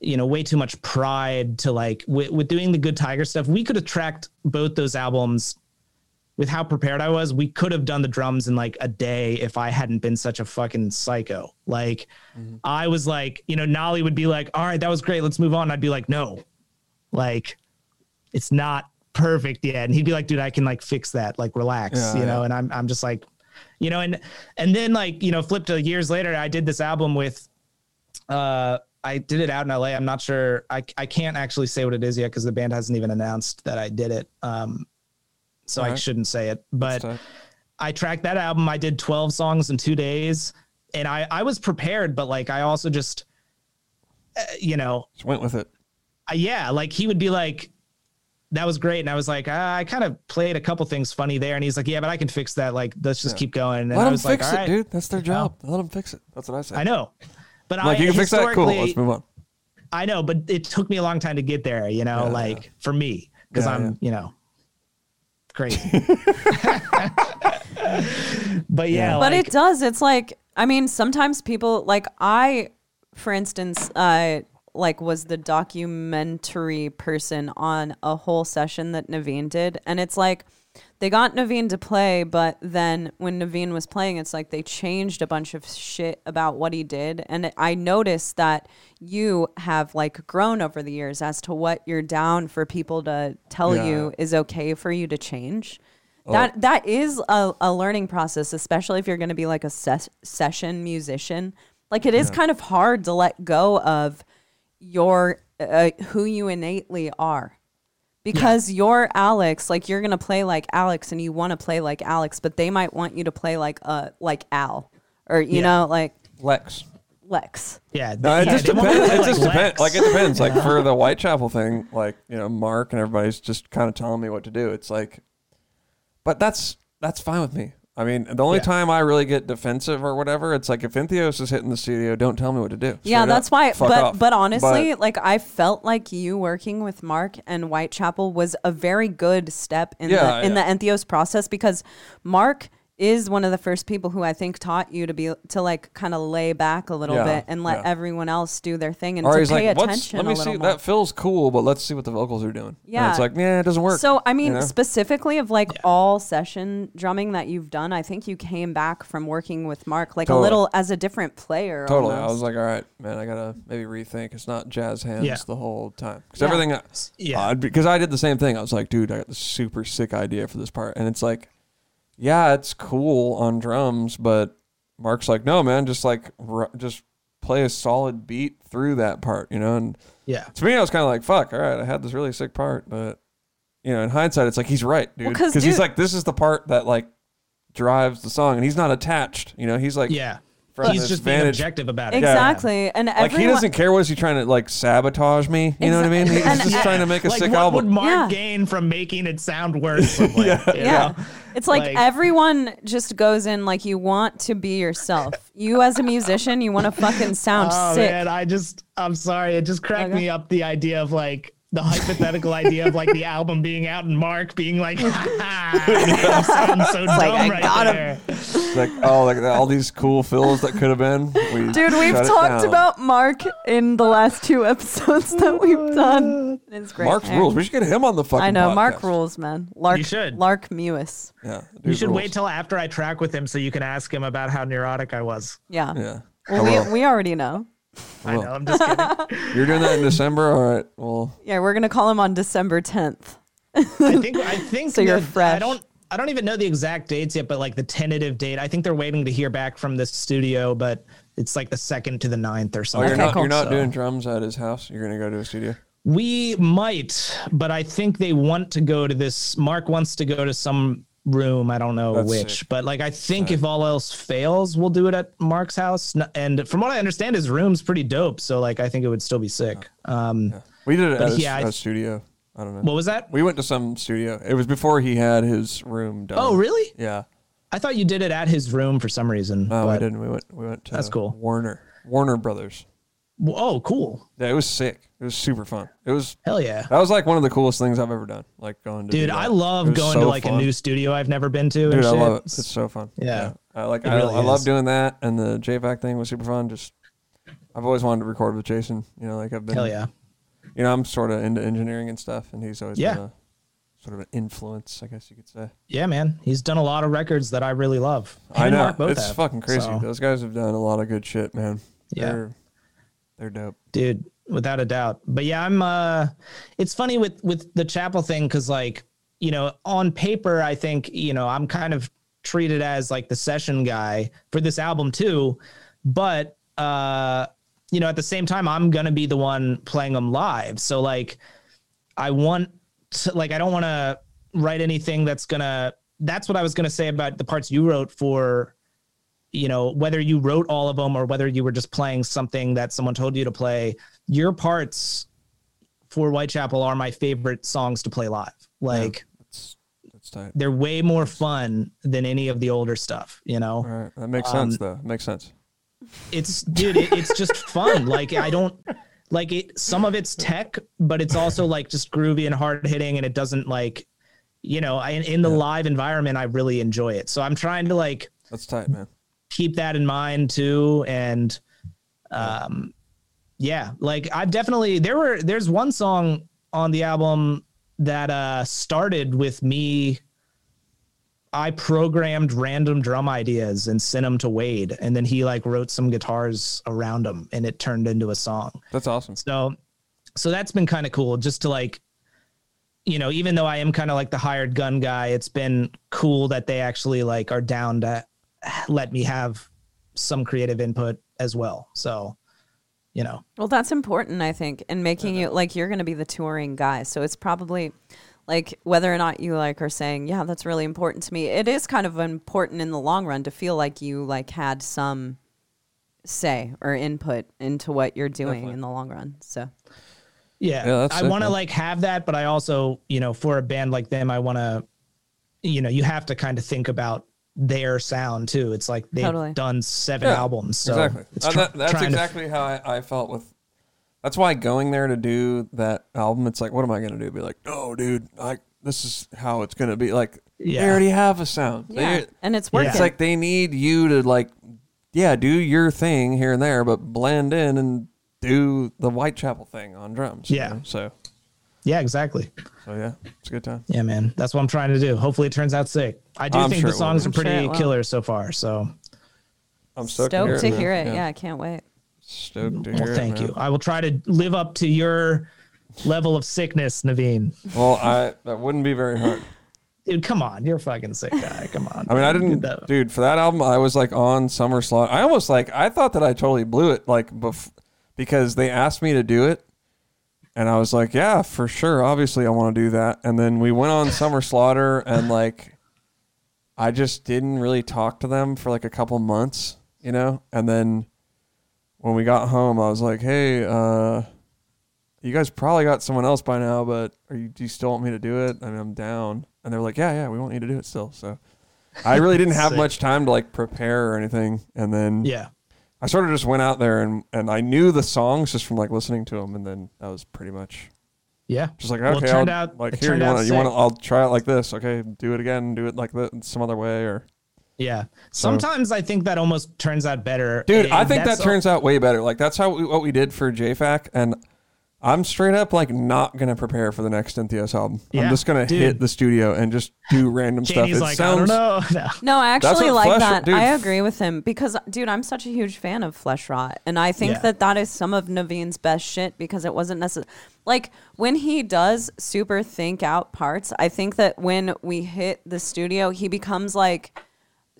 you know, way too much pride to like with, with doing the Good Tiger stuff. We could tracked both those albums with how prepared I was, we could have done the drums in like a day if I hadn't been such a fucking psycho. Like I was like, you know, Nolly would be like, all right, that was great. Let's move on. I'd be like, no, like it's not perfect yet. And he'd be like, dude, I can like fix that. Like relax, Yeah, you know? yeah. And I'm, I'm just like, you know, and, and then like, you know, flipped to years later, I did this album with, uh, I did it out in LA. I'm not sure. I, I can't actually say what it is yet because the band hasn't even announced that I did it. Um, so I shouldn't say it, but I tracked that album. I did 12 songs in two days and I, I was prepared, but like, I also just, uh, you know, just went with it. uh, yeah, like he would be like, that was great. And I was like, ah, I kind of played a couple things funny there. And he's like, yeah, but I can fix that. Like, let's just Yeah. keep going. And Let I was like, fix all it, right, dude. That's their job. Let them fix it. That's what I say. I know. But Like I, you can fix that. Cool. Let's move on. I know, but it took me a long time to get there, you know, Yeah, like for me, because Yeah, I'm, yeah. you know, crazy. but yeah, but like, it does it's like i mean sometimes people like i for instance uh like was the documentary person on a whole session that Navene did and it's like they got Navene to play but then when Navene was playing it's like they changed a bunch of shit about what he did and I noticed that you have like grown over the years as to what you're down for people to tell Yeah. you is okay for you to change that that is a, a learning process, especially if you're going to be like a ses- session musician. Like it is kind of hard to let go of your uh, who you innately are. Because you're Alex, like you're gonna play like Alex, and you want to play like Alex, but they might want you to play like uh like Al, or you Yeah. know like Lex. Lex. yeah, No, it yeah, just they want me to depends. play It just depends. Like it depends. Like for the Whitechapel thing, like you know, Mark and everybody's just kind of telling me what to do. It's like, but that's that's fine with me. I mean, the only Yeah. time I really get defensive or whatever, it's like if Entheos is hitting the studio, don't tell me what to do. Yeah, Straight that's up, why. But off. but honestly, But- like I felt like you working with Mark and Whitechapel was a very good step in Yeah, the in yeah. the Entheos process because Mark is one of the first people who I think taught you to be to like kind of lay back a little Yeah, bit and let yeah. everyone else do their thing and Or to he's pay like, attention let me a see. more. That feels cool, but let's see what the vocals are doing. And Yeah. it's like, yeah, it doesn't work. So I mean, you know? specifically of like all session drumming that you've done, I think you came back from working with Mark like Totally. a little as a different player. Totally. I was like, all right, man, I gotta maybe rethink. It's not jazz hands Yeah. the whole time because Yeah. everything. Yeah. uh, because I did the same thing. I was like, dude, I got this super sick idea for this part, and it's like, yeah, it's cool on drums, but Mark's like, no, man, just like r- just play a solid beat through that part, you know. And Yeah. to me, I was kind of like, fuck, all right, I had this really sick part, but you know, in hindsight, it's like he's right, dude, Well, 'cause, because he's dude- like, this is the part that like drives the song, and he's not attached, you know. He's like, Yeah. From He's this just being vantage objective about it. exactly, and like everyone, he doesn't care what is he trying to like sabotage me. You know what I mean? He's And- just trying to make a like sick what would album. Mark Yeah. gain from making it sound worse? somewhere, Yeah. you Yeah. know? It's like, Like- everyone just goes in like you want to be yourself. You as a musician, you want to fucking sound Oh sick. man, I just I'm sorry. It just cracked Okay. me up the idea of like the hypothetical idea of like the album being out and Mark being like, ha ha, you sound so dumb like, right got there. Like oh, like all these cool fills that could have been. We Dude, we've talked about Mark in the last two episodes that oh we've done. It's great. Mark's man. rules. We should get him on the fucking. I know Mark rules, man. Lark, You should. Lark Mewis. Yeah, You should rules. wait till after I track with him so you can ask him about how neurotic I was. Yeah. Yeah, Well, we, we already know. I know. I'm just kidding. You're doing that in December. All right. Well, Yeah, we're gonna call him on December 10th. I think I think So you're that- I don't I don't even know the exact dates yet, but like the tentative date. I think they're waiting to hear back from this studio, but it's like the second to the ninth or oh, something. you're Okay, not cool. you're not So- doing drums at his house. You're gonna go to a studio. We might, but I think they want to go to this. Mark wants to go to some room. I don't know That's which, sick. but like I think if all else fails, we'll do it at Mark's house. And from what I understand, his room's pretty dope. So like I think it would still be sick. Um, We did it at his, yeah, I- a studio. I don't know. what was that? we went to some studio. It was before he had his room done. Oh, really? Yeah. I thought you did it at his room for some reason. No, but- didn't. We went. We went to That's cool. Warner. Warner Brothers. Oh, cool. Yeah, it was sick. It was super fun. It was Hell yeah. that was like one of the coolest things I've ever done. Like going to Dude. I love going so to like fun. a new studio I've never been to. Dude, and I shit. love it. It's so fun. Yeah. I like. It I, really I love doing that, and the JVac thing was super fun. Just, I've always wanted to record with Jason. You know, like I've been. Hell yeah. You know, I'm sort of into engineering and stuff, and he's always Yeah. been a sort of an influence, I guess you could say. Yeah, man. He's done a lot of records that I really love. Him I know it's have, fucking crazy. so- Those guys have done a lot of good shit, man. Yeah. They're, they're dope. dude without a doubt. But yeah i'm uh it's funny with with the chapel thing because like you know on paper i think you know i'm kind of treated as like the session guy for this album too. But uh you know at the same time i'm gonna be the one playing them live. So like i want to like i don't want to write anything that's gonna that's what i was gonna say about the parts you wrote for you know whether you wrote all of them or whether you were just playing something that someone told you to play your parts for whitechapel are my favorite songs to play live like That's that's tight. they're way more fun than any of the older stuff you know right, that makes Um, sense though. Makes sense. it's dude it, it's just fun like i don't like it some of it's tech but it's also like just groovy and hard hitting and it doesn't like you know I, in the live environment i really enjoy it so i'm trying to like That's tight, man. Keep that in mind too. And um yeah like i've definitely there were there's one song on the album that uh started with me. I programmed random drum ideas and sent them to wade and then he like wrote some guitars around them and it turned into a song. That's awesome. so so that's been kind of cool just to like you know even though i am kind of like the hired gun guy it's been cool that they actually like are down to let me have some creative input as well so you know Well, that's important, I think, in making you like you're going to be the touring guy. So it's probably like whether or not you like are saying, yeah, that's really important to me. It is kind of important in the long run to feel like you like had some say or input into what you're doing Definitely. in the long run. So yeah, Yeah, i want to like have that but i also you know for a band like them i want to you know you have to kind of think about their sound too it's like they've Totally. done seven Yeah, albums so exactly. it's Uh, that- that's trying to- exactly how I, I felt with. That's why going there to do that album, it's like, what am I gonna do? Be like, oh, dude, like this is how it's gonna be. Like, Yeah. They already have a sound. Yeah, They- and it's working. It's like they need you to like, yeah, do your thing here and there, but blend in and do the Whitechapel thing on drums. you Yeah. know? So, Yeah, exactly. so yeah, it's a good time. Yeah, man. That's what I'm trying to do. Hopefully it turns out sick. I do I'm think sure the songs are pretty it will. killer so far. So I'm stoked, stoked to hear man. it. Yeah. I can't wait. Stoked to well, hear thank it. man. you. I will try to live up to your level of sickness, Navene. Well, I that wouldn't be very hard. Dude, come on. You're a fucking sick guy. Come on. I mean, I didn't, that- dude. For that album, I was like on Summer Slaughter. I almost like I thought that I totally blew it, like bef- because they asked me to do it, and I was like, yeah, for sure. Obviously, I want to do that. And then we went on Summer Slaughter, and like, I just didn't really talk to them for like a couple months, you know. And then when we got home, I was like, hey, uh, you guys probably got someone else by now, but are you, do you still want me to do it? I mean, I'm down. And they were like, yeah, yeah, we want you to do it still. So I really didn't have much time to like prepare or anything. And then Yeah. I sort of just went out there and, and I knew the songs just from like listening to them. And then that was pretty much Yeah. just like, okay, turned I'll, out- like here, you want to, you want to. I'll try it like this. Okay. Do it again. Do it like that some other way or Yeah. Sometimes I think that almost turns out better. Dude, I think that turns out way better. Like that's how we, what we did for JFAC, and I'm straight up like not gonna prepare for the next Entheos album. I'm just gonna dude. hit the studio and just do random Janie's stuff. It like, sounds, I don't know. No. No, I actually like Flesh- that. dude, I f- agree with him because, dude, I'm such a huge fan of Flesh Rot, and I think Yeah. that that is some of Navene's best shit because it wasn't necessary. Like when he does super think out parts, I think that when we hit the studio, he becomes like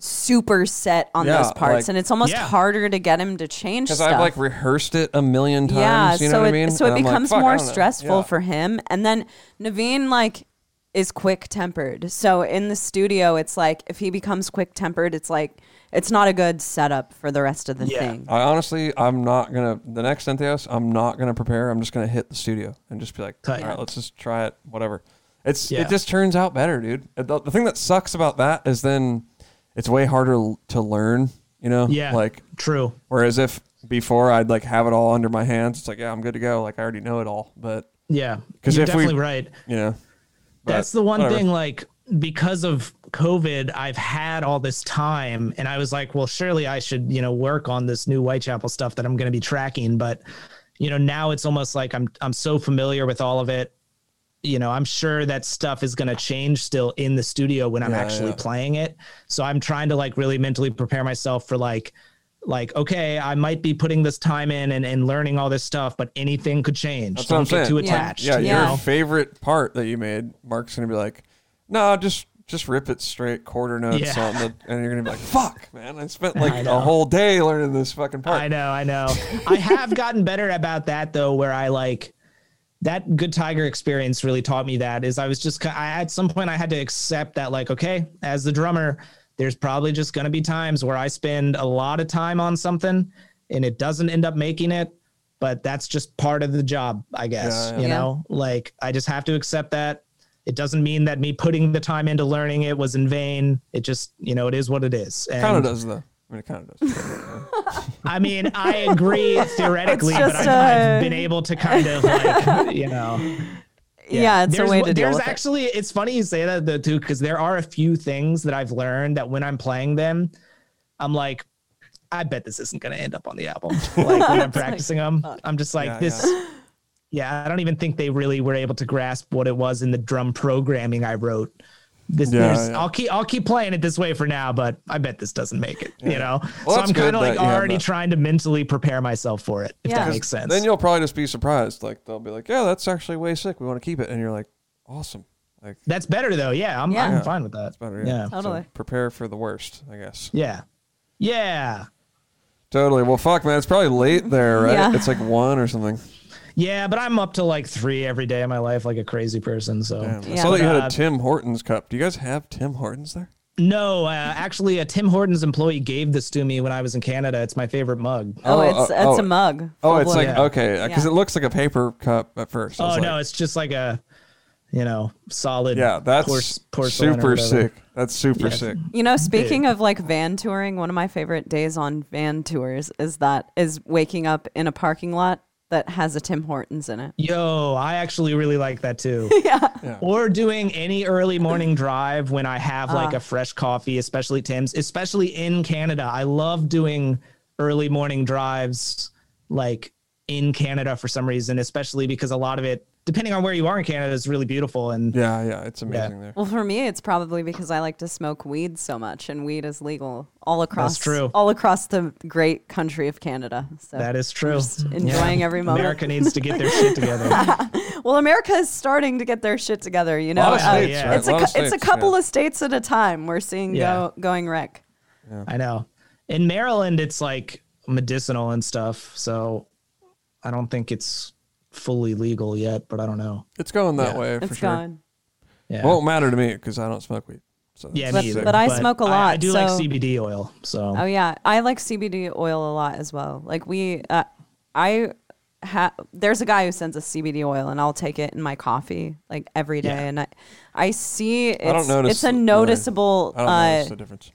super set on Yeah, those parts, like- and it's almost Yeah. harder to get him to change Because stuff. I've like rehearsed it a million times. yeah, you know so what it I mean? so it And I'm like, becomes fuck, I more don't know. stressful Yeah. for him, and then Navene like is quick tempered. So in the studio, it's like if he becomes quick tempered, it's like it's not a good setup for the rest of the Yeah. thing. I honestly, I'm not gonna the next Entheos. I'm not gonna prepare. I'm just gonna hit the studio and just be like, Tight. all right, let's just try it. Whatever. It's Yeah. it just turns out better, dude. The, the thing that sucks about that is then it's way harder to learn. You know, Yeah. like True. Whereas if before I'd like have it all under my hands, it's like, yeah, I'm good to go. Like I already know it all. But Yeah. 'Cause You're if we- definitely right. you know, That's the one whatever. thing, like, because of COVID, I've had all this time, and I was like, well, surely I should, you know, work on this new Whitechapel stuff that I'm going to be tracking. But, you know, now it's almost like I'm I'm so familiar with all of it. You know, I'm sure that stuff is going to change still in the studio when I'm Yeah, actually yeah. playing it. So I'm trying to like really mentally prepare myself for like like okay i might be putting this time in and, and learning all this stuff but anything could change That's don't what I'm get too saying. Yeah. attached Yeah, you Yeah. your know? favorite part that you made, Mark's gonna be like, no, just just rip it straight, quarter notes Yeah. on the, and you're gonna be like, fuck, man, I spent like I a whole day learning this fucking part. I know, I know. I have gotten better about that though, where I like that Good Tiger experience really taught me that. Is I was just I at some point I had to accept that like okay, as the drummer, there's probably just going to be times where I spend a lot of time on something and it doesn't end up making it, but that's just part of the job, I guess. Yeah, yeah. You Yeah. know, like I just have to accept that. It doesn't mean that me putting the time into learning it was in vain. It just, you know, it is what it is. Kind of does though. I mean, it kind of does. I mean, I agree theoretically, but just I've, I've been able to kind of like, you know. Yeah, it's there's, a way to deal There's with it. actually, it's funny you say that though too, because there are a few things that I've learned that when I'm playing them, I'm like, I bet this isn't going to end up on the album. Like when I'm practicing them, I'm just like Yeah, this. Yeah. I don't even think they really were able to grasp what it was in the drum programming I wrote. This, Yeah, there's, yeah. I'll keep I'll keep playing it this way for now, but I bet this doesn't make it. You know, Well, so I'm kind of like you already that. trying to mentally prepare myself for it. If Yeah. that 'Cause makes sense. Then you'll probably just be surprised. Like they'll be like, yeah, that's actually way sick. We want to keep it, and you're like, awesome. Like That's better though. Yeah, I'm Yeah. I'm Yeah. fine with that. it's better. Yeah. Yeah. So Totally. prepare for the worst, I guess. Yeah. Yeah. Totally. Well, fuck, man. It's probably late there, right? Yeah. It's like one or something. Yeah, but I'm up to like three every day of my life, like a crazy person. So Damn. I Yeah. saw that you had Uh, a Tim Hortons cup. Do you guys have Tim Hortons there? no, uh, actually, a Tim Hortons employee gave this to me when I was in Canada. It's my favorite mug. Oh, Oh, it's uh, it's oh. a mug. Oh, it's like blown. okay, because Yeah. it looks like a paper cup at first. Oh was no, like, it's just like a, you know, solid. yeah, that's porce- porcelain super sick. That's super Yeah. sick. You know, speaking of like van touring, one of my favorite days on van tours is that is waking up in a parking lot that has a Tim Hortons in it. Yo, I actually really like that too. yeah. or doing any early morning drive when I have like a uh. fresh coffee, especially Tim's, especially in Canada. I love doing early morning drives like in Canada for some reason, especially because a lot of it, depending on where you are in Canada, it's really beautiful. And Yeah, yeah, it's amazing there. Well, for me, it's probably because I like to smoke weed so much, and weed is legal all across true. all across the great country of Canada. So that is true. just enjoying every moment. America needs to get their shit together. Well, America is starting to get their shit together. You know, lot uh, states, yeah. right? it's a a lot it's a couple yeah. of states at a time. We're seeing Yeah. go going wreck. I know. In Maryland, it's like medicinal and stuff. So I don't think it's fully legal yet, but I don't know. It's going that Yeah. way for It's sure. gone. Yeah. Won't matter to me because I don't smoke weed. So yeah, But- me either. but I smoke a lot, I do like so- CBD oil. So Oh yeah, I like CBD oil a lot as well. Like we, uh, I ha There's a guy who sends us CBD oil, and I'll take it in my coffee like every day. Yeah. And I, I see it's, don't notice it's a the- noticeable I don't uh, notice the difference.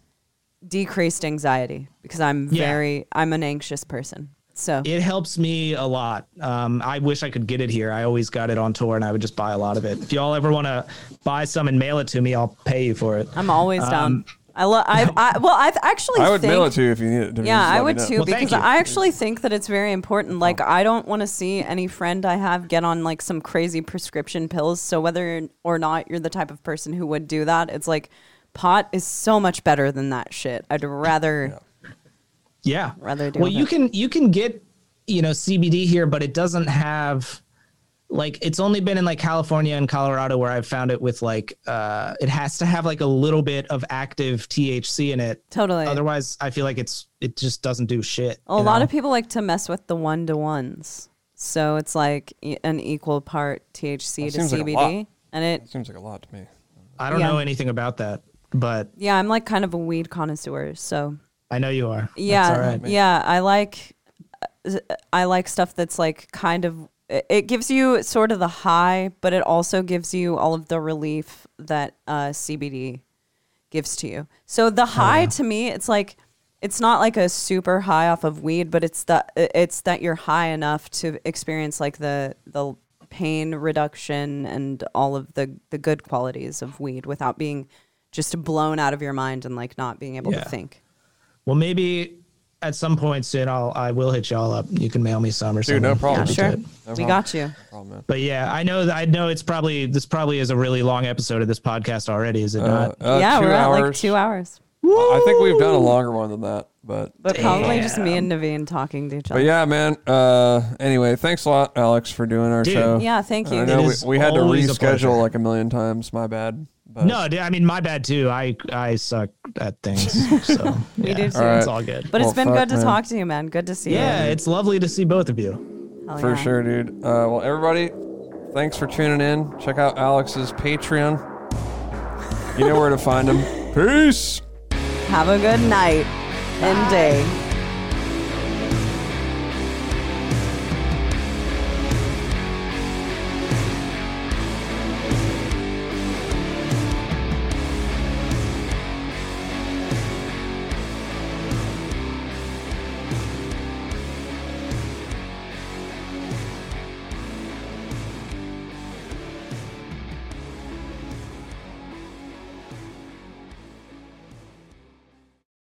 decreased anxiety because I'm Yeah. very I'm an anxious person. So it helps me a lot. Um, I wish I could get it here. I always got it on tour, and I would just buy a lot of it. If y'all ever want to buy some and mail it to me, I'll pay you for it. I'm always Um, down. I love. I, I well, I've actually. I would think, mail it to you if you need it. Yeah, I would too Well, because. I actually think that it's very important. Like, I don't want to see any friend I have get on like some crazy prescription pills. So whether or not you're the type of person who would do that, it's like pot is so much better than that shit. I'd rather Yeah. Rather do. Well, you can you can get you know CBD here, but it doesn't have like it's only been in like California and Colorado where I've found it with like uh it has to have like a little bit of active THC in it. totally. Otherwise, I feel like it's it just doesn't do shit. a lot of people like to mess with the one to ones. So it's like e- an equal part THC That to seems like CBD, and it It seems like a lot to me. I don't yeah. know anything about that, but yeah, I'm like kind of a weed connoisseur. So I know you are. yeah That's all right. yeah i like i like stuff that's like kind of it it gives you sort of the high but it also gives you all of the relief that uh, cbd gives to you so the high to me it's like it's not like a super high off of weed but it's that it's that you're high enough to experience like the the pain reduction and all of the the good qualities of weed without being just blown out of your mind and like not being able Yeah. to think Well, maybe at some point soon I'll I will hit y'all up. You can mail me some or something. Dude, something. no problem. Yeah, sure. do it. No we got you. No problem. But yeah, I know that I know it's probably this probably is a really long episode of this podcast already, is it Uh, not? uh, yeah, two we're at like hours. two hours. I think we've done a longer one than that, but But probably just me and Navene talking to each other. but yeah, man. Uh, anyway, thanks a lot, Alex, for doing our Dude. show. Yeah, thank you. I you. know we, we had to always a reschedule like a million times. My bad. But No, I mean my bad too. I I suck at things. So We yeah, do too. It's all good. But it's been fuck, good to man. talk to you, man. Good to see yeah, you. Yeah, it's lovely to see both of you. Hell for yeah. sure, dude. Uh, well, everybody, thanks for tuning in. Check out Alex's Patreon. You know where to find him. Peace. Have a good night and day.